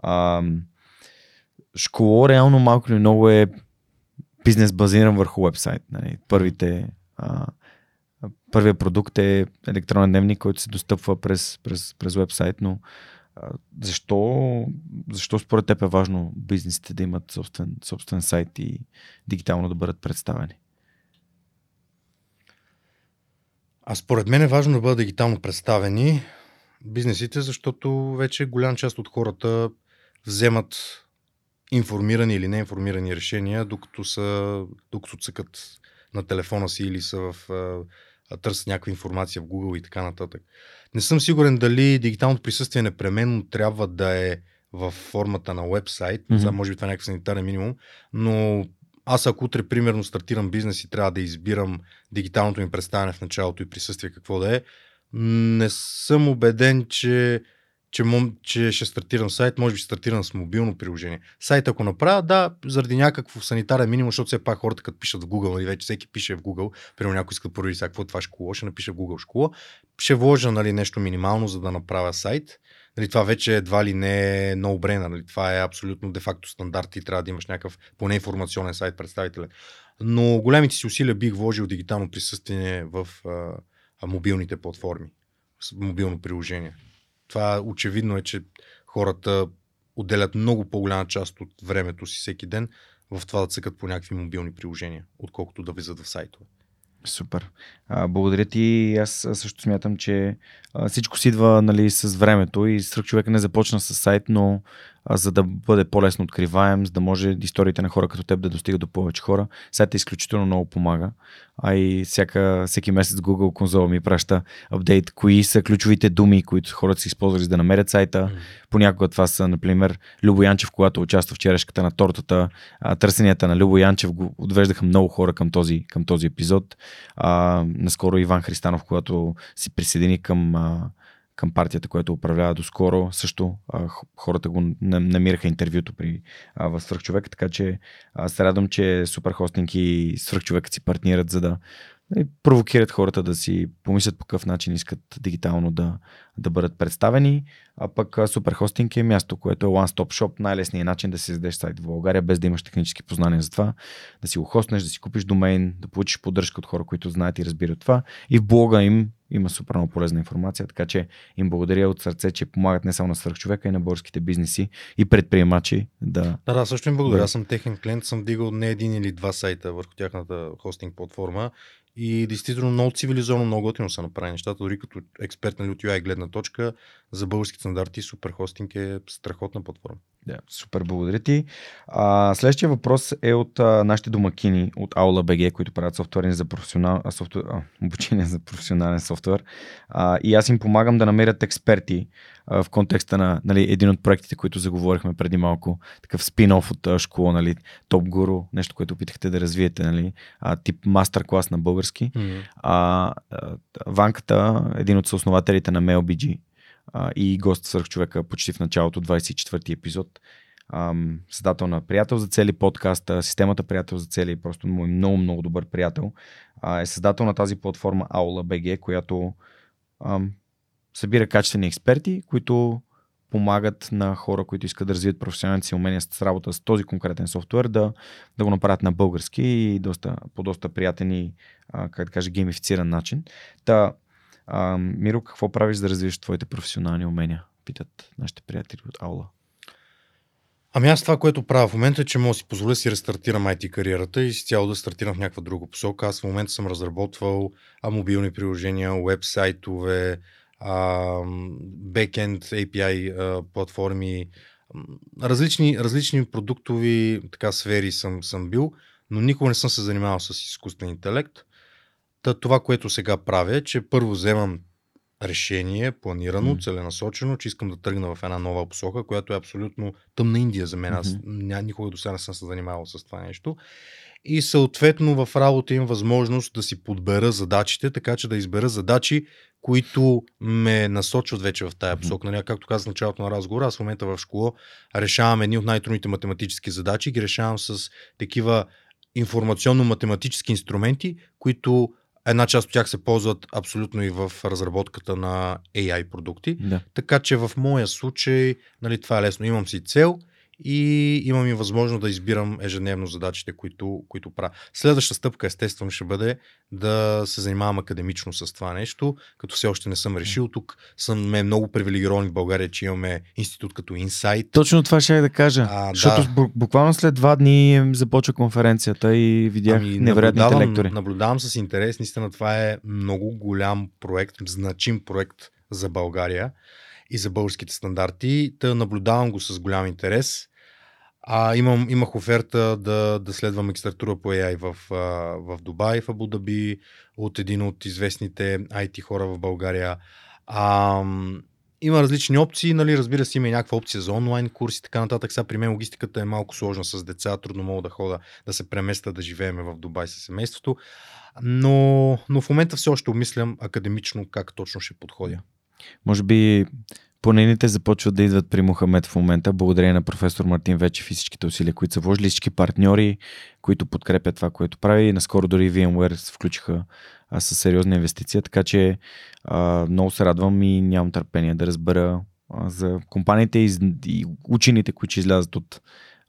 А, школо реално малко или много е бизнес базиран върху вебсайт. Нали? Първите а, първият продукт е електронен дневник, който се достъпва през, през, през вебсайт, но защо, защо според теб е важно бизнесите да имат собствен, собствен сайт и дигитално да бъдат представени? А според мен е важно да бъдат дигитално представени бизнесите, защото вече голям част от хората вземат информирани или неинформирани решения, докато, са, докато цъкат на телефона си или са в търсят някаква информация в Google и така нататък. Не съм сигурен дали дигиталното присъствие непременно трябва да е в формата на вебсайт, mm-hmm. може би това е някакъв санитарен минимум, но аз ако утре примерно стартирам бизнес и трябва да избирам дигиталното им представяне в началото и присъствие какво да е, не съм убеден, че, че, мом, че ще стартирам сайт, може би стартирам с мобилно приложение. Сайт ако направя, да, заради някакво санитарен минимум, защото все пак хората като пишат в Google, и вече всеки пише в Google, примерно някой иска да провери сега какво е това школа, ще напише в Google школа, ще вложа нали, нещо минимално, за да направя сайт. Нали, това вече едва ли не е no brainer, нали, това е абсолютно де-факто стандарт и трябва да имаш някакъв поне информационен сайт представителен. Но големите си усилия бих вложил дигитално присъствие в а, а, мобилните платформи, с мобилно приложение. Това очевидно е, че хората отделят много по-голяма част от времето си всеки ден в това да цъкат по някакви мобилни приложения, отколкото да влизат в сайтове. Супер. А, благодаря ти. Аз също смятам, че а, всичко си идва нали, с времето и свръх човека не започна с сайт, но за да бъде по-лесно откриваем, за да може историите на хора като теб да достигат до повече хора. Сайтът изключително много помага. А и всяка, всеки месец Google конзола ми праща апдейт, кои са ключовите думи, които хората са използвали за да намерят сайта. Mm. Понякога това са, например, Любо Янчев, когато участва в черешката на тортата. А, търсенията на Любо Янчев го отвеждаха много хора към този, към този епизод. А, наскоро Иван Христанов, когато си присъедини към а, към партията, която управлява доскоро. Също а, хората го намираха интервюто при а, в Свърхчовека, така че а, се радвам, че Суперхостинг и Свърхчовекът си партнират, за да и провокират хората да си помислят по какъв начин искат дигитално да, да бъдат представени. А пък Суперхостинг е място, което е one-stop shop, най-лесният начин да си задеш сайт в България, без да имаш технически познания за това, да си го хостнеш, да си купиш домейн, да получиш поддръжка от хора, които знаят и разбират това. И в блога им има супер много полезна информация, така че им благодаря от сърце, че помагат не само на свърхчовека, и на българските бизнеси и предприемачи да... Да, да, също им благодаря. Да. Аз съм техен клиент, съм дигал не един или два сайта върху тяхната хостинг платформа и действително много цивилизовано, много готино са направени нещата, дори като експерт на UI гледна точка, за български стандарти Суперхостинг е страхотна платформа. Да, супер, благодаря ти. А, следващия въпрос е от а, нашите домакини от Aula BG, които правят софтуерни за професионал, а, софтуер, а, обучение за професионален софтуер. А, и аз им помагам да намерят експерти а, в контекста на нали, един от проектите, които заговорихме преди малко. Такъв спин-оф от а, школа, нали, Топ Guru, нещо, което опитахте да развиете, нали, а, тип мастер-клас на български. Mm-hmm. А, а, Ванката, един от съоснователите на MailBG, и гост свърх човека почти в началото, 24-ти епизод. Ам, създател на Приятел за цели подкаста, системата Приятел за цели, просто мой много, много добър приятел. Е създател на тази платформа Aula BG, която събира качествени експерти, които помагат на хора, които искат да развият професионалните си умения с работа с този конкретен софтуер, да, да го направят на български и доста, по доста приятен и, а, как да кажа, геймифициран начин. Та, а, Миро, какво правиш да развиеш твоите професионални умения? Питат нашите приятели от Аула. Ами аз това, което правя в момента е, че мога да си позволя да си рестартирам IT кариерата и с цяло да стартирам в някаква друга посока. Аз в момента съм разработвал а, мобилни приложения, вебсайтове, бекенд, API а, платформи, различни, различни продуктови така, сфери съм, съм бил, но никога не съм се занимавал с изкуствен интелект. Та, това, което сега правя, е, че първо вземам решение, планирано, mm. целенасочено, че искам да тръгна в една нова посока, която е абсолютно тъмна Индия за мен. Аз mm-hmm. никога до сега не съм се занимавал с това нещо. И съответно в работа имам възможност да си подбера задачите, така че да избера задачи, които ме насочват вече в тая посока. Нали, както казах в началото на разговора, аз в момента в школа решавам едни от най-трудните математически задачи, ги решавам с такива информационно-математически инструменти, които Една част от тях се ползват абсолютно и в разработката на AI продукти. Да. Така че в моя случай нали, това е лесно. Имам си цел и имам и възможност да избирам ежедневно задачите, които, които правя. Следваща стъпка, естествено, ще бъде да се занимавам академично с това нещо, като все още не съм решил. Тук съм е много привилегирован в България, че имаме институт като Insight. Точно това ще я да кажа. А, защото да. буквално след два дни започва конференцията и видях ами, невероятните наблюдавам, лектори. Наблюдавам с интерес. Наистина това е много голям проект, значим проект за България и за българските стандарти. Та наблюдавам го с голям интерес. А, имам, имах оферта да, да следвам магистратура по AI в, в Дубай, в Абу Даби, от един от известните IT хора в България. А, има различни опции, нали, разбира се, има и някаква опция за онлайн курс и така нататък. Сега при мен логистиката е малко сложна с деца, трудно мога да хода да се преместа, да живеем в Дубай с семейството. Но, но в момента все още обмислям академично как точно ще подходя. Може би Планините започват да идват при Мохамед в момента, благодарение на професор Мартин Вечев и всичките усилия, които са вложили, всички партньори, които подкрепят това, което прави. Наскоро дори VMware се включиха а, с сериозна инвестиция, така че а, много се радвам и нямам търпение да разбера а, за компаниите и, и учените, които ще излязат от,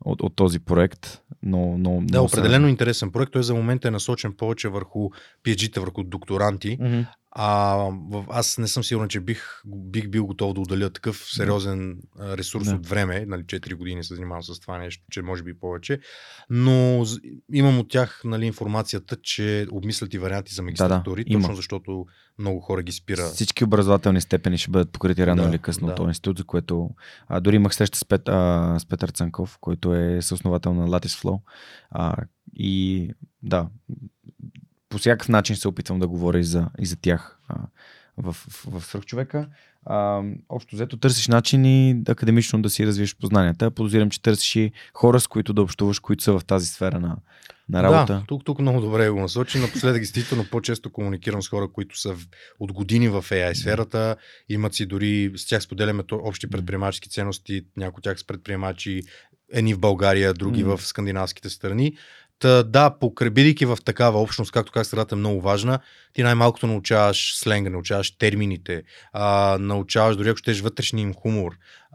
от, от този проект. Но, но, да, определено са... интересен проект. Той за момента е насочен повече върху PhD-та, върху докторанти. Mm-hmm. А аз не съм сигурен, че бих, бих бил готов да отделя такъв сериозен ресурс Да. от време. Нали, 4 години се занимавам с това нещо, че може би повече. Но имам от тях нали, информацията, че обмислят и варианти за магистратури, има. точно защото много хора ги спира. Всички образователни степени ще бъдат покрити рано Да, или късно да. от този институт, за което а, дори имах среща с, Пет, а, с Петър Цанков, който е съосновател на Lattice Flow. А, и да, по всякакъв начин се опитвам да говоря и за, и за тях а, в, в, в свръхчовека. А, общо взето търсиш начини академично да си развиеш познанията. Подозирам, че търсиш и хора, с които да общуваш, които са в тази сфера на, на работа. Да, тук, тук много добре го насочи. Напоследък действително по-често комуникирам с хора, които са в, от години в AI сферата. Имат си дори, с тях споделяме общи предприемачески ценности. Някои от тях са предприемачи, едни в България, други М. в скандинавските страни. Та, да, покрабидейки в такава общност, както как средата е много важна, ти най-малкото научаваш сленга, научаваш термините, а, научаваш дори ако щеш вътрешния им хумор,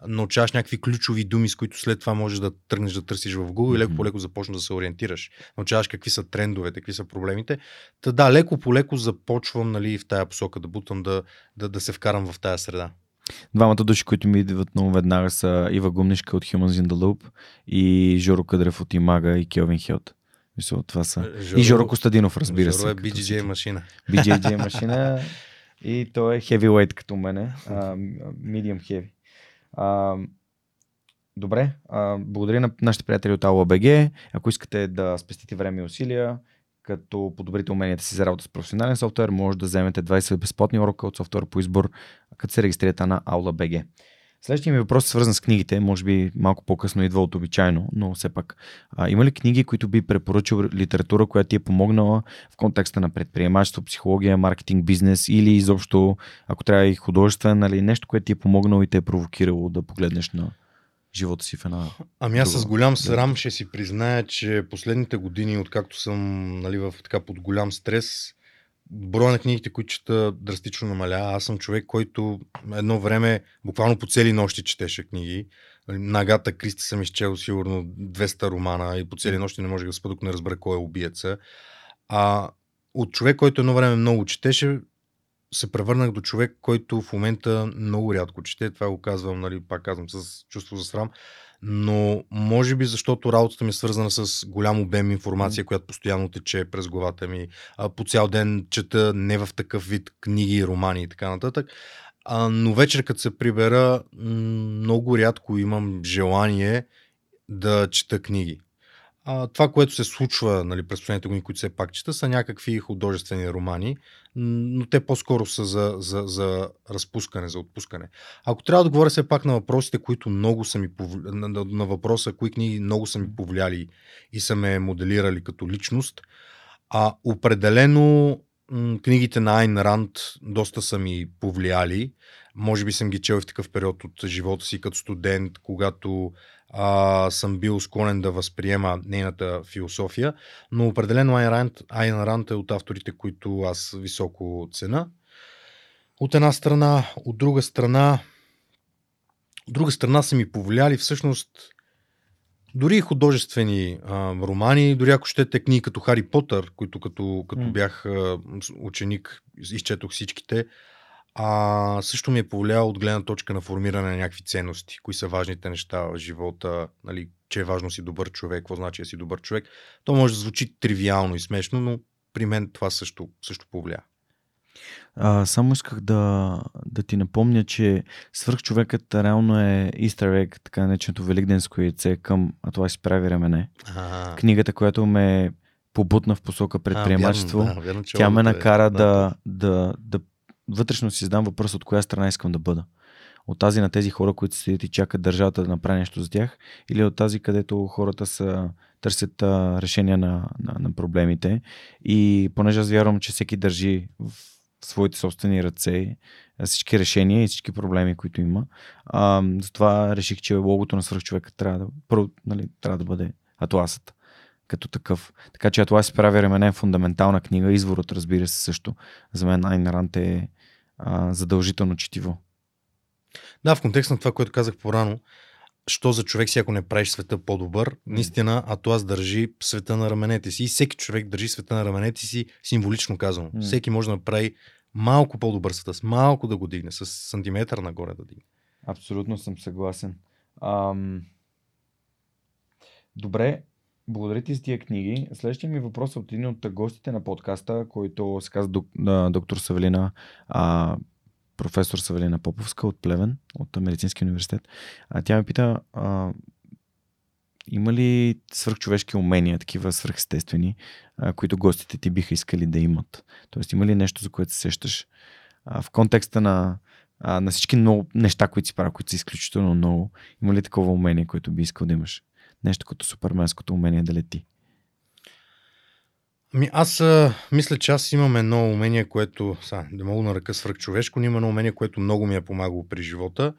научаваш някакви ключови думи, с които след това можеш да тръгнеш да търсиш в Google и леко по леко започнеш да се ориентираш. Научаваш какви са трендовете, какви са проблемите. Та да, леко по леко започвам нали, в тая посока да бутам да, да, да се вкарам в тая среда. Двамата души, които ми идват много веднага са Ива Гумнишка от Humans in the Loop и Жоро Къдрев от Имага и Келвин Хелт. Мисля, това са. И Жоро Костадинов, разбира се. Жоро е BGJ машина. BJJ машина и той е heavyweight като мене. А, medium heavy. А, добре, а, благодаря на нашите приятели от AulaBG. Ако искате да спестите време и усилия, като подобрите уменията си за работа с професионален софтуер, може да вземете 20 безплатни урока от софтуер по избор, като се регистрирате на AulaBG. Следващия ми въпрос е свързан с книгите, може би малко по-късно идва от обичайно, но все пак. А, има ли книги, които би препоръчал литература, която ти е помогнала в контекста на предприемачество, психология, маркетинг, бизнес или изобщо, ако трябва и художествен, нали, нещо, което ти е помогнало и те е провокирало да погледнеш на живота си в една... Ами аз с голям срам ще си призная, че последните години, откакто съм нали, в, така, под голям стрес, броя на книгите, които чета, драстично намаля. Аз съм човек, който едно време буквално по цели нощи четеше книги. Нали, На Кристи съм изчел сигурно 200 романа и по цели нощи не можех да спа, докато не разбера кой е убиеца. А от човек, който едно време много четеше, се превърнах до човек, който в момента много рядко чете. Това го казвам, нали, пак казвам, с чувство за срам. Но може би защото работата ми е свързана с голям обем информация, която постоянно тече през главата ми. По цял ден чета не в такъв вид книги, романи и така нататък. А, но вечер, като се прибера, много рядко имам желание да чета книги. А, това, което се случва нали, през последните години, които все пак чета, са някакви художествени романи, но те по-скоро са за, за, за разпускане, за отпускане. Ако трябва да говоря все пак на въпросите, които много са ми повли... на, на, на въпроса, кои книги много са ми повлияли и са ме моделирали като личност, а определено книгите на Айн Ранд доста са ми повлияли. Може би съм ги чел в такъв период от живота си като студент, когато а, съм бил склонен да възприема нейната философия, но определено Айн Ранд, Айн Ранд е от авторите, които аз високо цена. От една страна, от друга страна, от друга страна са ми повлияли всъщност дори и художествени а, романи, дори ако щете книги като Хари Потър, които като, като бях а, ученик, изчетох всичките, а, също ми е повлияло от гледна точка на формиране на някакви ценности, кои са важните неща в живота, нали, че е важно си добър човек, какво значи да си добър човек. То може да звучи тривиално и смешно, но при мен това също, също повлия. А, само исках да, да ти напомня, че свърхчовекът реално е egg, така нареченото великденско яйце към А това си прави ремене. А, Книгата, която ме побутна в посока предприемачество. А, вярно, да, вярно, Тя ме е. накара да, да, да вътрешно си задам въпрос от коя страна искам да бъда. От тази на тези хора, които седят и чакат държавата да направи нещо за тях, или от тази, където хората са, търсят а, решения на, на, на проблемите. И понеже аз вярвам, че всеки държи в своите собствени ръце всички решения и всички проблеми, които има, а, затова реших, че логото на свръхчовека трябва да, първо, нали, трябва да бъде атласът като такъв. Така че Атлас прави ремене е фундаментална книга, изворът разбира се също. За мен Айн Рант е а, задължително четиво. Да, в контекст на това, което казах по-рано, що за човек си, ако не правиш света по-добър, наистина Атлас държи света на раменете си и всеки човек държи света на раменете си, символично казано. М. Всеки може да направи малко по-добър света, с малко да го дигне, с сантиметър нагоре да дигне. Абсолютно съм съгласен. Ам... Добре, благодаря ти за тия книги. Следващия ми въпрос е от един от гостите на подкаста, който се казва док, доктор Савелина, а, професор Савелина Поповска от Плевен, от Медицинския университет. А, тя ме пита, а, има ли свръхчовешки умения, такива свръхестествени, а, които гостите ти биха искали да имат? Тоест, има ли нещо, за което се сещаш а, в контекста на, а, на всички много неща, които си правя, които са изключително много? Има ли такова умение, което би искал да имаш? Нещо като суперменското умение да лети. Ами аз а, мисля, че аз имам едно умение, което, са, да мога на ръка свръхчовешко, но има едно умение, което много ми е помагало при живота.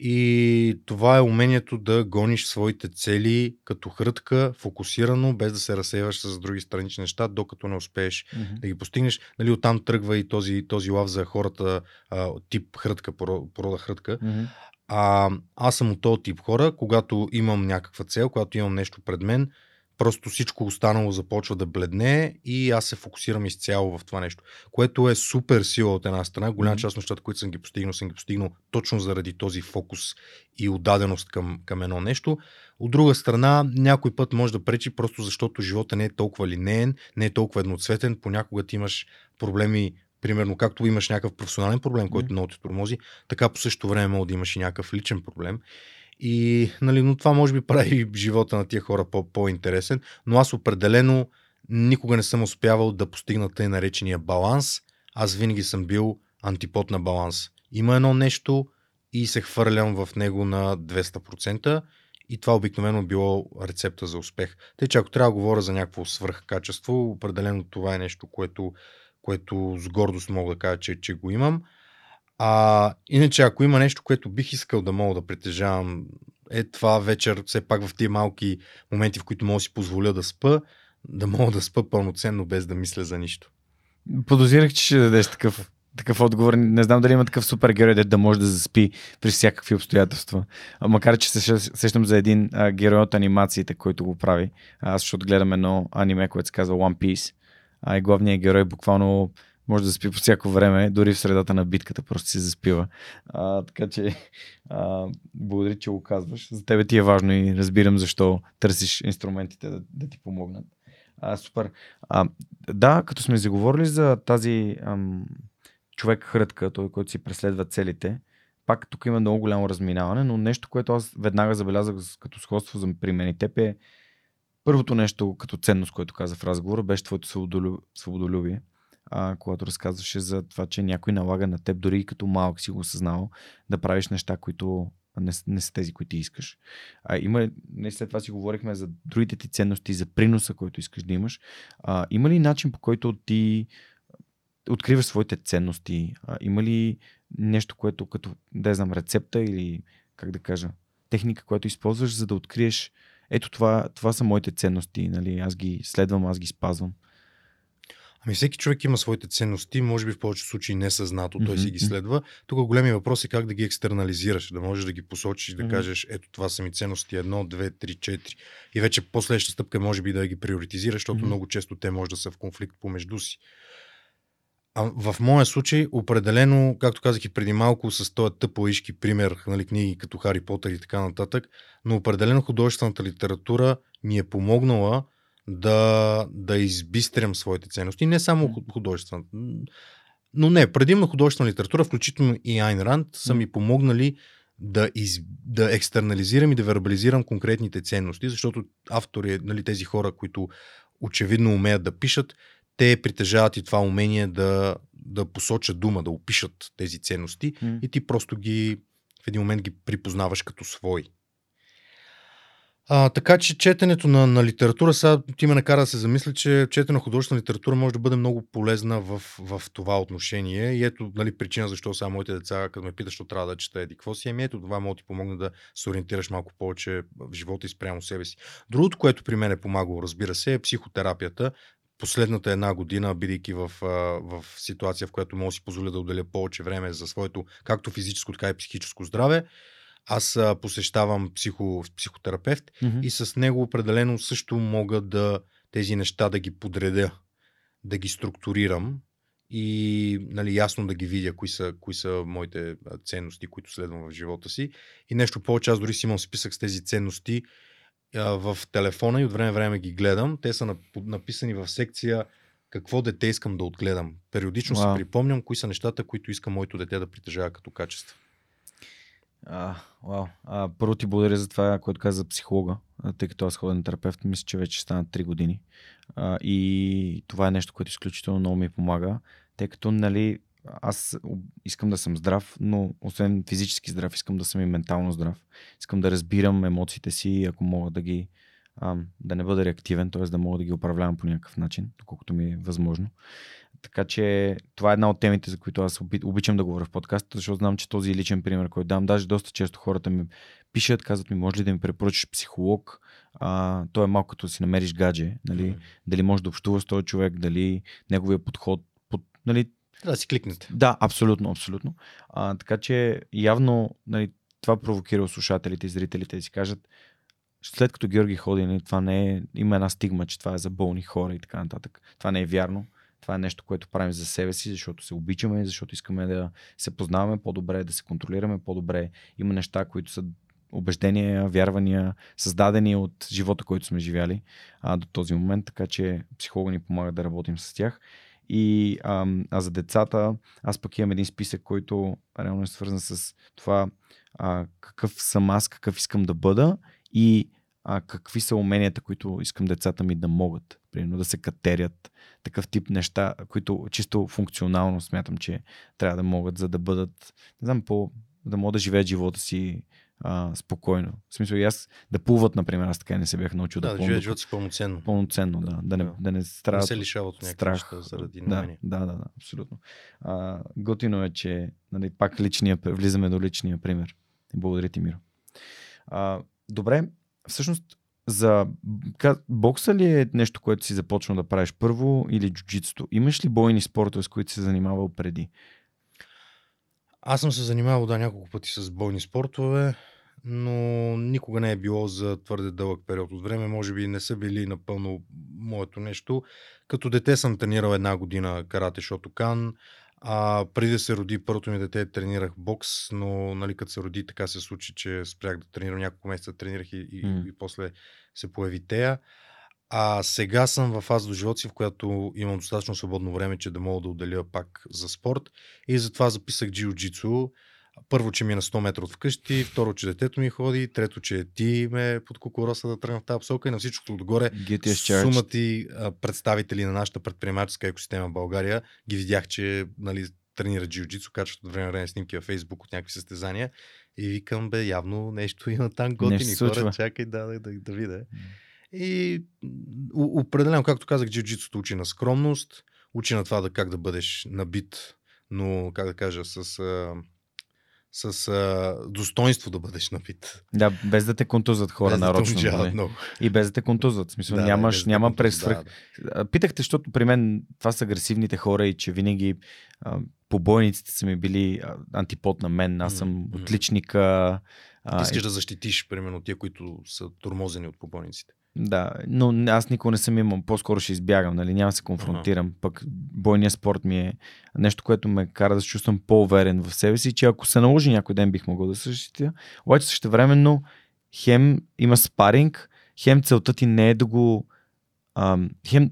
И това е умението да гониш своите цели като хрътка, фокусирано, без да се разсейваш с други странични неща, докато не успееш Mm-hmm. да ги постигнеш. Нали, оттам тръгва и този, този лав за хората а, тип хрътка, поро- порода хрътка. Mm-hmm. А, аз съм от този тип хора, когато имам някаква цел, когато имам нещо пред мен, просто всичко останало започва да бледне и аз се фокусирам изцяло в това нещо, което е супер сила от една страна. Голяма част от нещата, които съм ги постигнал, съм ги постигнал точно заради този фокус и отдаденост към, към едно нещо. От друга страна, някой път може да пречи, просто защото живота не е толкова линеен, не е толкова едноцветен. Понякога ти имаш проблеми, примерно както имаш някакъв професионален проблем, който много те тормози, така по същото време може да имаш и някакъв личен проблем. И, нали, но това може би прави живота на тия хора по- по-интересен, но аз определено никога не съм успявал да постигна тъй наречения баланс. Аз винаги съм бил антипод на баланс. Има едно нещо и се хвърлям в него на 200% и това обикновено било рецепта за успех. Тъй, че ако трябва да говоря за някакво свръхкачество, определено това е нещо, което, което с гордост мога да кажа, че, че го имам. А, иначе, ако има нещо, което бих искал да мога да притежавам, е това вечер, все пак в тия малки моменти, в които мога да си позволя да спа, да мога да спа пълноценно, без да мисля за нищо. Подозирах, че ще дадеш такъв, такъв отговор. Не знам дали има такъв супергерой, дето да може да заспи при всякакви обстоятелства. Макар, че се сещам за един а, герой от анимациите, който го прави. Аз защото гледам едно аниме, което се казва One Piece. А и главният герой буквално може да спи по всяко време, дори в средата на битката просто се заспива. А, така че а, благодаря, че го казваш. За тебе ти е важно и разбирам защо търсиш инструментите да, да ти помогнат. А, супер. А, да, като сме заговорили за тази човек хрътка, той, който си преследва целите, пак тук има много голямо разминаване, но нещо, което аз веднага забелязах като сходство за при мен и теб е първото нещо като ценност, което каза в разговора, беше твоето свободолю... свободолюбие, а, когато разказваше за това, че някой налага на теб, дори и като малък си го осъзнал, да правиш неща, които не, не са тези, които искаш. А, има, не след това си говорихме за другите ти ценности, за приноса, който искаш да имаш. А, има ли начин по който ти откриваш своите ценности? А, има ли нещо, което като, да знам, рецепта или, как да кажа, техника, която използваш, за да откриеш ето това, това са моите ценности, нали? аз ги следвам, аз ги спазвам. Ами всеки човек има своите ценности, може би в повечето случаи несъзнато, той си ги следва. Тук големия въпрос е как да ги екстернализираш, да можеш да ги посочиш, да Мгм. кажеш, ето това са ми ценности, едно, две, три, четири. И вече последващата стъпка може би да ги приоритизираш, защото Мгм. много често те може да са в конфликт помежду си. А в моя случай, определено, както казах и преди малко, с този тъпоишки пример, нали, книги като Хари Потър и така нататък, но определено художествената литература ми е помогнала да, да избистрям своите ценности. Не само ху- художествена. Но не, предимно художествена литература, включително и Айн Ранд, са ми помогнали да, из, да екстернализирам и да вербализирам конкретните ценности, защото автори, нали, тези хора, които очевидно умеят да пишат, те притежават и това умение да, да посочат дума, да опишат тези ценности М. и ти просто ги в един момент ги припознаваш като свои. А, така че четенето на, на литература, сега ти ме накара да се замисля, че четене на художествена литература може да бъде много полезна в, в това отношение. И ето нали, причина защо сега моите деца, като ме питат, що трябва да чета еди какво си, ами ето това може да ти помогне да се ориентираш малко повече в живота и спрямо себе си. Другото, което при мен е помагало, разбира се, е психотерапията. Последната една година, бидейки в, в ситуация, в която мога да си позволя да отделя повече време за своето както физическо, така и психическо здраве, аз посещавам психо, психотерапевт Мгм. и с него определено също мога да тези неща да ги подредя, да ги структурирам и нали, ясно да ги видя кои са, кои са моите ценности, които следвам в живота си. И нещо повече, аз дори си имам списък с тези ценности в телефона и от време време ги гледам. Те са нап- написани в секция какво дете искам да отгледам. Периодично Вау. си припомням кои са нещата, които искам моето дете да притежава като качество. А, вау. А, първо ти благодаря за това, което каза за психолога, тъй като аз ходя на терапевт, мисля, че вече стана 3 години. А, и това е нещо, което изключително много ми помага, тъй като, нали, аз искам да съм здрав, но освен физически здрав, искам да съм и ментално здрав. Искам да разбирам емоциите си, ако мога да ги а, да не бъда реактивен, т.е. да мога да ги управлявам по някакъв начин, доколкото ми е възможно. Така че това е една от темите, за които аз оби- обичам да говоря в подкаста, защото знам, че този личен пример, който дам, даже доста често хората ми пишат, казват ми, може ли да ми препоръчаш психолог? А, той е малко като да си намериш гадже, нали? дали може да общува с този човек, дали неговия подход, под, нали, Трябва да си кликнете. да, абсолютно, абсолютно. А, така че явно нали, това провокира слушателите и зрителите да си кажат, след като Георги ходи, нали, това не е, има една стигма, че това е за болни хора и така нататък. Това не е вярно. Това е нещо, което правим за себе си, защото се обичаме, защото искаме да се познаваме по-добре, да се контролираме по-добре. Има неща, които са убеждения, вярвания, създадени от живота, който сме живяли а, до този момент, така че психолога ни помага да работим с тях. И а, а за децата, аз пък имам един списък, който реално е свързан с това а, какъв съм аз, какъв искам да бъда и а, какви са уменията, които искам децата ми да могат. Примерно да се катерят, такъв тип неща, които чисто функционално смятам, че трябва да могат, за да бъдат, не знам, по, да могат да живеят живота си а, спокойно. В смисъл и аз да плуват, например, аз така не се бях научил да, Да, да живеят до- живота си пълноценно. пълноценно, да. Да не, Да. да не Да не се лишават от страх. заради да, да, да, да, абсолютно. А, готино е, че нали, пак личния, влизаме до личния пример. Благодаря ти, Миро. А, добре, всъщност за бокса ли е нещо, което си започнал да правиш първо или джуджитсото? Имаш ли бойни спортове, с които се занимавал преди? Аз съм се занимавал да няколко пъти с бойни спортове, но никога не е било за твърде дълъг период от време. Може би не са били напълно моето нещо. Като дете съм тренирал една година карате Шотокан. А преди да се роди първото ми дете, тренирах бокс, но нали, като се роди, така се случи, че спрях да тренирам няколко месеца, тренирах и, и, и после се появи тея. А сега съм в фаза до живота си, в която имам достатъчно свободно време, че да мога да отделя пак за спорт. И затова записах джиу-джитсу. Първо, че ми е на 100 метра от вкъщи, второ, че детето ми ходи, трето, че ти ме под кукуроса да тръгна в тази посока и на всичкото отгоре сумата и а, представители на нашата предприемаческа екосистема в България ги видях, че нали, тренират джиу-джитсу, качват от време на време снимки във Фейсбук от някакви състезания и викам, бе, явно нещо има там готини хора, чакай да, да, да, да видя. И определено, както казах, джиу-джитсуто учи на скромност, учи на това да как да бъдеш набит, но как да кажа, с, а, с а, достоинство да бъдеш набит. Да, без да те контузват хора Без да нарочно. унижават нали? много. И без да те контузват. В смисъл, Да, да, нямаш, да няма да, свръх. да. А, Питах те, защото при мен това са агресивните хора и че винаги а, побойниците са ми били антипод на мен. Аз съм отличника. Ти искаш да защитиш, примерно, тия, които са тормозени от побойниците. Да, но аз никога не съм имал, по-скоро ще избягам, нали? няма да се конфронтирам. Пък бойният спорт ми е нещо, което ме кара да се чувствам по-уверен в себе си, че ако се наложи някой ден бих могъл да се защитя. Обаче същевременно хем има спаринг, хем целта ти не е да го... Ам, хем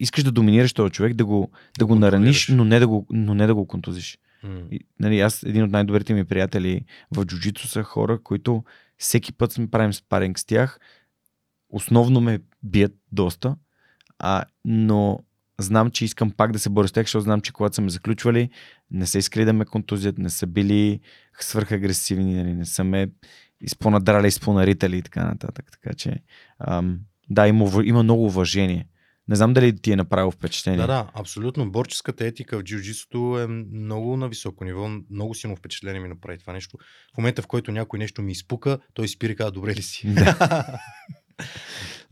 искаш да доминираш този човек, да го, да го нараниш, но не да го, но не да го контузиш. М. И, нали, аз, един от най-добрите ми приятели в джуджито са хора, които всеки път сме правим спаринг с тях. Основно ме бият доста, а, но знам, че искам пак да се боря с тях, защото знам, че когато са ме заключвали, не са искали да ме контузят, не са били свърхагресивни, нали, не са ме изпонадрали, изпонаритали и така нататък. Така че, ам, да, има, има много уважение. Не знам дали ти е направил впечатление. Да, да, абсолютно. Борческата етика в джиу-джитсуто е много на високо ниво. Много силно впечатление ми направи това нещо. В момента, в който някой нещо ми изпука, той спира и казва, добре ли си? Да.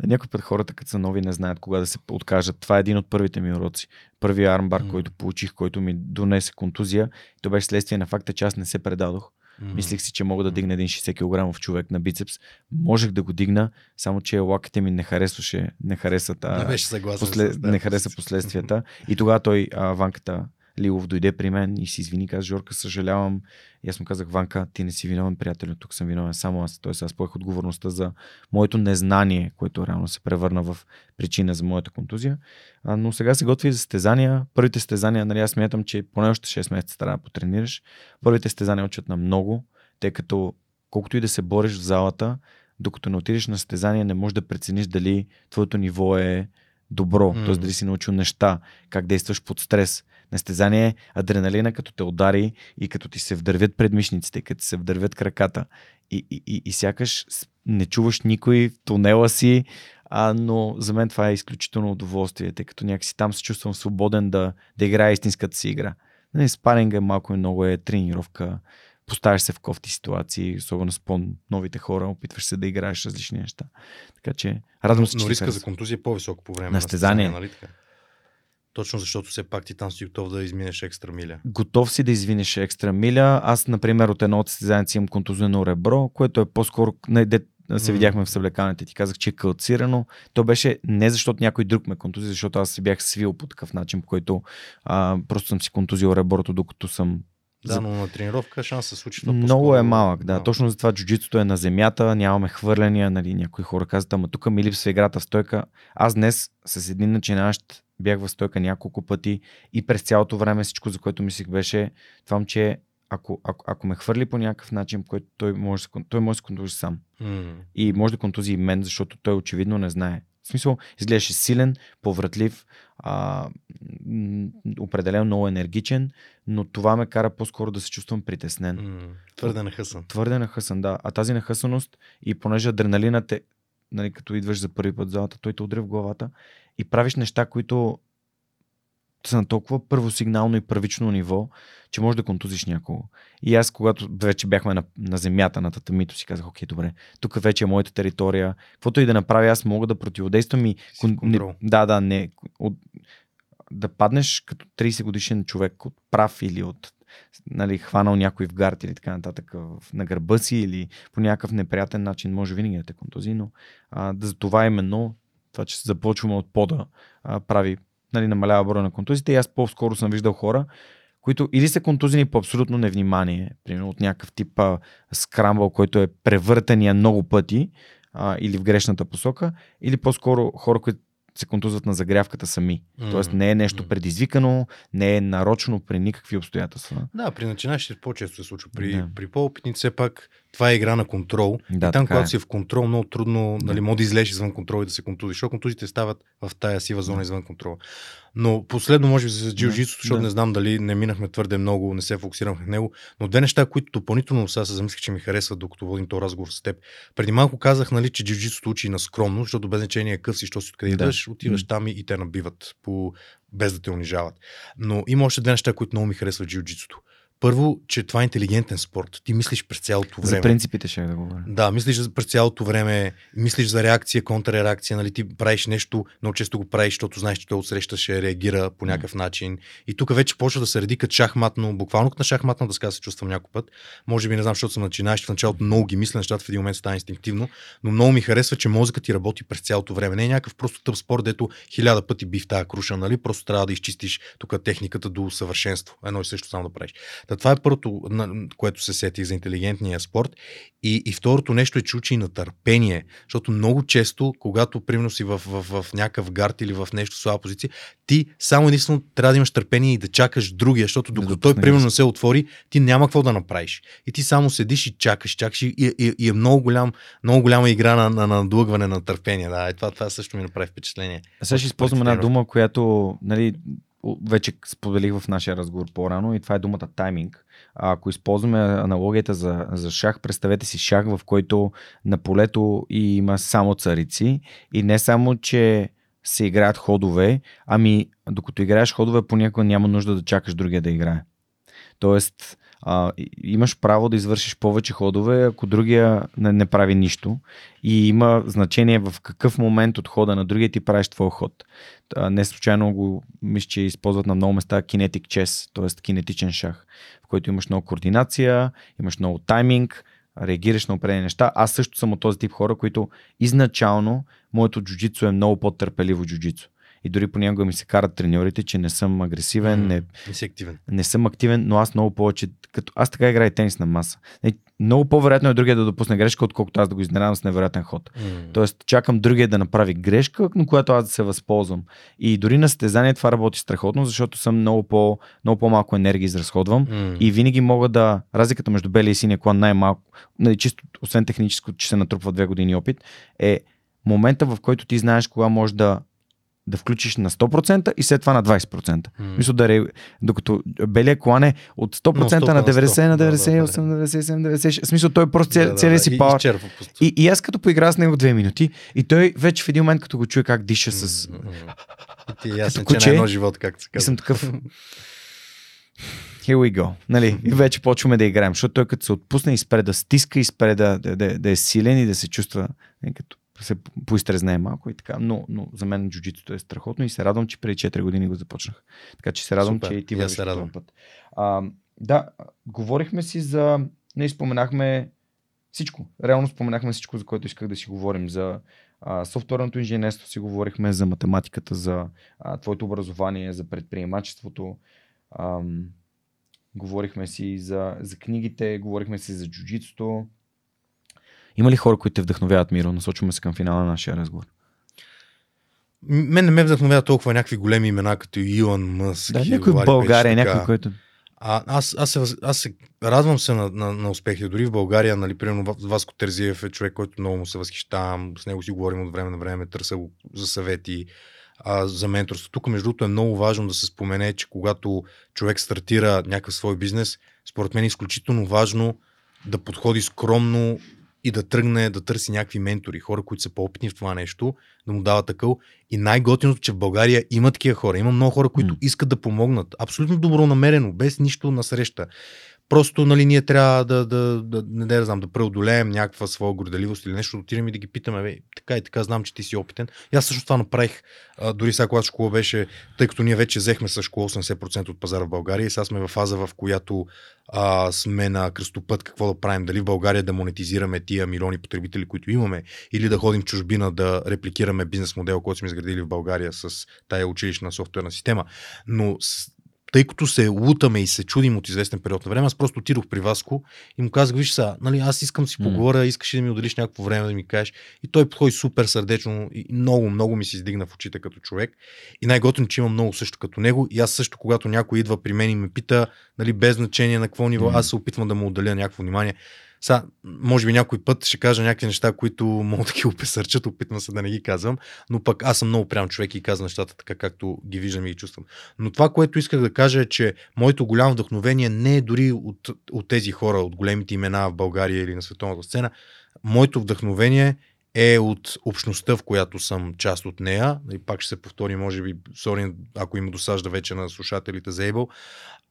Някой път хората, като са нови, не знаят кога да се откажат. Това е един от първите ми уроци. Първият армбар, М. който получих, който ми донесе контузия, то беше следствие на факта, че аз не се предадох. М. Мислих си, че мога да дигна един 60 кг човек на бицепс. Можех да го дигна, само че лаките ми не харесваше, не хареса та, Не беше съгласен. после, тази не хареса последствията. И тогава той, а, Ванката Лилов, дойде при мен и си извини, каза, Жорка, съжалявам. И аз му казах, Ванка, ти не си виновен, приятел, тук съм виновен само аз. Тоест аз поех отговорността за моето незнание, което реално се превърна в причина за моята контузия. А, но сега се готви за състезания. Първите състезания, нали, аз смятам, че поне още 6 месеца трябва да потренираш. Първите състезания учат на много, тъй като колкото и да се бориш в залата, докато не отидеш на състезание, не можеш да прецениш дали твоето ниво е добро, М. т.е. дали си научил неща, как действаш под стрес. На състезание е адреналина, като те удари и като ти се вдървят предмишниците, като ти се вдървят краката. И, и, и, и сякаш не чуваш никой в тунела си, а, но за мен това е изключително удоволствие, тъй като някакси там се чувствам свободен да, да играя истинската си игра. Нали, спаринга малко и много е тренировка, поставяш се в кофти ситуации, особено с по-новите хора, опитваш се да играеш различни неща. Така че радвам се, че Но ти риска за контузия е по-висок по време На състезание. нали така? Точно защото все пак ти там си готов да изминеш екстра миля. готов си да извиниш екстра миля. Аз, например, от едно от състезанията имам контузено ребро, което е по-скоро, не, де, се М. видяхме в съблекалните, ти казах, че е калцирано. То беше не защото някой друг ме контузи, защото аз се бях свил по такъв начин, по който а, просто съм си контузил реброто, докато съм Да, но на тренировка шанс се случи това много е малък, да. малък. Точно затова джуджитото е на земята, нямаме хвърляния, нали, някои хора казват, ама тук ми липсва играта в стойка. Аз днес с един начинащ бях в стойка няколко пъти и през цялото време всичко, за което мислих беше това, че ако, ако, ако ме хвърли по някакъв начин, по който той може, той може да се контузи сам. М. И може да контузи и мен, защото той очевидно не знае. В смисъл, изглеждаше силен, повратлив, а, определено много енергичен, но това ме кара по-скоро да се чувствам притеснен. М. Твърде нахъсан. Твърде нахъсан, да. А тази нахъсаност и понеже адреналинът е, нали, като идваш за първи път в залата, той те удря в главата и правиш неща, които са на толкова първосигнално и първично ниво, че можеш да контузиш някого. И аз, когато вече бяхме на, на земята, на татамито, си казах, окей, добре, тук вече е моята територия. Каквото и да направя, аз мога да противодействам и... Кон-. Не, да, да, не. От, да паднеш като 30 годишен човек от прав или от нали, хванал някой в гард или така нататък на гърба си или по някакъв неприятен начин може винаги да те контузи, но а, за това именно това, че започваме от пода, а, прави, нали, намалява броя на контузите. И аз по-скоро съм виждал хора, които или са контузени по абсолютно невнимание, примерно от някакъв тип а, скрамбъл, който е превъртания много пъти а, или в грешната посока, или по-скоро хора, които се контузват на загрявката сами. М. Тоест не е нещо предизвикано, не е нарочно при никакви обстоятелства. Да, при начинащите по-често се случва. При, Да. при по-опитните все пак това е игра на контрол. Да, и там, когато е. си в контрол, много трудно, Да. нали, може да излезеш извън контрол и да се контузиш. Защото контузите стават в тая сива зона извън контрол. Но последно, може би за джиу-джитсу, защото Да. не знам дали не минахме твърде много, не се фокусирахме в него, но две неща, които допълнително сега се замислих, че ми харесват, докато водим този разговор с теб. Преди малко казах, нали, че джиу-джитсуто учи на скромност, защото без значение къв си, що си откъде Да. идваш, отиваш там и, и те набиват по, без да те унижават. Но има още две неща, които много ми харесват в джиу-джитсуто. Първо, че това е интелигентен спорт. Ти мислиш през цялото За време. принципите ще да говоря. Да, мислиш за- през цялото време, мислиш за реакция, контрреакция, нали, ти правиш нещо, много често го правиш, защото знаеш, че той отсреща ще реагира по някакъв начин. И тук вече почва да се реди като шахматно, буквално като на шахматна дъска се чувствам някой път. Може би не знам, защото съм начинаещ в началото много ги мисля, нещата в един момент става инстинктивно, но много ми харесва, че мозъкът ти работи през цялото време. Не е някакъв просто тъп спорт, дето хиляда пъти би в тази круша, нали? Просто трябва да изчистиш тук техниката до съвършенство. Едно и също само да правиш. Та, това е първото, на, което се сетих за интелигентния спорт. И, и второто нещо е, че учи и на търпение, защото много често, когато примерно си в, в, в, в някакъв гард или в нещо слаба позиция, ти само единствено трябва да имаш търпение и да чакаш другия, защото докато той допусне примерно не се отвори, ти няма какво да направиш. И ти само седиш и чакаш, чакаш и, и, и е много, голям, много голяма игра на, на, на надлъгване на търпение. Да, и това, това също ми направи впечатление. А Сега ще използвам една дума, която нали, вече споделих в нашия разговор по-рано и това е думата тайминг. А ако използваме аналогията за, за шах, представете си шах, в който на полето и има само царици и не само, че се играят ходове, ами докато играеш ходове, понякога няма нужда да чакаш другия да играе. Тоест, а, имаш право да извършиш повече ходове, ако другия не, не прави нищо. И има значение в какъв момент от хода на другия ти правиш твой ход. А, не случайно го мисля, че използват на много места kinetic chess, т.е. кинетичен шах, в който имаш много координация, имаш много тайминг, реагираш на определени неща. Аз също съм от този тип хора, които изначално моето джуджицу е много по-търпеливо джуджицу. И дори понякога ми се карат треньорите, че не съм агресивен, не, Не си активен. не съм активен, но аз много повече, като аз така играя тенис на маса. Много по-вероятно е другия да допусне грешка, отколкото аз да го изненадам с невероятен ход. М. Тоест, чакам другия да направи грешка, на която аз да се възползвам. И дори на състезание това работи страхотно, защото съм много, по, много по-малко енергия изразходвам. М. И винаги мога да. Разликата между белия и синия колан най-малко, нали, чисто, освен техническо, че се натрупва две години опит, е момента, в който ти знаеш кога можеш да, да включиш на 100% и след това на 20%. М. Мисля, да ре... докато белия колан е от 100% на 90, на 90, Да, да, да. 98, 97, 96. В смисъл, той просто ця, Да, да, целият си И- пауър. просто. И, и аз като поигра с него две минути, и той вече в един момент, като го чуе как диша с... М. И ти е ясно, Като че куче. на едно живот, както се И казва. съм такъв... Here we go. Нали? И вече почваме да играем, защото той като се отпусне и спре да стиска и спре да, да, да, да е силен и да се чувства нали, като се поизтрезнае малко и така. Но, но за мен джуджитото е страхотно и се радвам, че преди 4 години го започнах. Така че се радвам, Супер. че и ти вървиш се радвам. път. А, да, говорихме си за... Не споменахме всичко. Реално споменахме всичко, за което исках да си говорим. За а, софтуерното инженерство си говорихме, за математиката, за а, твоето образование, за предприемачеството. Ам, говорихме си за, за книгите, говорихме си за джуджитото. Има ли хора, които те вдъхновяват, Миро? Насочваме се към финала на нашия разговор. Мен не ме вдъхновява толкова някакви големи имена, като Илон Мъск. Да, някой в България, така. някой, който... А, аз, аз, се, аз се радвам се на, на, на успехи. Дори в България, нали, примерно Ва- Васко Терзиев е човек, който много му се възхищавам. С него си говорим от време на време, търся го за съвети, а, за менторство. Тук, между другото, е много важно да се спомене, че когато човек стартира някакъв свой бизнес, според мен е изключително важно да подходи скромно и да тръгне да търси някакви ментори, хора, които са по-опитни в това нещо, да му дават такъв. И най-готиното, че в България има такива хора. Има много хора, които искат да помогнат. Абсолютно добронамерено, без нищо насреща. Просто, нали, ние трябва да, да, да, не да, знам, да преодолеем някаква своя горделивост или нещо, отидем и да ги питаме, бе, така и така, знам, че ти си опитен. И аз също това направих, а, дори сега, когато школа беше, тъй като ние вече взехме с школа 80% от пазара в България и сега сме в фаза, в която а, сме на кръстопът какво да правим, дали в България да монетизираме тия милиони потребители, които имаме, или да ходим в чужбина да репликираме бизнес модел, който сме изградили в България с тая училищна софтуерна система. Но тъй като се лутаме и се чудим от известен период на време, аз просто отидох при Васко и му казах, виж сега, нали, аз искам да си поговоря, искаш ли да ми отделиш някакво време да ми кажеш. И той подходи супер сърдечно и много, много ми се издигна в очите като човек. И най-готино, че имам много също като него. И аз също, когато някой идва при мен и ме пита, нали, без значение на какво ниво, аз се опитвам да му отделя някакво внимание. Сега, може би някой път ще кажа някакви неща, които могат да ги опесърчат, опитвам се да не ги казвам, но пък аз съм много прям човек и казвам нещата така, както ги виждам и ги чувствам. Но това, което исках да кажа е, че моето голямо вдъхновение не е дори от, от тези хора, от големите имена в България или на световната сцена. Моето вдъхновение е от общността, в която съм част от нея. И пак ще се повтори, може би, сори, ако има досажда вече на слушателите за Able.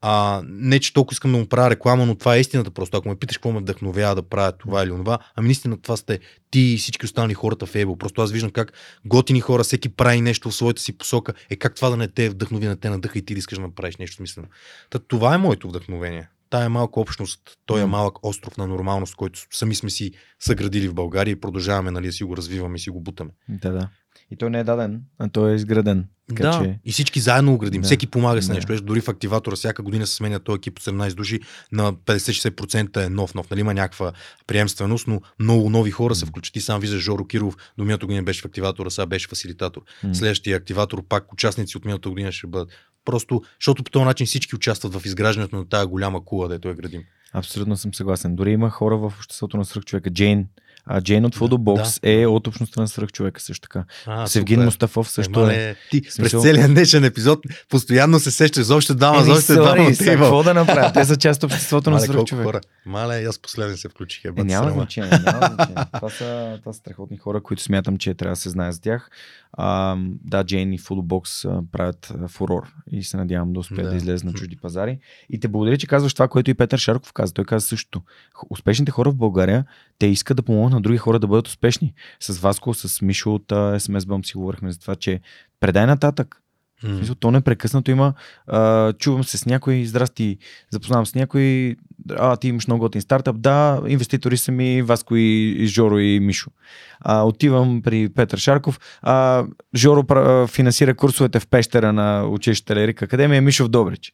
А, не, че толкова искам да му правя реклама, но това е истината просто. Ако ме питаш какво ме вдъхновява да правя това или това, ами наистина това сте ти и всички останали хората в Able. Просто аз виждам как готини хора, всеки прави нещо в своята си посока. Е как това да не те вдъхнови, на те надъха и ти да искаш да направиш нещо смислено. Та, това е моето вдъхновение. Тая малка общност, той е малък остров на нормалност, който сами сме си съградили в България и продължаваме нали, да си го развиваме и си го бутаме. Да, да. И той не е даден, а той е изграден. Така да, че... и всички заедно го градим. Да. Всеки помага с Да. нещо. Еш, дори в активатора всяка година се сменя този екип от 17 души на 50-60% е нов, нов. Нали, има някаква приемственост, но много нови хора се включат. Ти сам виждаш Жоро Киров, до миналата година беше в активатора, сега беше фасилитатор. М. Следващия активатор, пак участници от миналата година ще бъдат. Просто, защото по този начин всички участват в изграждането на тази голяма кула, дето я градим. Абсолютно съм съгласен. Дори има хора в обществото на свръхчовека. Джейн, А Джейн от Foodbox Да. е от общността на свръхчовека също така. А, Севгин супер. Мустафов също е. не, Ти Смисъл- през целия днешен епизод постоянно се сещаш за още двама, за още тейбъл. какво да направя? Те са част от обществото на свръхчовек. хора. Мале, аз последен се включих. Е, Е, няма значение, няма значение. Това са, това са страхотни хора, които смятам, че трябва да се знае за тях. А, да, Джейн и а, правят фурор и се надявам да успеят да, Да. излезат на чужди пазари. И те благодаря, че казваш това, което и Петър Шарков каза. Той каза същото. Х- Успешните хора в България, те искат да помогнат на други хора да бъдат успешни. С Васко, с Мишо от SMS Bump си говорихме за това, че предай нататък. Смисъл, то непрекъснато има. А, чувам се с някой, здрасти, запознавам с някой. А, ти имаш много готин стартъп. Да, инвеститори са ми Васко и, Жоро и Мишо. А, отивам при Петър Шарков. А, Жоро а, финансира курсовете в пещера на училище Лерик Академия, Мишо в Добрич.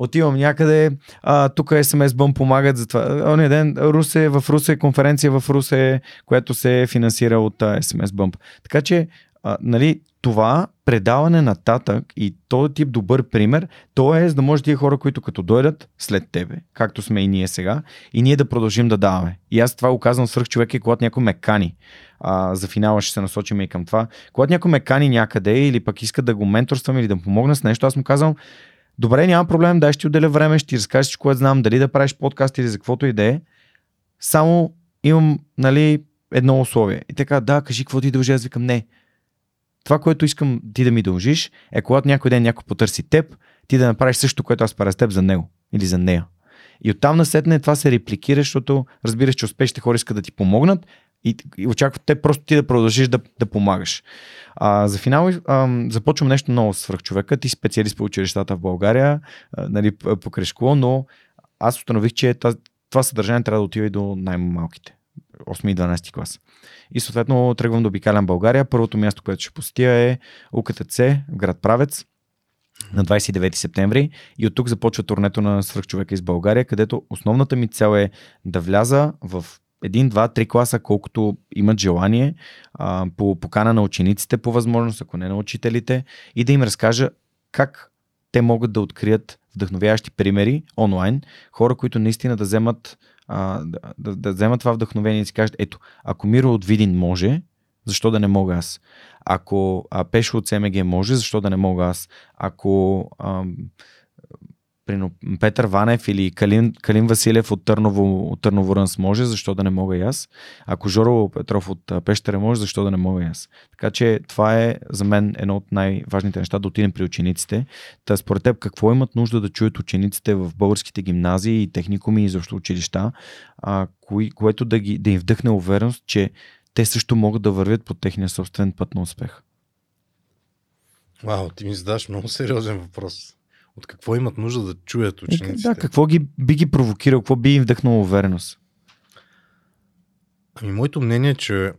Отивам някъде, а, тук SMS Бъм помагат за това. Ония ден Русе, в Русе, конференция в Русе, която се финансира от а, SMS Bump. Така че, а, нали, това предаване нататък и този тип добър пример, то е за да може тия хора, които като дойдат след тебе, както сме и ние сега, и ние да продължим да даваме. И аз това го казвам свърх човек и когато някой ме кани. А, за финала ще се насочим и към това. Когато някой ме кани някъде или пък иска да го менторствам или да му помогна с нещо, аз му казвам, добре, няма проблем, дай ще ти отделя време, ще ти всичко, което знам, дали да правиш подкаст или за каквото и да е. Само имам, нали, едно условие. И така, да, кажи какво ти дължи, аз викам не. Това, което искам ти да ми дължиш, е когато някой ден някой потърси теб, ти да направиш също, което аз правя с теб за него или за нея. И оттам насетне това се репликира, защото разбираш, че успешните хора искат да ти помогнат и, и очакват те просто ти да продължиш да, да помагаш. А, за финал ам, започвам нещо ново с свръхчовека. Ти специалист по училищата в България, а, нали, покрай школа, но аз установих, че това, това съдържание трябва да отива и до най-малките. 8 и 12 клас. И съответно тръгвам да обикалям България. Първото място, което ще посетя е УКТЦ в град Правец на 29 септември и от тук започва турнето на свръхчовека из България, където основната ми цел е да вляза в един, два, три класа, колкото имат желание, а, по покана на учениците по възможност, ако не на учителите, и да им разкажа как те могат да открият вдъхновяващи примери онлайн, хора, които наистина да вземат, а, да, да, вземат това вдъхновение и си кажат, ето, ако Миро от Видин може, защо да не мога аз? Ако а, Пешо от СМГ може, защо да не мога аз? Ако ам, прино, Петър Ванев или Калин, Калин Василев от Търново, от Търново Рънс може, защо да не мога и аз? Ако Жоро Петров от Пещера може, защо да не мога и аз? Така че това е за мен едно от най-важните неща, да отидем при учениците. Та според теб какво имат нужда да чуят учениците в българските гимназии и техникуми и защо училища, а, кои, което да, ги, да им вдъхне увереност, че те също могат да вървят по техния собствен път на успех. Вау, ти ми задаш много сериозен въпрос. От какво имат нужда да чуят учениците? да, какво ги, би ги провокирал, какво би им вдъхнало увереност? Ами, моето мнение е, че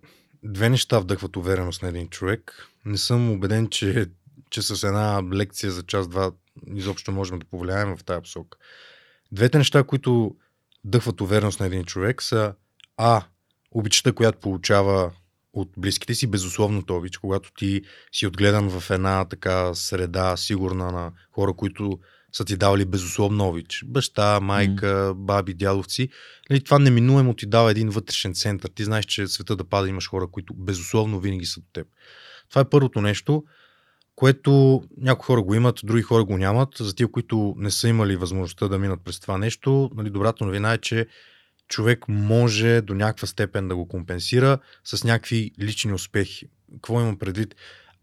две неща вдъхват увереност на един човек. Не съм убеден, че, че с една лекция за час-два изобщо можем да повлияем в тази посока. Двете неща, които вдъхват увереност на един човек са А. Обичата, която получава от близките си, безусловното обич, когато ти си отгледан в една така среда, сигурна на хора, които са ти давали безусловно обич. Баща, майка, баби, дядовци. Нали, това неминуемо ти дава един вътрешен център. Ти знаеш, че света да пада имаш хора, които безусловно винаги са до теб. Това е първото нещо, което някои хора го имат, други хора го нямат. За тия, които не са имали възможността да минат през това нещо, нали, добрата новина е, че човек може до някаква степен да го компенсира с някакви лични успехи. Какво имам предвид?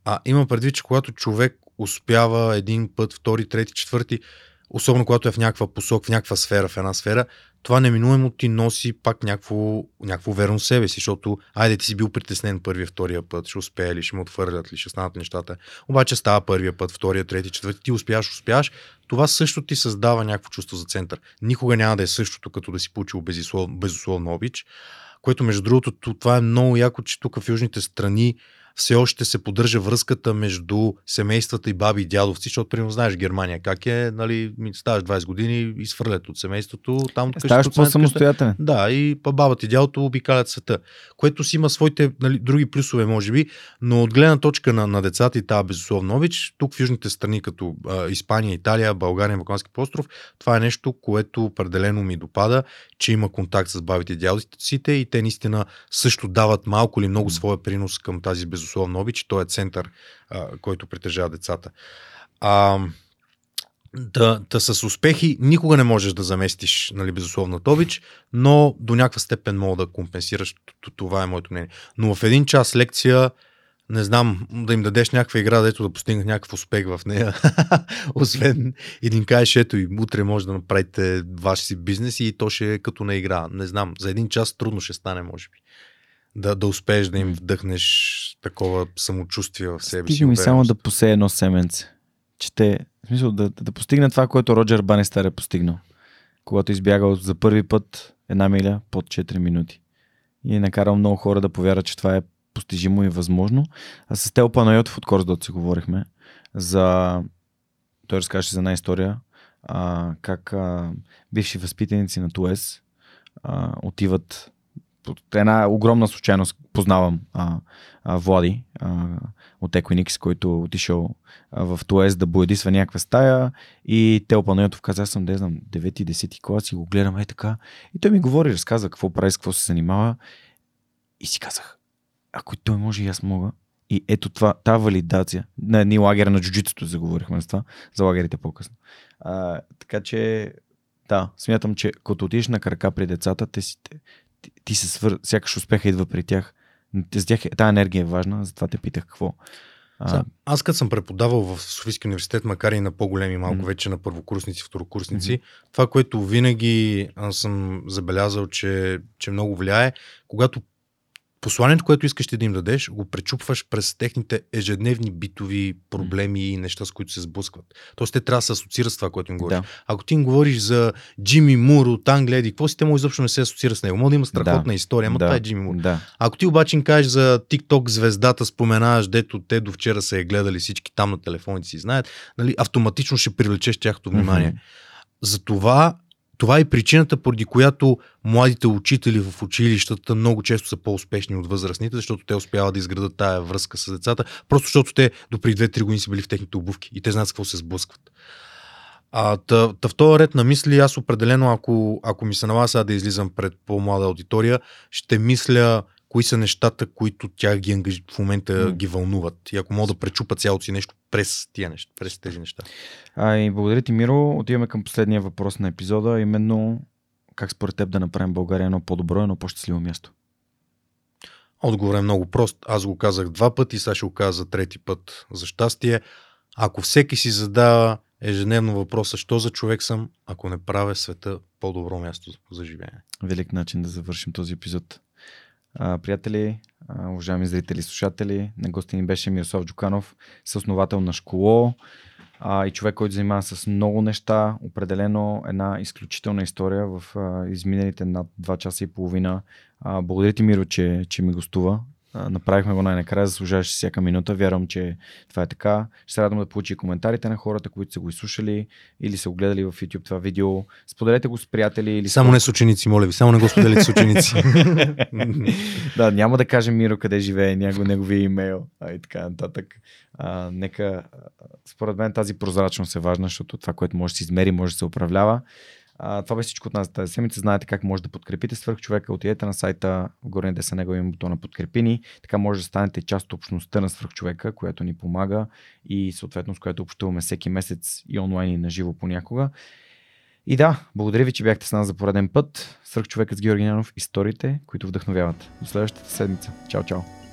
А имам предвид, че когато човек успява един път, втори, трети, четвърти, особено когато е в някаква посок, в някаква сфера, в една сфера, това неминуемо ти носи пак някакво, някакво верно себе си, защото айде ти си бил притеснен първия, втория път, ще успее ли, ще му отвърлят ли, ще станат нещата. Обаче става първия път, втория, трети, четвърти, ти успяваш, успяваш, това също ти създава някакво чувство за център. Никога няма да е същото, като да си получил безусловно, безусловно обич, което между другото, това е много яко, че тук в южните страни все още се поддържа връзката между семействата и баби и дядовци, защото, примерно, знаеш Германия как е, нали, ставаш 20 години и свърлят от семейството, там къщата, Ставаш по-самостоятелен. да, и бабата и дядото обикалят света, което си има своите нали, други плюсове, може би, но от гледна точка на, на децата и тази безусловно обич, тук в южните страни, като а, Испания, Италия, България, Балкански полуостров, това е нещо, което определено ми допада, че има контакт с бабите и дядовците и те наистина също дават малко или много своя принос към тази безусловна обич, той е център, а, който притежава децата. А, да, да с успехи никога не можеш да заместиш нали, безусловната обич, но до някаква степен мога да компенсираш. Това е моето мнение. Но в един час лекция, не знам, да им дадеш някаква игра, дето да постигнат някакъв успех в нея. Освен и да им кажеш, ето и утре може да направите ваш си бизнес и то ще е като на игра. Не знам, за един час трудно ще стане, може би. Да, да успееш да им вдъхнеш такова самочувствие в себе си. Стига ми само да посее едно семенце. Че те, в смисъл, да, да постигне това, което Роджер Банестър е постигнал. Когато избягал за първи път една миля под 4 минути. И е накарал много хора да повярват, че това е постижимо и възможно. А с Тел Панайотов от Корсдот си говорихме за... Той разкаже за една история, а, как а, бивши възпитаници на ТУЕС а, отиват една огромна случайност познавам а, а, Влади а, от Equinix, който отишъл в ТУЕС да боядисва някаква стая и Тел Панайотов каза, аз съм, да знам, 9-10 клас и го гледам е така. И той ми говори, разказа какво прави, с какво се занимава и си казах, ако и той може и аз мога. И ето това, тази валидация. На едни лагера на джуджитото заговорихме за това, за лагерите по-късно. А, така че, да, смятам, че като отидеш на крака при децата, те си, те, ти, ти се свър... сякаш успеха идва при тях. За тях е- тази енергия е важна, затова те питах какво. А, Аз като съм преподавал в Софийския университет, макар и на по-големи, малко Мгм. вече на първокурсници, второкурсници, това, което винаги съм забелязал, че, че много влияе, когато посланието, което искаш ти да им дадеш, го пречупваш през техните ежедневни битови проблеми и неща, с които се сблъскват. Тоест, те трябва да се асоциират с това, което им говориш. да. Ако ти им говориш за Джимми Мур от Англия, какво си те му изобщо не се асоциира с него. Може да има страхотна история, ама да, това е Джимми Мур. Да. Ако ти обаче им кажеш за TikTok звездата, споменаваш, дето те до вчера са я гледали всички там на телефоните си знаят, нали, автоматично ще привлечеш тяхното внимание. Мгм. Затова това е причината, поради която младите учители в училищата много често са по-успешни от възрастните, защото те успяват да изградат тая връзка с децата, просто защото те до преди 2-3 години са били в техните обувки и те знаят с какво се сблъскват. А, та, та в този ред на мисли, аз определено, ако, ако ми се налага сега да излизам пред по-млада аудитория, ще мисля кои са нещата, които тях ги ангаж... в момента М. ги вълнуват. И ако мога да пречупат цялото си нещо през тия неща, през тези неща. А, и благодаря ти, Миро. Отиваме към последния въпрос на епизода, именно как според теб да направим България едно по-добро, едно по-щастливо място. Отговорът е много прост. Аз го казах два пъти, сега ще го кажа за трети път. За щастие, ако всеки си задава ежедневно въпроса, що за човек съм, ако не правя света по-добро място за живеене. Велик начин да завършим този епизод. Приятели, уважаеми зрители и слушатели, на гости ни беше Мирослав Джуканов, съосновател на Школо а, и човек, който занимава с много неща. Определено една изключителна история в а, изминалите над 2 часа и половина. А, благодаря ти, Миро, че, че ми гостува. Направихме го най-накрая, заслужаваше всяка минута. Вярвам, че това е така. Ще се радвам да получи коментарите на хората, които са го изслушали или са го гледали в YouTube това видео. Споделете го с приятели или с Само не с ученици, моля ви, само не го споделите с ученици. да, няма да кажем Миро къде живее, него, неговия имейл а, и така нататък. А, нека, според мен тази прозрачност е важна, защото това, което може да се измери, може да се управлява. А, това беше всичко от нас тази седмица. Знаете как може да подкрепите свърх човека. Отидете на сайта, в горния десен него има бутона подкрепини. Така може да станете част от общността на свърх човека, която ни помага и съответно с която общуваме всеки месец и онлайн и на живо понякога. И да, благодаря ви, че бяхте с нас за пореден път. Свърх човекът с Георги Нянов. Историите, които вдъхновяват. До следващата седмица. Чао, чао.